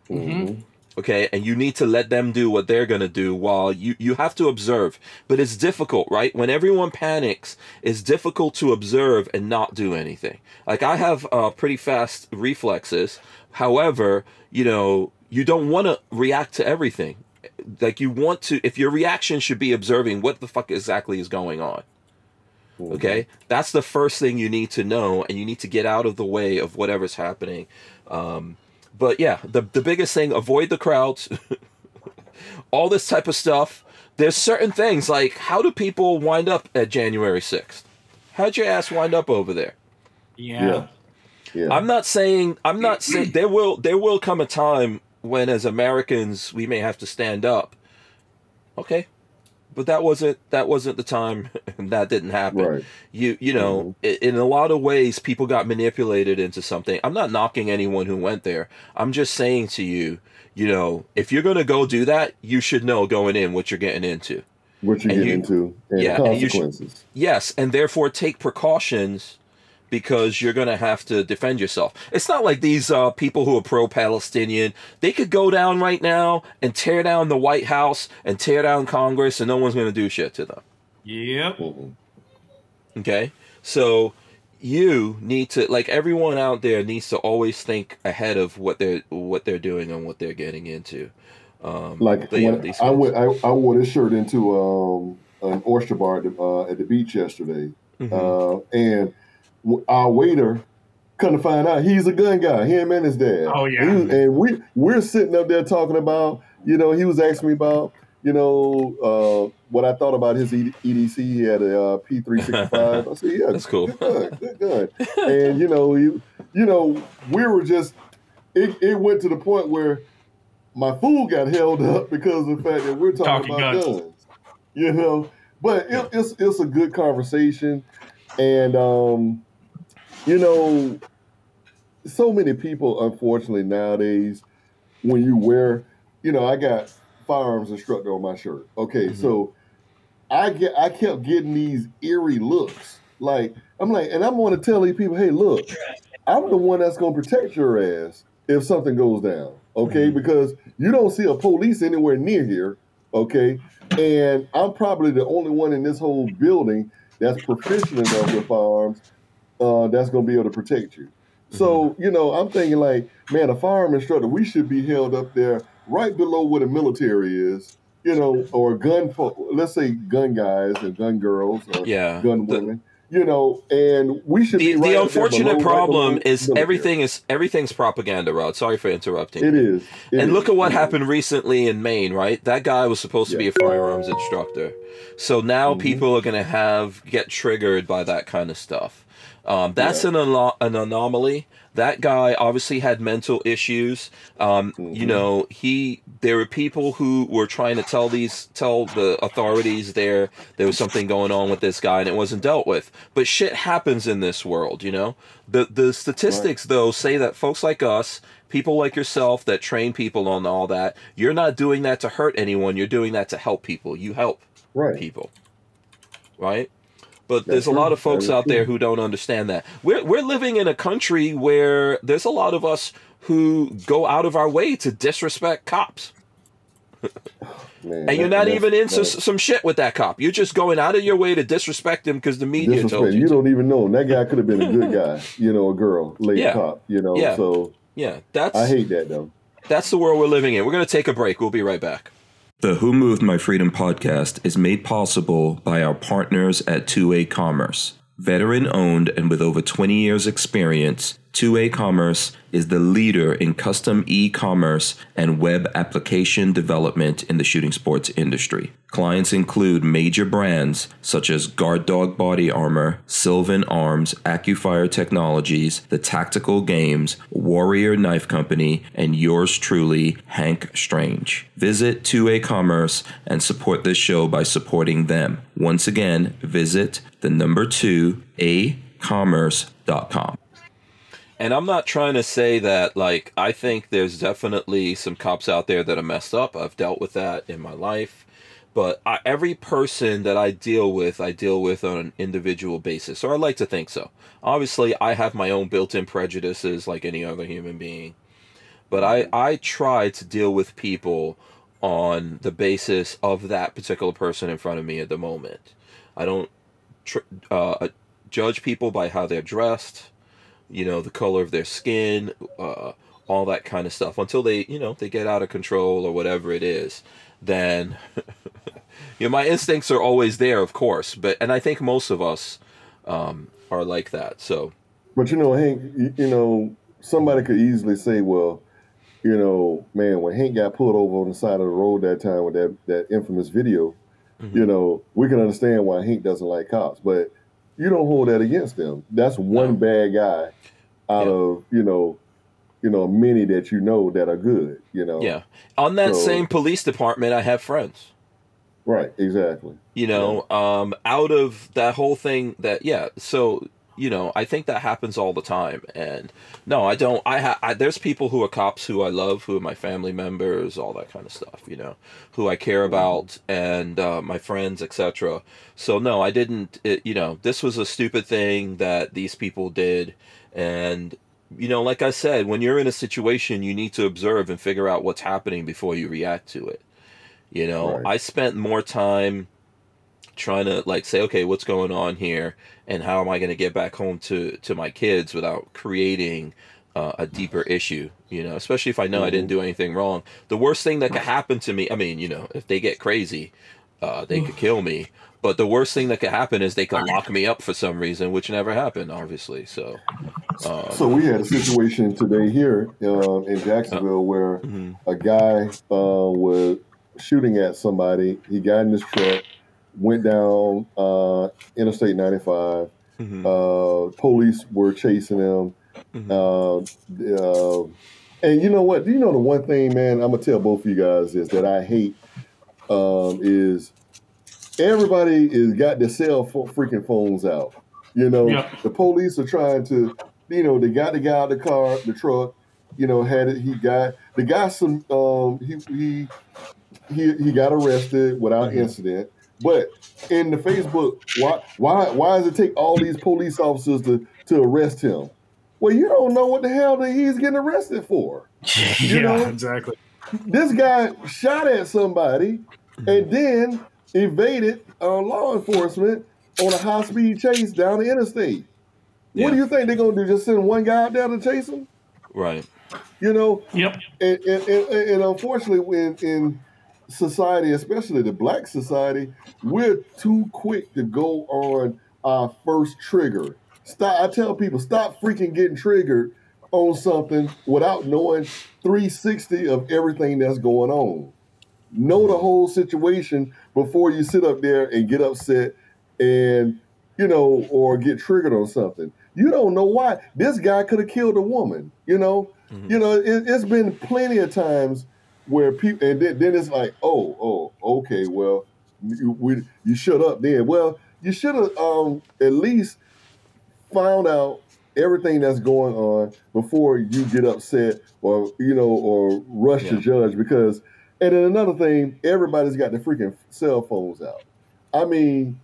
Mhm. Okay, and you need to let them do what they're gonna do while you you have to observe. But it's difficult, right? When everyone panics, it's difficult to observe and not do anything. Like I have uh, pretty fast reflexes. However, you know, you don't want to react to everything. Like you want to, if your reaction should be observing what the fuck exactly is going on. Okay, that's the first thing you need to know, and you need to get out of the way of whatever's happening. Um, but yeah, the the biggest thing: avoid the crowds. All this type of stuff. There's certain things like how do people wind up at January sixth? How'd your ass wind up over there? Yeah. Yeah. Yeah. I'm not saying I'm not saying there will there will come a time when as Americans we may have to stand up. Okay. But that wasn't that wasn't the time and that didn't happen. Right. You you know, mm-hmm. i in a lot of ways people got manipulated into something. I'm not knocking anyone who went there. I'm just saying to you, you know, if you're going to go do that, you should know going in what you're getting into. what you and get you- into and yeah, the and should- consequences. Yes, and therefore take precautions because you're going to have to defend yourself. It's not like these uh, people who are pro-Palestinian. They could go down right now and tear down the White House and tear down Congress, and no one's going to do shit to them. Yep. Okay, so you need to like everyone out there needs to always think ahead of what they're what they're doing and what they're getting into. Um, Like but when I guys- went, I, I wore this shirt into um, an oyster bar at the, uh, at the beach yesterday, Mhm. uh, and w- our waiter couldn't find out he's a gun guy. Him and his dad. Oh, yeah. He and we we're sitting up there talking about, you know, he was asking me about, you know, uh, what I thought about his EDC. He had a uh, P365. I said, yeah, That's cool. Good, good, good. and you know, you you know, we were just it, it went to the point where my food got held up because of the fact that we're talking, Talking about guns. guns. You know, but it, it's it's a good conversation, and um, you know, so many people, unfortunately nowadays, when you wear, you know, I got firearms instructor on my shirt. Okay, Mhm. so I get I kept getting these eerie looks. Like I'm like, and I'm going to tell these people, hey, look, I'm the one that's going to protect your ass if something goes down. Okay, because you don't see a police anywhere near here. Okay, and I'm probably the only one in this whole building that's proficient enough with firearms uh, that's going to be able to protect you. So you know, I'm thinking like, man, a firearm instructor, we should be held up there right below where the military is. You know, or gun, let's say gun guys and gun girls or yeah. gun the- women. You know, and we should the, be right the unfortunate below- problem below is military. everything is everything's propaganda, Rod. Sorry for interrupting. It is. It and is. look at what happened recently in Maine, right? That guy was supposed to be a firearms instructor. So now Mhm. people are going to have get triggered by that kind of stuff. Um, that's Yeah. an, ano- an anomaly. That guy obviously had mental issues. Um, You Mhm. know, he there were people who were trying to tell these tell the authorities there there was something going on with this guy and it wasn't dealt with. But shit happens in this world, you know. The the statistics though say that folks like us, people like yourself that train people on all that, you're not doing that to hurt anyone. You're doing that to help people. You help Right. people, right? But there's a lot of folks out there who don't understand that. We're we're living in a country where there's a lot of us who go out of our way to disrespect cops, Man, and you're not even into s some shit with that cop. You're just going out of your way to disrespect him because the media told you. You to. don't even know. And that guy could have been a good guy, you know, a girl, lady Yeah. cop, you know. Yeah. So Yeah, that's I hate that though. that's the world we're living in. We're gonna take a break. We'll be right back. The Who Moved My Freedom podcast is made possible by our partners at 2A Commerce. Veteran owned and with over 20 years' experience, 2A Commerce is the leader in custom e commerce and web application development in the shooting sports industry. Clients include major brands such as Guard Dog Body Armor, Sylvan Arms, AccuFire Technologies, The Tactical Games, Warrior Knife Company, and yours truly, Hank Strange. Visit 2A Commerce and support this show by supporting them. Once again, visit the number 2 a commerce.com. And I'm not trying to say that, like, I think there's definitely some cops out there that are messed up. I've dealt with that in my life. But I, every person that I deal with, I deal with on an individual basis. Or I like to think so. Obviously, I have my own built in prejudices like any other human being. But I, I try to deal with people on the basis of that particular person in front of me at the moment. I don't tr- uh, judge people by how they're dressed you know, the color of their skin, uh, all that kind of stuff until they, you know, they get out of control or whatever it is. Then, you know, my instincts are always there, of course, but and I think most of us um, are like that. So, but you know, Hank, you, you know, somebody could easily say, well, you know, man, when Hank got pulled over on the side of the road that time with that that infamous video, mm-hmm. you know, we can understand why Hank doesn't like cops, but you don't hold that against them. That's one bad guy out yeah. of you know you know many that you know that are good you know yeah on that so, same police department i have friends right exactly you know yeah. um out of that whole thing that yeah so you know i think that happens all the time and no i don't i have there's people who are cops who i love who are my family members all that kind of stuff you know who i care mm-hmm. about and uh, my friends etc so no i didn't it, you know this was a stupid thing that these people did and you know, like I said, when you're in a situation, you need to observe and figure out what's happening before you react to it. You know, right. I spent more time trying to like say, okay, what's going on here, and how am I going to get back home to to my kids without creating uh, a deeper issue. You know, especially if I know mm-hmm. I didn't mm-hmm. do anything wrong. The worst thing that could happen to me, I mean, you know, if they get crazy, uh, they could kill me. But the worst thing that could happen is they could lock me up for some reason, which never happened, obviously. So, um, so we had a situation today here uh, in Jacksonville uh, where mm-hmm. a guy uh, was shooting at somebody. He got in his truck, went down uh, Interstate 95. Mm-hmm. Uh, police were chasing him. Mm-hmm. Uh, and you know what? Do you know the one thing, man. I'm gonna tell both of you guys is that I hate um, is everybody is got their cell phone, freaking phones out. You know, the police are trying to, you know, they got the guy out the car, the truck. You know, had it. He got the guy. Some um, he he he he got arrested without mm-hmm. incident. But in the Facebook, why why why does it take all these police officers to to arrest him? Well, you don't know what the hell that he's getting arrested for. You yeah, know? exactly. This guy shot at somebody, and then evaded uh, law enforcement on a high speed chase down the interstate. Yeah. What do you think they're gonna do? Just send one guy out there to chase him? Right. You know. Yep. And and, and, and unfortunately, in in society, especially the black society, we're too quick to go on our first trigger. Stop. I tell people, stop freaking getting triggered on something without knowing 360 of everything that's going on know the whole situation before you sit up there and get upset and you know or get triggered on something you don't know why this guy could have killed a woman you know mm-hmm. you know it, has been plenty of times where people and then, then it's like oh oh okay well you, we, you shut up then well you should have um, at least found out everything that's going on before you get upset or you know or rush yeah. to judge because and then another thing, everybody's got their freaking cell phones out. I mean,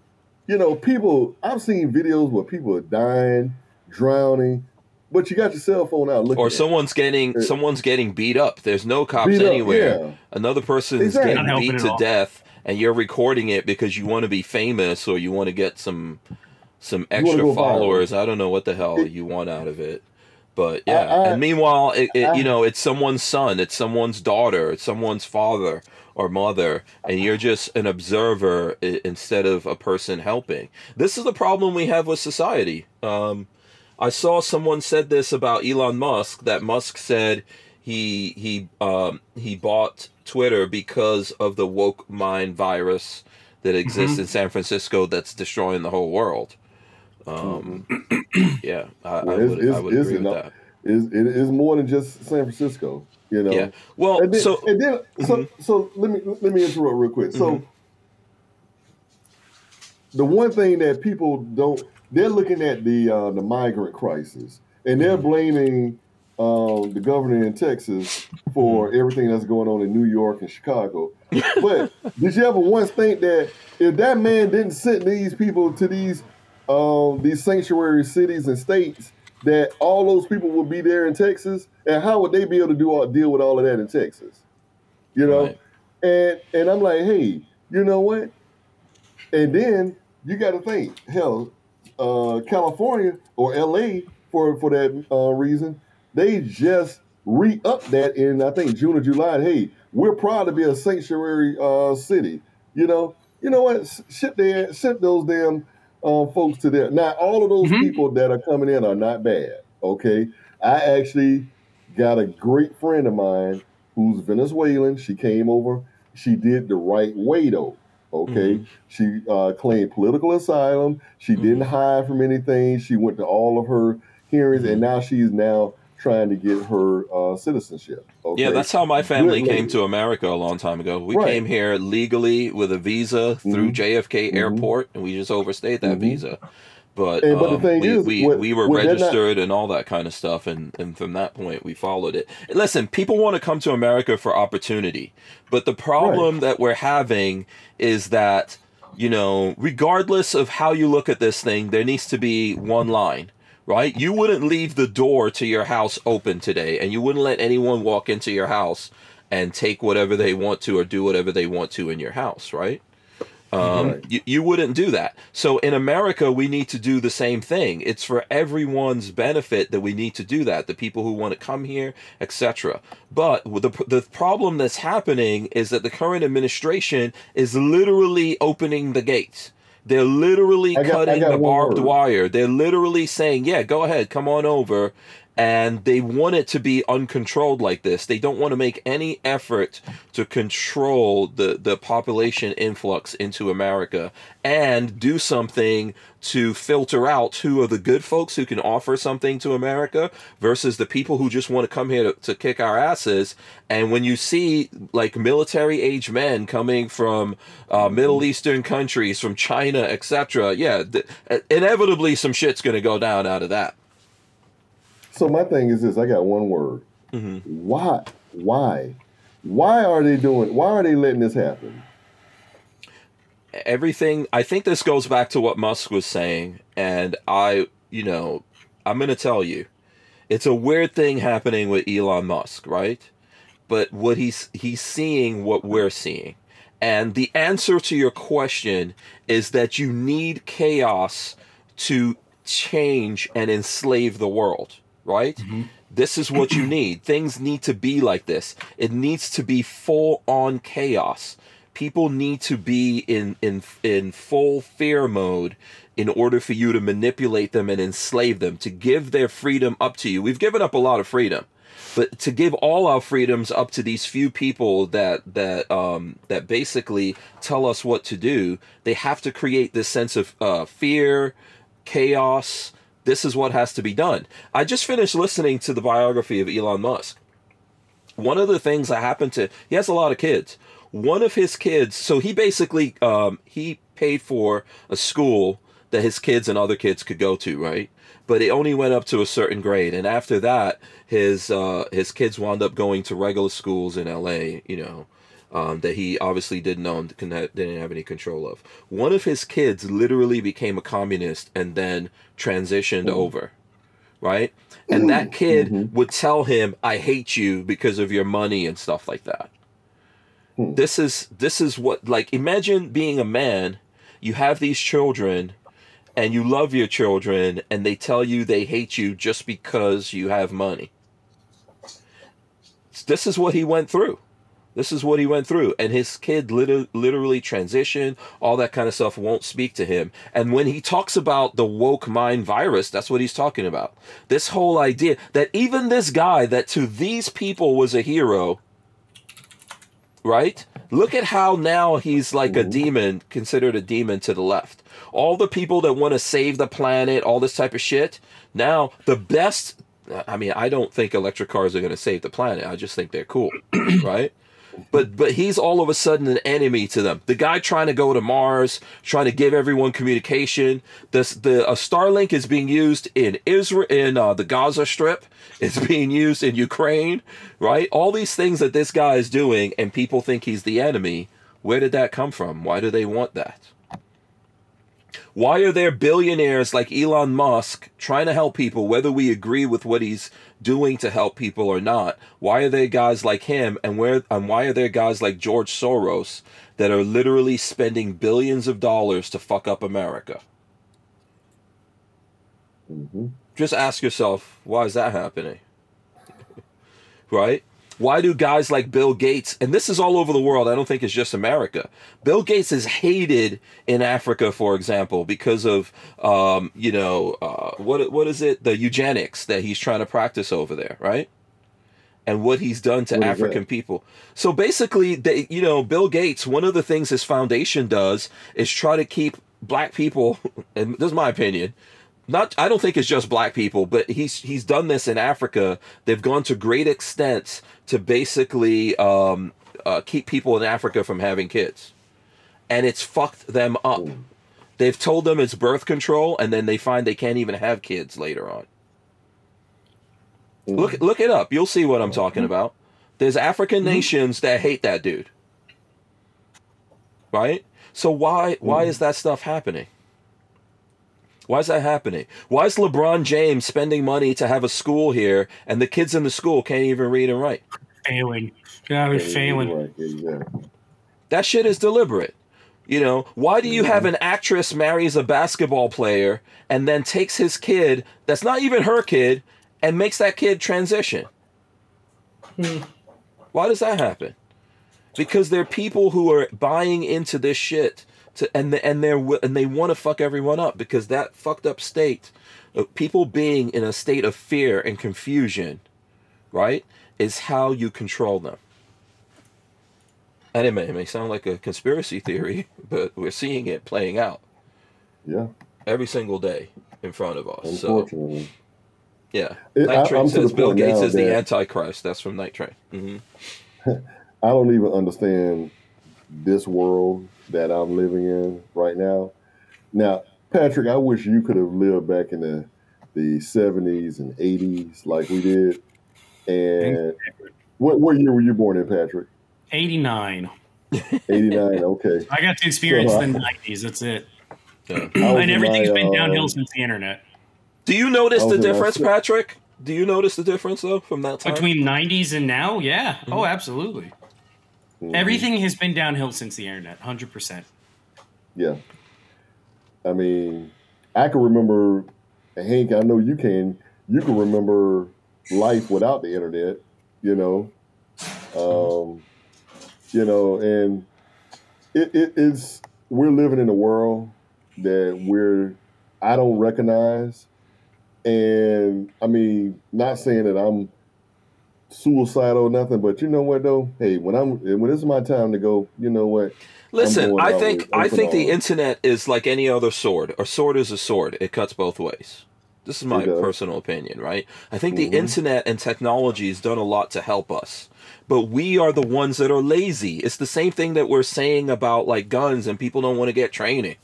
you know, people. I've seen videos where people are dying, drowning, but you got your cell phone out looking. Or someone's getting it. some's getting beat up. There's no cops anywhere. Yeah. Another person's exactly. getting beat to death, and you're recording it because you want to be famous or you want to get some some extra followers. Viral. I don't know what the hell it, you want out of it. But yeah, I, I, and meanwhile, it, it, I, you know, it's someone's son, it's someone's daughter, it's someone's father or mother, and you're just an observer instead of a person helping. This is the problem we have with society. Um, I saw someone said this about Elon Musk that Musk said he he um, he bought Twitter because of the woke mind virus that exists Mm-hmm. in San Francisco that's destroying the whole world. Um, yeah, I, I Well, it's- would, I would it's agree with enough. that. Is it is more than just San Francisco, you know. Yeah. Well, And then, so mm-hmm. and then so so let me let me interrupt real quick. So Mhm. the one thing that people don't they're looking at the uh, the migrant crisis and they're Mm-hmm. blaming um, the governor in Texas for Mm-hmm. everything that's going on in New York and Chicago. But did you ever once think that if that man didn't send these people to these um, these sanctuary cities and states, that all those people would be there in Texas, and how would they be able to do all, deal with all of that in Texas? You know, Right. and and I'm like, hey, you know what? And then you got to think, hell, uh, California or LA for for that uh, reason, they just re-up that in I think June or July. Hey, we're proud to be a sanctuary uh, city. You know, you know what? Ship there, ship those damn uh, folks to there. Now, all of those Mhm. people that are coming in are not bad. Okay, I actually got a great friend of mine who's Venezuelan. She came over. She did the right way though. Okay, she uh, claimed political asylum. She didn't hide from anything. She went to all of her hearings, and now she's now trying to get her uh, citizenship. Okay, Yeah, that's how my family Good came lady. to America a long time ago. We Right. came here legally with a visa through Mhm. JFK Mhm. Airport, and we just overstayed that Mhm. visa. But, And- but the um, thing we, is, we, when- we were they're not- registered and all that kind of stuff, and, and from that point, we followed it. And listen, people want to come to America for opportunity, but the problem that we're having is that, you know, regardless of how you look at this thing, there needs to be one line right? You wouldn't leave the door to your house open today, and you wouldn't let anyone walk into your house and take whatever they want to or do whatever they want to in your house, right? Um, Right. you, you wouldn't do that. So in America, we need to do the same thing. It's for everyone's benefit that we need to do that. The people who want to come here, etc. But the the problem that's happening is that the current administration is literally opening the gates. They're literally got- cutting the barbed word. wire. They're literally saying, "Yeah, go ahead, come on over." And they want it to be uncontrolled like this. They don't want to make any effort to control the, the population influx into America and do something to filter out who are the good folks who can offer something to America versus the people who just want to come here to, to kick our asses. And when you see like military age men coming from uh, Middle Eastern countries, from China, etc., yeah, th- inevitably some shit's going to go down out of that. So my thing is this: I got one word. Mhm. Why? Why? Why are they doing? Why are they letting this happen? everything i think this goes back to what musk was saying and i you know i'm going to tell you it's a weird thing happening with elon musk right but what he's he's seeing what we're seeing and the answer to your question is that you need chaos to change and enslave the world right? This is what you need. Things need to be like this. It needs to be full on chaos. People need to be in in in full fear mode in order for you to manipulate them and enslave them to give their freedom up to you. We've given up a lot of freedom but to give all our freedoms up to these few people that that um that basically tell us what to do they have to create this sense of uh fear chaos this is what has to be done. I just finished listening to the biography of elon musk. One of the things that happened to he has a lot of kids. One of his kids so he basically um, he paid for a school that his kids and other kids could go to right? But it only went up to a certain grade. And after that his uh, his kids wound up going to regular schools in la you know um, that he obviously didn't own didn't have any control of. One of his kids literally became a communist and then transitioned over right? And that kid Mhm. would tell him i hate you because of your money and stuff like that. Hmm. this is this is what like imagine being a man you have these children and you love your children and they tell you they hate you just because you have money. This is what he went through This is what he went through. And his kid liter- literally transitioned, all that kind of stuff won't speak to him. And when he talks about the woke mind virus, that's what he's talking about. This whole idea that even this guy that to these people was a hero, right? Look at how now he's like a demon, considered a demon to the left. All the people that want to save the planet, all this type of shit. Now, the best I mean, I don't think electric cars are going to save the planet. I just think they're cool, right? But but he's all of a sudden an enemy to them. The guy trying to go to Mars, trying to give everyone communication. This the a Starlink is being used in Israel in uh, the Gaza Strip. It's being used in Ukraine, right? All these things that this guy is doing, and people think he's the enemy. Where did that come from? Why do they want that? Why are there billionaires like Elon Musk trying to help people, whether we agree with what he's doing to help people or not? Why are there guys like him, and where and why are there guys like George Soros that are literally spending billions of dollars to fuck up America? hmm Just ask yourself, why is that happening? right? Why do guys like Bill Gates, and this is all over the world, I don't think it's just America. Bill Gates is hated in Africa, for example, because of, um, you know, uh, what what is it? The eugenics that he's trying to practice over there, right? And what he's done to What African people. So basically, they, you know, Bill Gates, one of the things his foundation does is try to keep black people, and this is my opinion, not I don't think it's just black people, but he's he's done this in Africa. They've gone to great extents to basically um, uh, keep people in Africa from having kids, and it's fucked them up. They've told them it's birth control, and then they find they can't even have kids later on. Look look it up. You'll see what I'm talking about. There's African nations that hate that dude. Right? So why why is that stuff happening? Why is that happening? Why is LeBron James spending money to have a school here and the kids in the school can't even read and write? Failing. Yeah, we're failing. Exactly. That shit is deliberate. You know, why do you have an actress marries a basketball player and then takes his kid that's not even her kid and makes that kid transition? Hmm. Why does that happen? Because there are people who are buying into this shit to and the, and they're and they want to fuck everyone up because that fucked up state of people being in a state of fear and confusion, right, is how you control them. And it may, it may sound like a conspiracy theory, but we're seeing it playing out Yeah, every single day in front of us. So, unfortunately. yeah. It- Night Train the says Bill Gates is the Antichrist. That's from Night Train. hmm I don't even understand this world that I'm living in right now. Now, Patrick, I wish you could have lived back in the the 70s and 80s like we did. And what what year were you born in, Patrick? 89. 89. Okay. I got to experience So, the uh, 90s. That's it. Yeah. And in everything's my, been uh, downhill since the internet. Do you notice the was in my difference, Patrick? Do you notice the difference though from that time? Between 90s and now, yeah. Oh, absolutely. Mhm. Everything has been downhill since the internet, 100%. Yeah. I mean, I can remember, Hank, I know you can, you can remember life without the internet, you know. Um, you know, and it, it is, we're living in a world that we're, I don't recognize. And I mean, not saying that I'm suicidal or nothing, but you know what though? Hey, when I'm, when this is my time to go, you know what? Listen, I think I think the internet is like any other sword. A sword is a sword. It cuts both ways. This is my personal opinion, right? I think the Mhm. internet and technology has done a lot to help us. But we are the ones that are lazy. It's the same thing that we're saying about like guns and people don't want to get training.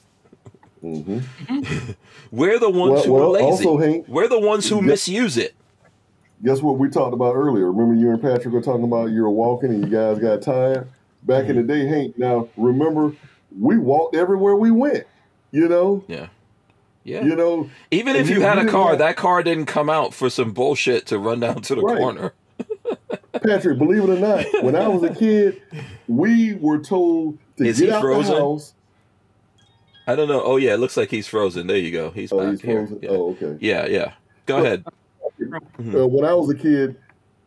hmm We're the ones Well, who well are lazy. also, Hank, we're the ones who Yeah. misuse it. guess what we talked about earlier? Remember you and Patrick were talking about you were walking and you guys got tired? Back in the day, Hank, now remember, we walked everywhere we went. You know? Yeah. Yeah. You know, Even if you- you had a car, that car didn't come out for some bullshit to run down to the Right. corner. Patrick, believe it or not, when I was a kid, we were told to Is get out frozen? the house. I don't know. Oh yeah, it looks like he's frozen. There you go. He's Oh, back he's here. frozen. Yeah. Oh, okay. yeah, yeah. Go ahead. Mhm. Uh, when I was a kid,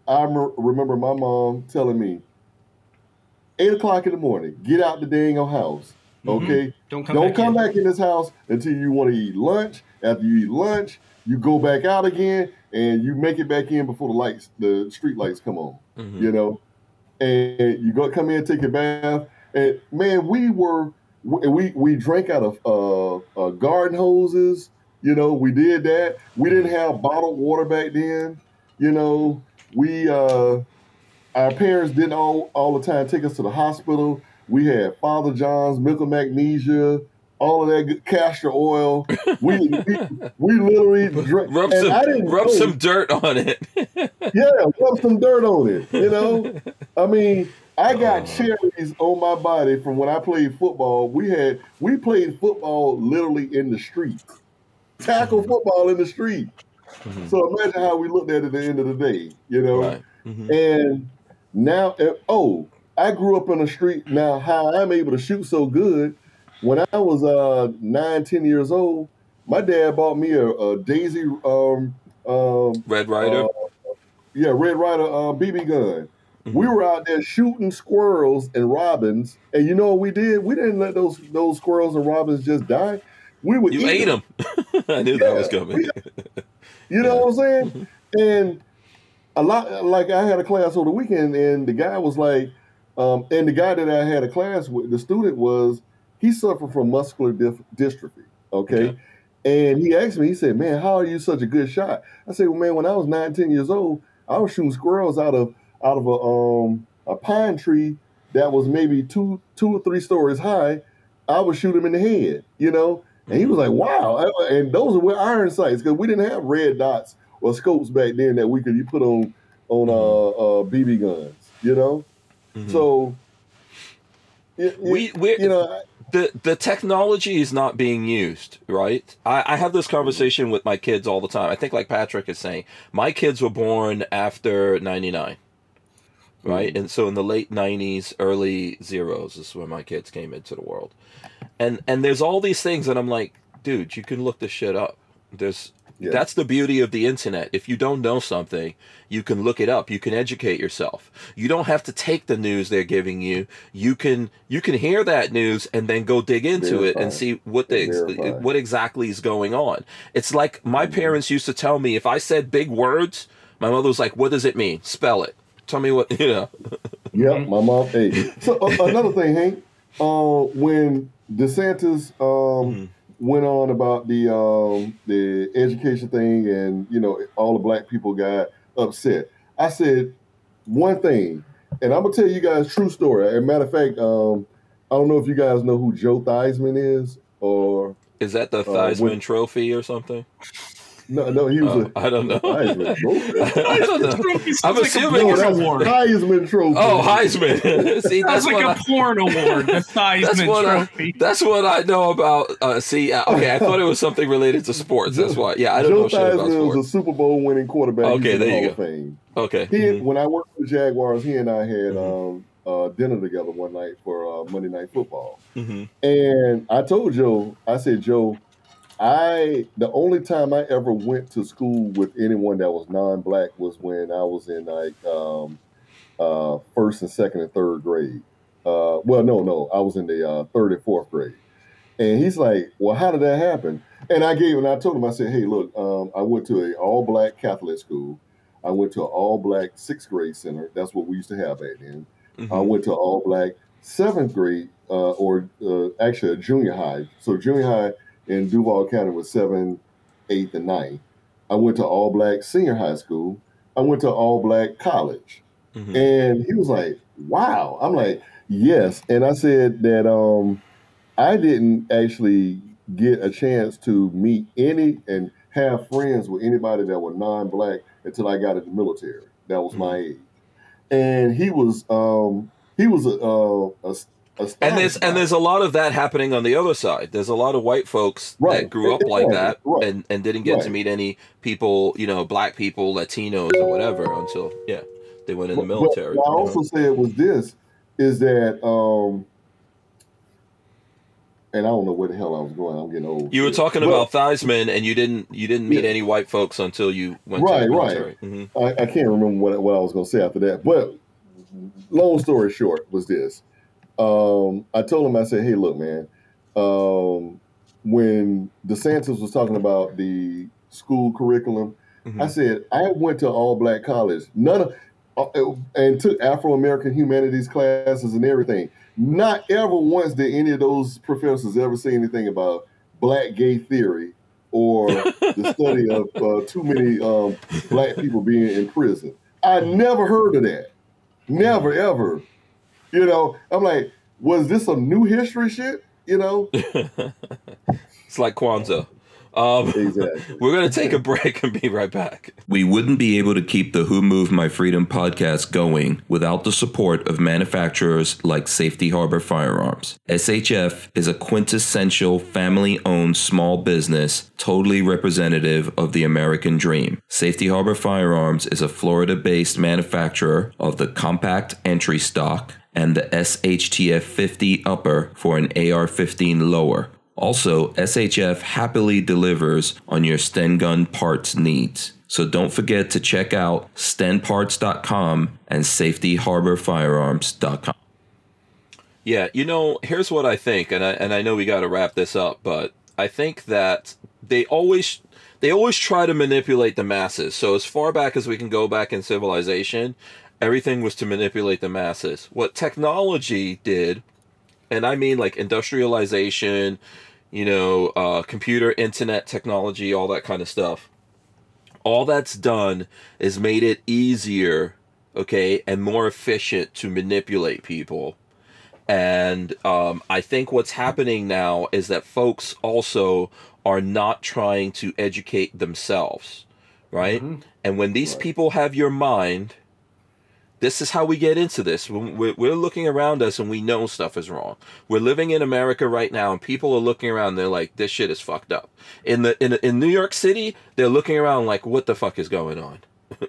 I remember my mom telling me, eight o'clock in the morning. Get out the dang old house. Mhm. Okay. Don't come Don't back come in. back in this house until you want to eat lunch. After you eat lunch, you go back out again and you make it back in before the lights, the street lights come on. Mhm. You know, and you go come in, take your bath, and man, we were we we drank out of uh, uh, garden hoses. You know, we did that. We didn't have bottled water back then. You know, we uh, our parents didn't all all the time take us to the hospital. We had Father John's, milk and magnesia, all of that good castor oil. We we, we literally drank. Rub and some I didn't rub know- some dirt on it. yeah, rub some dirt on it. You know, I mean, I got Oh. cherries on my body from when I played football. We had we played football literally in the street, tackle football in the street. Mhm. So imagine how we looked at it at the end of the day. You know, Right. Mhm. and now, uh, oh, I grew up in the street. Now, how I'm able to shoot so good? When I was uh nine, ten years old, my dad bought me a, a Daisy, um, um, Red Ryder. uh, yeah, Red Ryder uh, BB gun. We Mhm. were out there shooting squirrels and robins, and you know what we did? We didn't let those those squirrels and robins just die. We would you eat ate them. I knew that was coming. we- You know what I'm saying? And a lot like I had a class over the weekend, and the guy was like, um, and the guy that I had a class with, the student was, he suffered from muscular dif- dystrophy. Okay? Okay. And he asked me, he said, Man, how are you such a good shot? I said, Well, man, when I was nine, 10 years old, I was shooting squirrels out of out of a um a pine tree that was maybe two two or three stories high. I would shoot him in the head, you know? And he was like, wow. And those were iron sights because we didn't have red dots or scopes back then that we could you put on on uh, uh, BB guns, you know? Mhm. So, we we you know, the the technology is not being used right? I, I have this conversation with my kids all the time. I think like patrick is saying my kids were born after 99 right? And so in the late 90s early zeros is when my kids came into the world. And and there's all these things and i'm like dude you can look this shit up. There's Yeah. that's the beauty of the internet if you don't know something you can look it up you can educate yourself you don't have to take the news they're giving you you can you can hear that news and then go dig into it and see what the ex- what exactly is going on it's like my Mhm. parents used to tell me if i said big words my mother was like what does it mean spell it tell me what you know Yep, my mom. Hey, so uh, another thing, Hank. Uh, when DeSantis um, Mhm. Went on about the um, the education thing, and you know all the black people got upset, I said one thing, and I'm gonna tell you guys a true story. As a matter of fact, um, I don't know if you guys know who Joe Theismann is, or is that the Uh, Theismann when- trophy or something no, no, he was Oh, a i don't know Heisman Trophy. I don't know. Trophy I'm like a assuming porn it's- No, that's award. Heisman Trophy. oh heisman see that's Sounds like what a I, porn award. The That's Theismann what I- Trophy. That's what I know about. Uh, see, uh, okay, I thought it was something related to sports. That's why. Yeah, I don't Joe know shit about Theismann was sports. a Super Bowl winning quarterback. Okay, in the there you Hall of Fame. Okay. He, Mhm. when I worked for the Jaguars, he and I had Mhm. um, uh, dinner together one night for uh, Monday Night Football. Mhm. And I told Joe, I said, Joe, I the only time I ever went to school with anyone that was non-black was when I was in like um, uh, first and second and third grade. Uh, well, no, no, I was in the uh, third and fourth grade. And he's like, "Well, how did that happen?" And I gave, and I told him, I said, "Hey, look, um, I went to a all-black Catholic school. I went to an all-black sixth grade center. That's what we used to have back then. I Mhm. went to all black seventh grade, uh, or uh, actually a junior high. So junior high in Duval County was seven, eighth, and ninth. I went to all black senior high school. I went to all black college. Mhm. And he was like, wow. I'm like, yes. And I said that um, I didn't actually get a chance to meet any and have friends with anybody that were non-black until I got in the military. That was my age. And he was um, he was a, a, a And there's and there's a lot of that happening on the other side. There's a lot of white folks Right. that grew up like Right. that Right. and and didn't get to meet any people, you know, black people, Latinos or whatever until yeah, they went in the But- but military. What I you know? also said was this is that um, and I don't know where the hell I was going. I'm getting old. You were talking But- about Theismann, and you didn't you didn't meet Yeah. any white folks until you went Right, to the right. military. Mhm. I, I can't remember what, what I was going to say after that. But long story short was this: um, I told him, I said, hey, look, man, um, when DeSantis was talking about the school curriculum, Mhm. I said, I went to all black college, none of, uh, and took Afro American humanities classes and everything. Not ever once did any of those professors ever say anything about black gay theory or the study of uh, too many um, black people being in prison. I never heard of that. Never, ever. You know, I'm like, was this some new history shit? You know? it's like Kwanzaa. Um, Exactly. we're gonna take a break and be right back. We wouldn't be able to keep the Who Moved My Freedom podcast going without the support of manufacturers like Safety Harbor Firearms. SHF is a quintessential family owned small business, totally representative of the American dream. Safety Harbor Firearms is a Florida based manufacturer of the compact entry stock and the SHTF 50 upper for an AR 15 lower. Also, SHF happily delivers on your Sten gun parts needs. So don't forget to check out stenparts.com and safetyharborfirearms.com. Yeah, you know, here's what I think, and I and I know we got to wrap this up, but I think that they always they always try to manipulate the masses. So as far back as we can go back in civilization, everything was to manipulate the masses. What technology did, and I mean like industrialization, you know, uh, computer, internet technology, all that kind of stuff. All that's done is made it easier, okay, and more efficient to manipulate people. And um, I think what's happening now is that folks also are not trying to educate themselves, right? And when these Right. people have your mind, this is how we get into this. We're, looking around us and we know stuff is wrong. We're living in America right now, and people are looking around. They're like, "This shit is fucked up." In the in in New York City, they're looking around like, "What the fuck is going on?"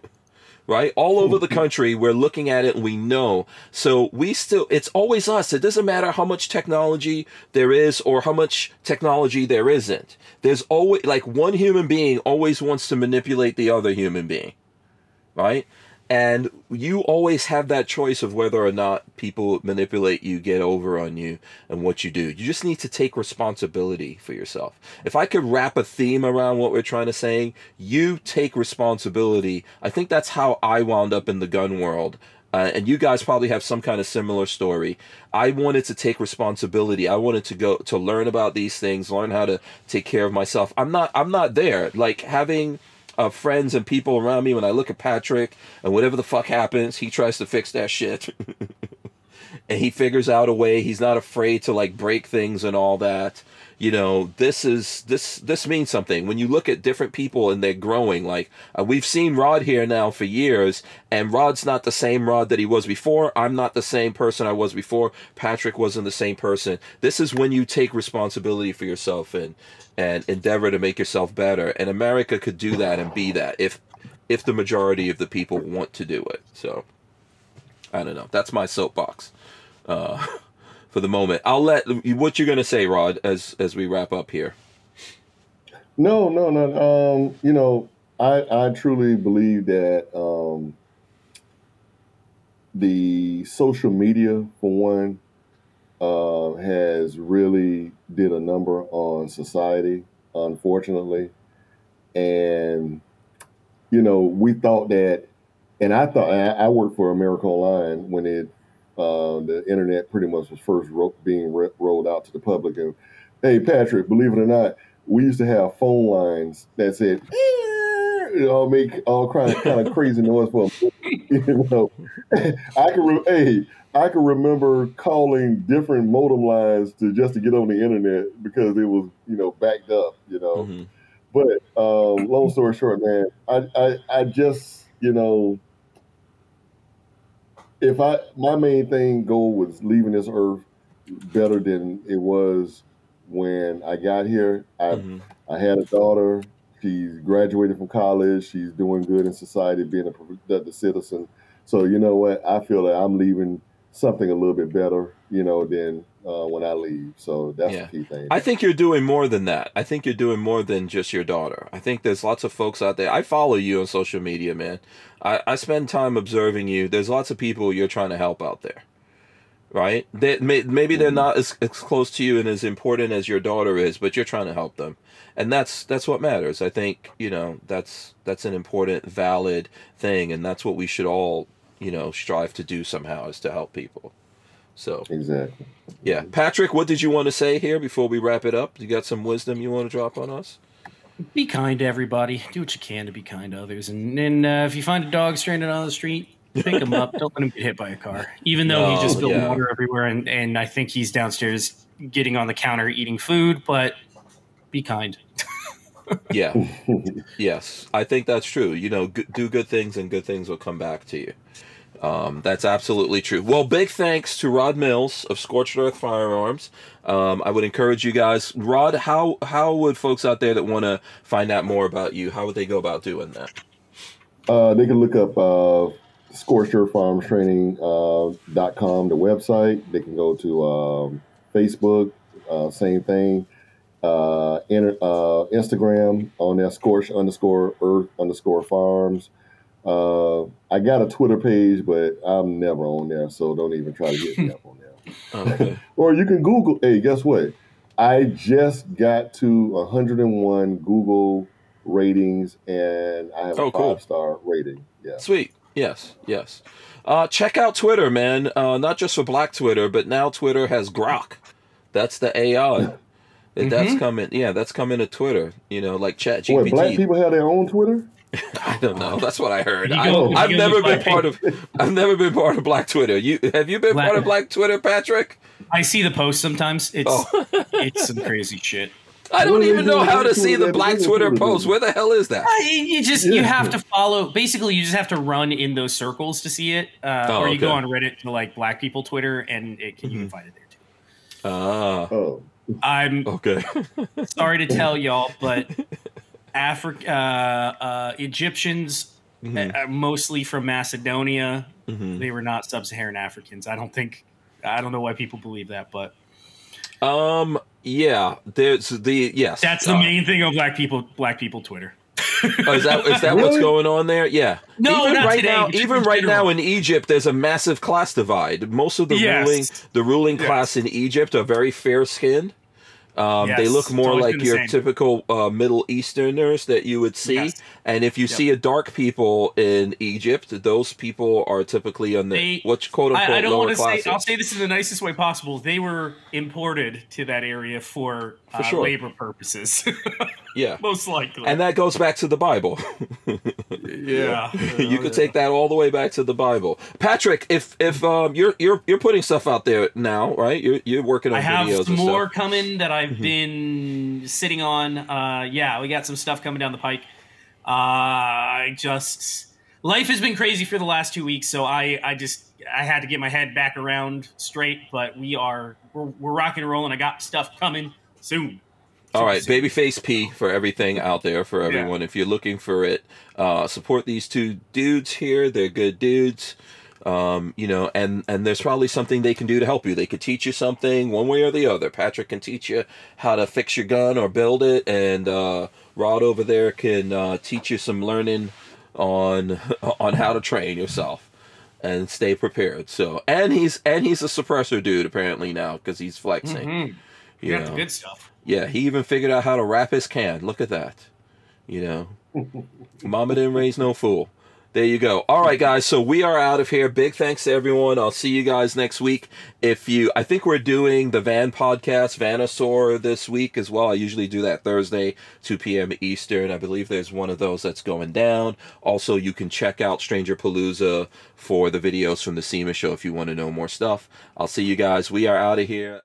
right? All over the country, we're looking at it and we know. So we still, it's always us. It doesn't matter how much technology there is or how much technology there isn't. There's always, like, one human being always wants to manipulate the other human being, right? And you always have that choice of whether or not people manipulate you, get over on you, and what you do. You just need to take responsibility for yourself. If I could wrap a theme around what we're trying to say, you take responsibility. I think that's how I wound up in the gun world. Uh, and you guys probably have some kind of similar story. I wanted to take responsibility. I wanted to go to learn about these things, learn how to take care of myself. I'm not. I'm not there. Like having uh, friends and people around me. When I look at Patrick and whatever the fuck happens, he tries to fix that shit. and he figures out a way. He's not afraid to like break things and all that. You know, this is this this means something. When you look at different people and they're growing, like uh, we've seen Rod here now for years, and Rod's not the same Rod that he was before. I'm not the same person I was before. Patrick wasn't the same person. This is when you take responsibility for yourself and and endeavor to make yourself better. And America could do that and be that if if the majority of the people want to do it. So I don't know. That's my soapbox uh, for the moment. I'll let what you're gonna say, Rod, as as we wrap up here. No, no, no. Um, you know, I I truly believe that um, the social media, for one, uh, has really did a number on society, unfortunately, and you know, we thought that, and I thought I, I worked for America Online when it uh, the internet pretty much was first ro- being ro- rolled out to the public. And hey, Patrick, believe it or not, we used to have phone lines that said, you know, make all kind of, kind of crazy noise for you know. I can re- hey, I can remember calling different modem lines to just to get on the internet because it was you know backed up, you know. Mhm. But um, long story short, man, I, I I just you know if I my main thing goal was leaving this earth better than it was when I got here. I Mhm. I had a daughter. She's graduated from college. She's doing good in society, being a productive citizen. So you know what? I feel that I'm leaving something a little bit better, you know, than uh, when I leave. So that's Yeah. the key thing. I think you're doing more than that. I think you're doing more than just your daughter. I think there's lots of folks out there. I follow you on social media, man. I, I spend time observing you. There's lots of people you're trying to help out there. right? They, may, maybe they're not as, as close to you and as important as your daughter is, but you're trying to help them, and that's that's what matters. I think you know that's that's an important, valid thing, and that's what we should all you know strive to do somehow is to help people. So Exactly. yeah, Patrick, what did you want to say here before we wrap it up? You got some wisdom you want to drop on us? Be kind to everybody. Do what you can to be kind to others. And, and uh, if you find a dog stranded on the street, pick him up. Don't let him get hit by a car. Even though No, he just spilled yeah. water everywhere, and, and I think he's downstairs getting on the counter eating food, but be kind. Yeah. yes, I think that's true. You know, g- do good things and good things will come back to you. Um, that's absolutely true. Well, big thanks to Rod Mills of Scorched Earth Firearms. Um, I would encourage you guys, Rod. How how would folks out there that want to find out more about you? How would they go about doing that? Uh, they can look up uh, Scorched Earth Farms Training uh, dot com, the website. They can go to um, Facebook, uh, same thing. Uh, uh, Instagram on that Scorched underscore Earth underscore Farms. Uh, I got a Twitter page, but I'm never on there, so don't even try to get me up on there. Okay. Or you can Google. Hey, guess what? I just got to 101 Google ratings, and I have Oh, a cool. five star rating. Yeah. Sweet. Yes. Yes. Uh, check out Twitter, man. Uh, not just for Black Twitter, but now Twitter has Grok. That's the AI. And That's coming. Yeah, that's coming to Twitter. You know, like Chat What, black people have their own Twitter? I don't know. That's what I heard. You I, go- you I've never been Black part of. I've never been part of Black Twitter. You have you been Black- part of Black Twitter, Patrick? I see the posts sometimes. It's Oh. it's some crazy shit. I don't even know how to see the Black Twitter post. Where the hell is that? Uh, You you just you have to follow. Basically, you just have to run in those circles to see it, uh, Oh, or you go on Reddit to like Black people Twitter, and it can you can Mhm. find it there too. Ah, Oh, I'm okay. sorry to tell y'all, but Africa uh, uh, Egyptians, Mhm, uh, mostly from Macedonia, mhm. they were not sub-Saharan Africans. I don't think. I don't know why people believe that, but Um. Yeah. There's the yes. that's the uh, main thing of black people. Black people Twitter. Oh, is that is that what's going on there? Yeah. No, even not right today, now, even in right now in Egypt, there's a massive class divide. Most of the Yes. ruling the ruling Yes. class in Egypt are very fair skinned. Um, They look more like your typical uh, Middle Easterners that you would see. Yes. And if you see a dark people in Egypt, those people are typically on the They- what's quote unquote I, I don't lower want to say. I'll say this in the nicest way possible. They were imported to that area for, For uh, sure. labor purposes, yeah. most likely. And that goes back to the Bible. yeah, you could take that all the way back to the Bible. Patrick, if if um you're you're you're putting stuff out there now, right? You're you're working on I have videos some and more stuff. coming that I've Mm-hmm. been sitting on. Uh, yeah, we got some stuff coming down the pike. Uh, I just life has been crazy for the last two weeks, so I I just I had to get my head back around straight. But we are we're, we're rocking and rolling. I got stuff coming soon. All right, Baby Face P for everything out there for everyone. If you're looking for it, uh, support these two dudes here. They're good dudes. Um, you know, and and there's probably something they can do to help you. They could teach you something one way or the other. Patrick can teach you how to fix your gun or build it, and uh, Rod over there can uh, teach you some learning on on how to train yourself and stay prepared. So, and he's and he's a suppressor dude apparently now because he's flexing. Mhm. You know. the good stuff. Yeah, he even figured out how to wrap his can. Look at that. You know, Mama didn't raise no fool. There you go. All right, guys. So we are out of here. Big thanks to everyone. I'll see you guys next week. If you, I think we're doing the Van podcast, Vanasaur, this week as well. I usually do that Thursday, 2 p.m. Eastern. I believe there's one of those that's going down. Also, you can check out Stranger Palooza for the videos from the SEMA show if you want to know more stuff. I'll see you guys. We are out of here.